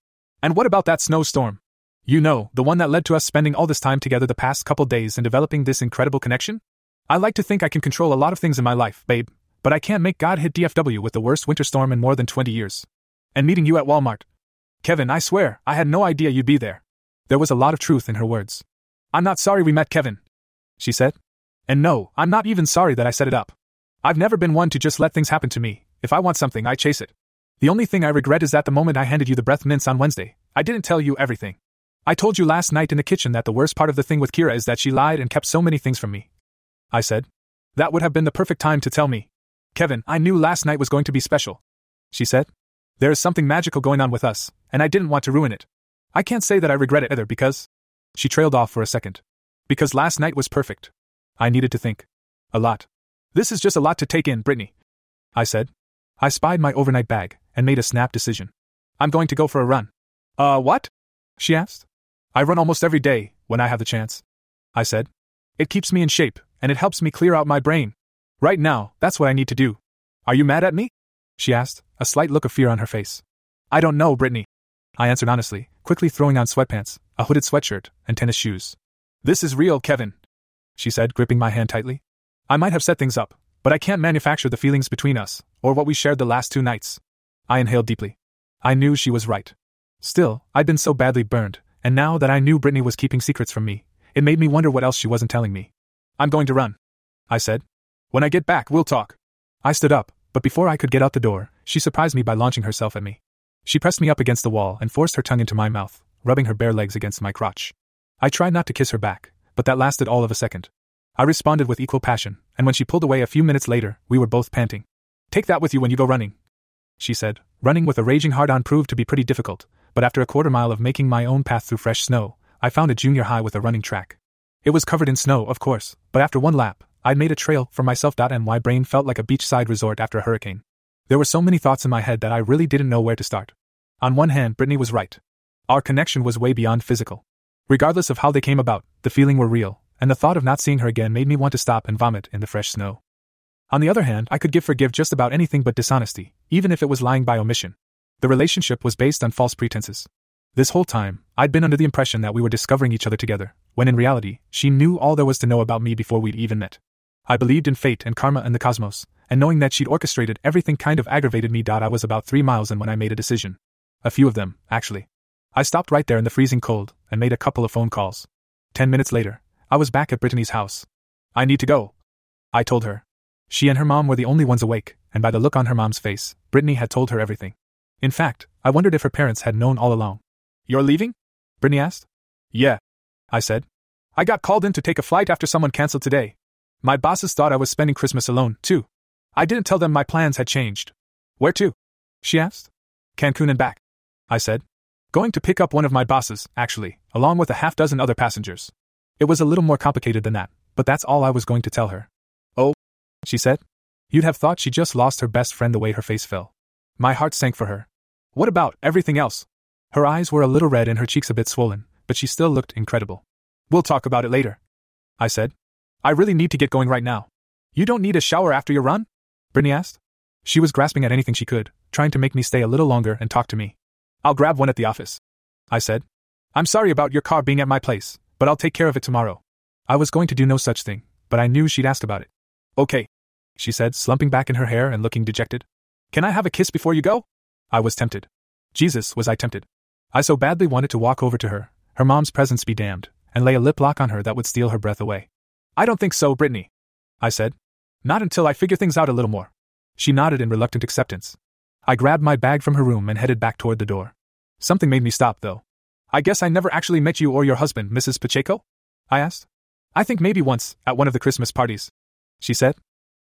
And what about that snowstorm? You know, the one that led to us spending all this time together the past couple days and developing this incredible connection? I like to think I can control a lot of things in my life, babe, but I can't make God hit DFW with the worst winter storm in more than 20 years. And meeting you at Walmart. Kevin, I swear, I had no idea you'd be there. There was a lot of truth in her words. I'm not sorry we met, Kevin, she said. And no, I'm not even sorry that I set it up. I've never been one to just let things happen to me. If I want something, I chase it. The only thing I regret is that the moment I handed you the breath mints on Wednesday, I didn't tell you everything. I told you last night in the kitchen that the worst part of the thing with Kira is that she lied and kept so many things from me. I said. That would have been the perfect time to tell me. Kevin, I knew last night was going to be special. She said. There is something magical going on with us, and I didn't want to ruin it. I can't say that I regret it either because. She trailed off for a second. Because last night was perfect. I needed to think. A lot. This is just a lot to take in, Brittany. I said. I spied my overnight bag and made a snap decision. I'm going to go for a run. Uh, what? She asked. I run almost every day, when I have the chance. I said. It keeps me in shape, and it helps me clear out my brain. Right now, that's what I need to do. Are you mad at me? She asked, a slight look of fear on her face. I don't know, Brittany. I answered honestly, quickly throwing on sweatpants, a hooded sweatshirt, and tennis shoes. This is real, Kevin. She said, gripping my hand tightly. I might have set things up, but I can't manufacture the feelings between us, or what we shared the last two nights. I inhaled deeply. I knew she was right. Still, I'd been so badly burned, and now that I knew Brittany was keeping secrets from me, it made me wonder what else she wasn't telling me. I'm going to run. I said. When I get back, we'll talk. I stood up, but before I could get out the door, she surprised me by launching herself at me. She pressed me up against the wall and forced her tongue into my mouth, rubbing her bare legs against my crotch. I tried not to kiss her back, but that lasted all of a second. I responded with equal passion, and when she pulled away a few minutes later, we were both panting. Take that with you when you go running, she said. Running with a raging hard on proved to be pretty difficult, but after a quarter mile of making my own path through fresh snow, I found a junior high with a running track. It was covered in snow, of course, but after one lap, I'd made a trail for myself. And my brain felt like a beachside resort after a hurricane. There were so many thoughts in my head that I really didn't know where to start. On one hand, Brittany was right. Our connection was way beyond physical. Regardless of how they came about, the feeling were real, and the thought of not seeing her again made me want to stop and vomit in the fresh snow. On the other hand, I could give forgive just about anything but dishonesty, even if it was lying by omission. The relationship was based on false pretenses. This whole time, I'd been under the impression that we were discovering each other together, when in reality, she knew all there was to know about me before we'd even met. I believed in fate and karma and the cosmos, and knowing that she'd orchestrated everything kind of aggravated me. I was about three miles in when I made a decision. A few of them, actually. I stopped right there in the freezing cold and made a couple of phone calls. Ten minutes later, I was back at Brittany's house. I need to go. I told her. She and her mom were the only ones awake, and by the look on her mom's face, Brittany had told her everything. In fact, I wondered if her parents had known all along. You're leaving? Brittany asked. Yeah. I said. I got called in to take a flight after someone canceled today. My bosses thought I was spending Christmas alone, too. I didn't tell them my plans had changed. Where to? She asked. Cancun and back. I said. Going to pick up one of my bosses, actually, along with a half dozen other passengers. It was a little more complicated than that, but that's all I was going to tell her. Oh, she said. You'd have thought she just lost her best friend the way her face fell. My heart sank for her. What about everything else? Her eyes were a little red and her cheeks a bit swollen, but she still looked incredible. We'll talk about it later. I said. I really need to get going right now. You don't need a shower after your run? Brittany asked. She was grasping at anything she could, trying to make me stay a little longer and talk to me. I'll grab one at the office. I said. I'm sorry about your car being at my place, but I'll take care of it tomorrow. I was going to do no such thing, but I knew she'd ask about it. Okay, she said, slumping back in her hair and looking dejected. Can I have a kiss before you go? I was tempted. Jesus, was I tempted. I so badly wanted to walk over to her, her mom's presence be damned, and lay a lip lock on her that would steal her breath away. I don't think so, Brittany. I said. Not until I figure things out a little more. She nodded in reluctant acceptance. I grabbed my bag from her room and headed back toward the door. Something made me stop, though. I guess I never actually met you or your husband, Mrs. Pacheco? I asked. I think maybe once, at one of the Christmas parties. She said.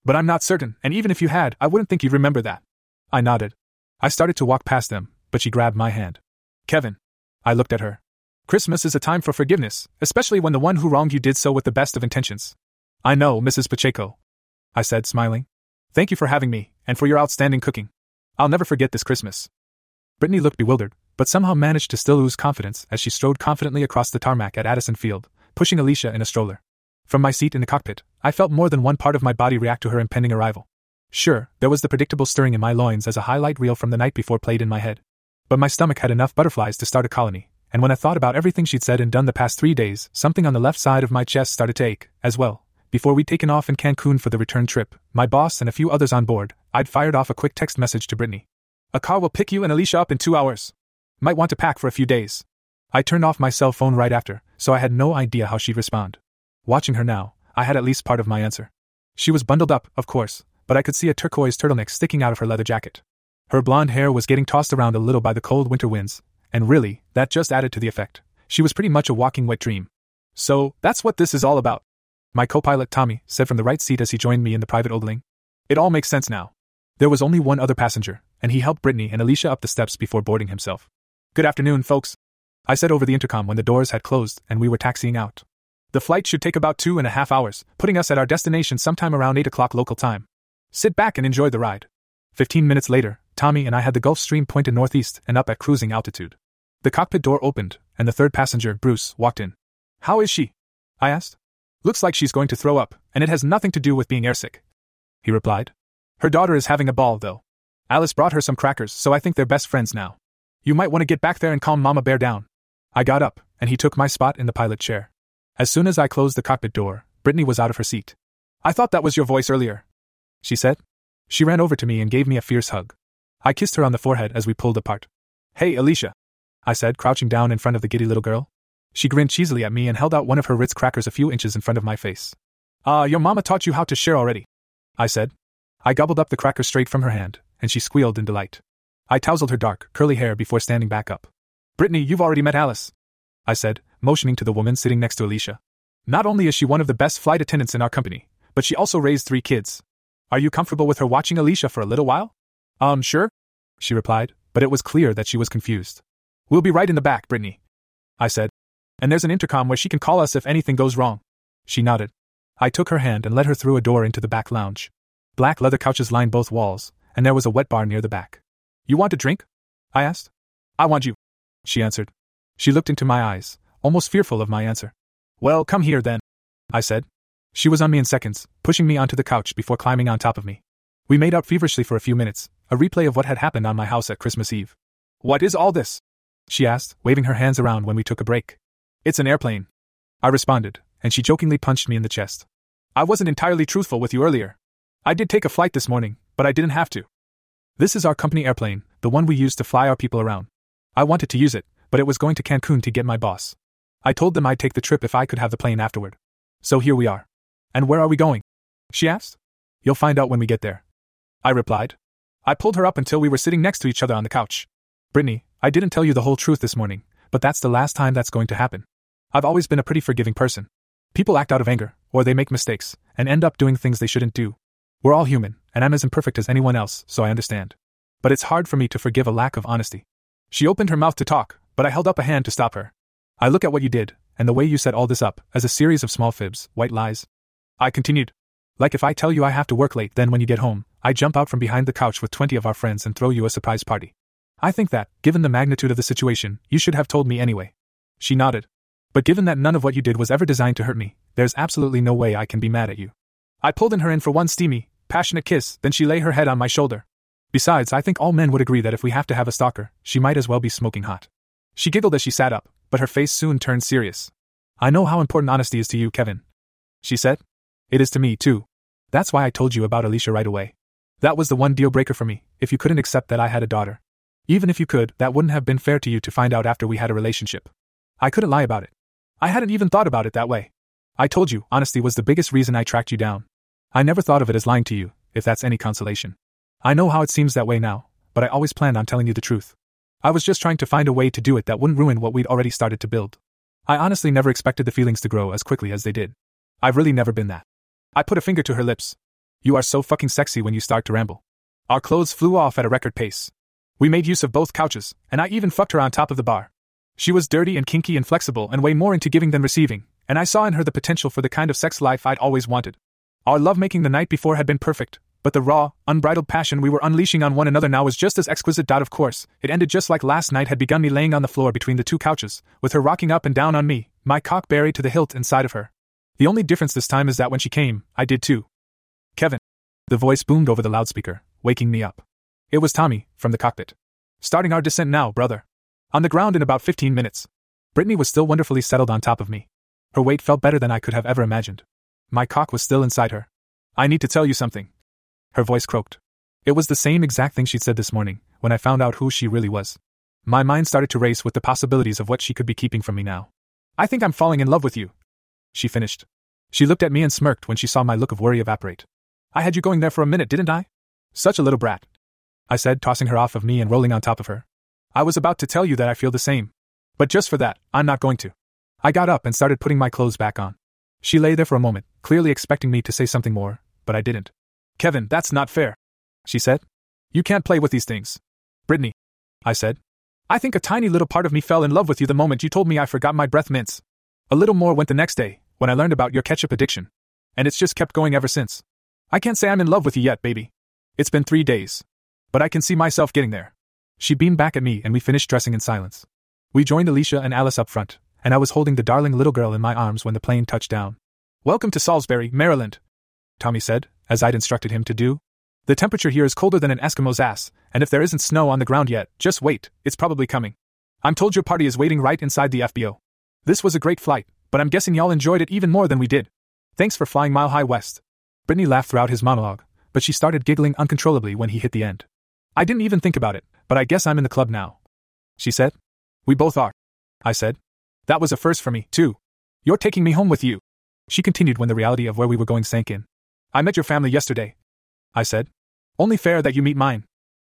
But I'm not certain, and even if you had, I wouldn't think you'd remember that. I nodded. I started to walk past them, but she grabbed my hand. Kevin. I looked at her. Christmas is a time for forgiveness, especially when the one who wronged you did so with the best of intentions. I know, Mrs. Pacheco. I said, smiling. Thank you for having me, and for your outstanding cooking. I'll never forget this Christmas. Brittany looked bewildered, but somehow managed to still lose confidence as she strode confidently across the tarmac at Addison Field, pushing Alicia in a stroller. From my seat in the cockpit, I felt more than one part of my body react to her impending arrival. Sure, there was the predictable stirring in my loins as a highlight reel from the night before played in my head. But my stomach had enough butterflies to start a colony, and when I thought about everything she'd said and done the past three days, something on the left side of my chest started to ache, as well. Before we'd taken off in Cancun for the return trip, my boss and a few others on board, I'd fired off a quick text message to Brittany. A car will pick you and Alicia up in two hours. Might want to pack for a few days. I turned off my cell phone right after, so I had no idea how she'd respond. Watching her now, I had at least part of my answer. She was bundled up, of course, but I could see a turquoise turtleneck sticking out of her leather jacket. Her blonde hair was getting tossed around a little by the cold winter winds, and really, that just added to the effect. She was pretty much a walking wet dream. So, that's what this is all about. My co pilot Tommy said from the right seat as he joined me in the private ogling. It all makes sense now. There was only one other passenger, and he helped Brittany and Alicia up the steps before boarding himself. Good afternoon, folks. I said over the intercom when the doors had closed and we were taxiing out. The flight should take about two and a half hours, putting us at our destination sometime around 8 o'clock local time. Sit back and enjoy the ride. Fifteen minutes later, Tommy and I had the Gulfstream pointed northeast and up at cruising altitude. The cockpit door opened, and the third passenger, Bruce, walked in. How is she? I asked. Looks like she's going to throw up, and it has nothing to do with being airsick. He replied. Her daughter is having a ball, though. Alice brought her some crackers, so I think they're best friends now. You might want to get back there and calm Mama Bear down. I got up, and he took my spot in the pilot chair. As soon as I closed the cockpit door, Brittany was out of her seat. I thought that was your voice earlier. She said. She ran over to me and gave me a fierce hug. I kissed her on the forehead as we pulled apart. Hey, Alicia. I said, crouching down in front of the giddy little girl. She grinned cheesily at me and held out one of her Ritz crackers a few inches in front of my face. Ah, uh, your mama taught you how to share already. I said. I gobbled up the cracker straight from her hand, and she squealed in delight. I tousled her dark, curly hair before standing back up. Brittany, you've already met Alice. I said, motioning to the woman sitting next to Alicia. Not only is she one of the best flight attendants in our company, but she also raised three kids. Are you comfortable with her watching Alicia for a little while? Um, sure, she replied, but it was clear that she was confused. We'll be right in the back, Brittany. I said. And there's an intercom where she can call us if anything goes wrong. She nodded. I took her hand and led her through a door into the back lounge. Black leather couches lined both walls, and there was a wet bar near the back. You want a drink? I asked. I want you, she answered. She looked into my eyes, almost fearful of my answer. Well, come here then, I said. She was on me in seconds, pushing me onto the couch before climbing on top of me. We made out feverishly for a few minutes, a replay of what had happened on my house at Christmas Eve. What is all this? she asked, waving her hands around when we took a break. It's an airplane. I responded, and she jokingly punched me in the chest. I wasn't entirely truthful with you earlier. I did take a flight this morning, but I didn't have to. This is our company airplane, the one we use to fly our people around. I wanted to use it, but it was going to Cancun to get my boss. I told them I'd take the trip if I could have the plane afterward. So here we are. And where are we going? She asked. You'll find out when we get there. I replied. I pulled her up until we were sitting next to each other on the couch. Brittany, I didn't tell you the whole truth this morning, but that's the last time that's going to happen. I've always been a pretty forgiving person. People act out of anger, or they make mistakes, and end up doing things they shouldn't do. We're all human, and I'm as imperfect as anyone else, so I understand. But it's hard for me to forgive a lack of honesty. She opened her mouth to talk, but I held up a hand to stop her. I look at what you did, and the way you set all this up, as a series of small fibs, white lies. I continued. Like if I tell you I have to work late, then when you get home, I jump out from behind the couch with 20 of our friends and throw you a surprise party. I think that, given the magnitude of the situation, you should have told me anyway. She nodded. But given that none of what you did was ever designed to hurt me, there's absolutely no way I can be mad at you. I pulled in her in for one steamy, passionate kiss, then she lay her head on my shoulder. Besides, I think all men would agree that if we have to have a stalker, she might as well be smoking hot. She giggled as she sat up, but her face soon turned serious. I know how important honesty is to you, Kevin. She said. It is to me, too. That's why I told you about Alicia right away. That was the one deal breaker for me, if you couldn't accept that I had a daughter. Even if you could, that wouldn't have been fair to you to find out after we had a relationship. I couldn't lie about it. I hadn't even thought about it that way. I told you, honesty was the biggest reason I tracked you down. I never thought of it as lying to you, if that's any consolation. I know how it seems that way now, but I always planned on telling you the truth. I was just trying to find a way to do it that wouldn't ruin what we'd already started to build. I honestly never expected the feelings to grow as quickly as they did. I've really never been that. I put a finger to her lips. You are so fucking sexy when you start to ramble. Our clothes flew off at a record pace. We made use of both couches, and I even fucked her on top of the bar. She was dirty and kinky and flexible and way more into giving than receiving, and I saw in her the potential for the kind of sex life I'd always wanted. Our lovemaking the night before had been perfect, but the raw, unbridled passion we were unleashing on one another now was just as exquisite. Of course, it ended just like last night had begun me laying on the floor between the two couches, with her rocking up and down on me, my cock buried to the hilt inside of her. The only difference this time is that when she came, I did too. Kevin. The voice boomed over the loudspeaker, waking me up. It was Tommy, from the cockpit. Starting our descent now, brother. On the ground in about 15 minutes. Brittany was still wonderfully settled on top of me. Her weight felt better than I could have ever imagined. My cock was still inside her. I need to tell you something. Her voice croaked. It was the same exact thing she'd said this morning, when I found out who she really was. My mind started to race with the possibilities of what she could be keeping from me now. I think I'm falling in love with you. She finished. She looked at me and smirked when she saw my look of worry evaporate. I had you going there for a minute, didn't I? Such a little brat. I said, tossing her off of me and rolling on top of her. I was about to tell you that I feel the same. But just for that, I'm not going to. I got up and started putting my clothes back on. She lay there for a moment, clearly expecting me to say something more, but I didn't. Kevin, that's not fair. She said. You can't play with these things. Brittany. I said. I think a tiny little part of me fell in love with you the moment you told me I forgot my breath mints. A little more went the next day, when I learned about your ketchup addiction. And it's just kept going ever since. I can't say I'm in love with you yet, baby. It's been three days. But I can see myself getting there. She beamed back at me and we finished dressing in silence. We joined Alicia and Alice up front, and I was holding the darling little girl in my arms when the plane touched down. Welcome to Salisbury, Maryland, Tommy said, as I'd instructed him to do. The temperature here is colder than an Eskimo's ass, and if there isn't snow on the ground yet, just wait, it's probably coming. I'm told your party is waiting right inside the FBO. This was a great flight, but I'm guessing y'all enjoyed it even more than we did. Thanks for flying Mile High West. Brittany laughed throughout his monologue, but she started giggling uncontrollably when he hit the end. I didn't even think about it, but I guess I'm in the club now. She said. We both are. I said. That was a first for me, too. You're taking me home with you. She continued when the reality of where we were going sank in. I met your family yesterday. I said. Only fair that you meet mine.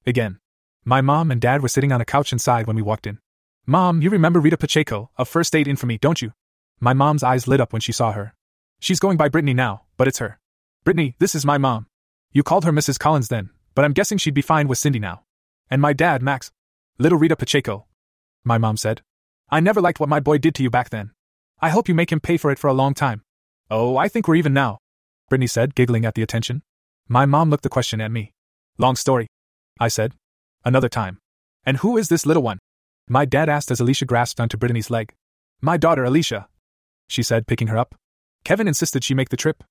Again. My mom and dad were sitting on a couch inside when we walked in. Mom, you remember Rita Pacheco, a First Aid Infamy, don't you? My mom's eyes lit up when she saw her. She's going by Brittany now, but it's her. Brittany, this is my mom. You called her Mrs. Collins then, but I'm guessing she'd be fine with Cindy now. And my dad, Max. Little Rita Pacheco. My mom said. I never liked what my boy did to you back then. I hope you make him pay for it for a long time. Oh, I think we're even now. Brittany said, giggling at the attention. My mom looked the question at me. Long story. I said. Another time. And who is this little one? My dad asked as Alicia grasped onto Brittany's leg. My daughter, Alicia. She said, picking her up. Kevin insisted she make the trip.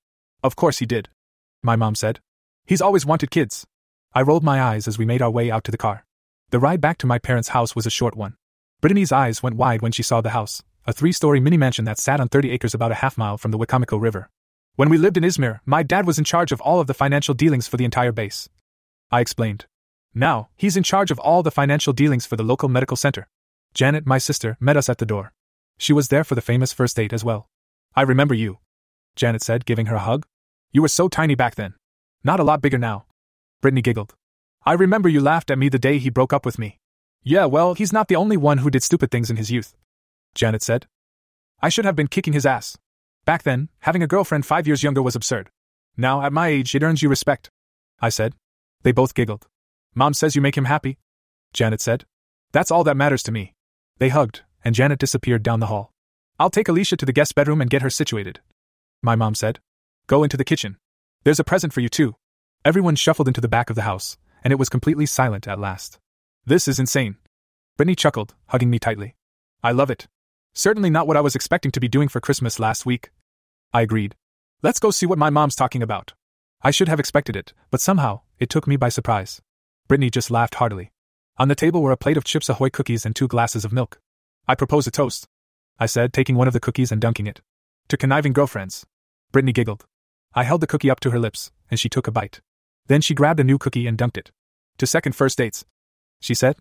Of course he did. My mom said. He's always wanted kids. I rolled my eyes as we made our way out to the car. The ride back to my parents' house was a short one. Brittany's eyes went wide when she saw the house, a three story mini mansion that sat on 30 acres about a half mile from the Wicomico River. When we lived in Izmir, my dad was in charge of all of the financial dealings for the entire base. I explained. Now, he's in charge of all the financial dealings for the local medical center. Janet, my sister, met us at the door. She was there for the famous first date as well. I remember you. Janet said, giving her a hug. You were so tiny back then. Not a lot bigger now. Brittany giggled. I remember you laughed at me the day he broke up with me. Yeah, well, he's not the only one who did stupid things in his youth. Janet said. I should have been kicking his ass. Back then, having a girlfriend five years younger was absurd. Now, at my age, it earns you respect. I said. They both giggled. Mom says you make him happy. Janet said. That's all that matters to me. They hugged, and Janet disappeared down the hall. I'll take Alicia to the guest bedroom and get her situated. My mom said. Go into the kitchen. There's a present for you, too. Everyone shuffled into the back of the house, and it was completely silent at last. This is insane. Brittany chuckled, hugging me tightly. I love it. Certainly not what I was expecting to be doing for Christmas last week. I agreed. Let's go see what my mom's talking about. I should have expected it, but somehow, it took me by surprise. Brittany just laughed heartily. On the table were a plate of Chips Ahoy cookies and two glasses of milk. I propose a toast, I said, taking one of the cookies and dunking it. To conniving girlfriends. Brittany giggled. I held the cookie up to her lips, and she took a bite. Then she grabbed a new cookie and dunked it. To second first dates, she said.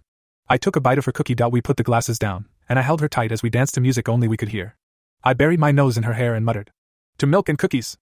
I took a bite of her cookie. We put the glasses down, and I held her tight as we danced to music only we could hear. I buried my nose in her hair and muttered, To milk and cookies.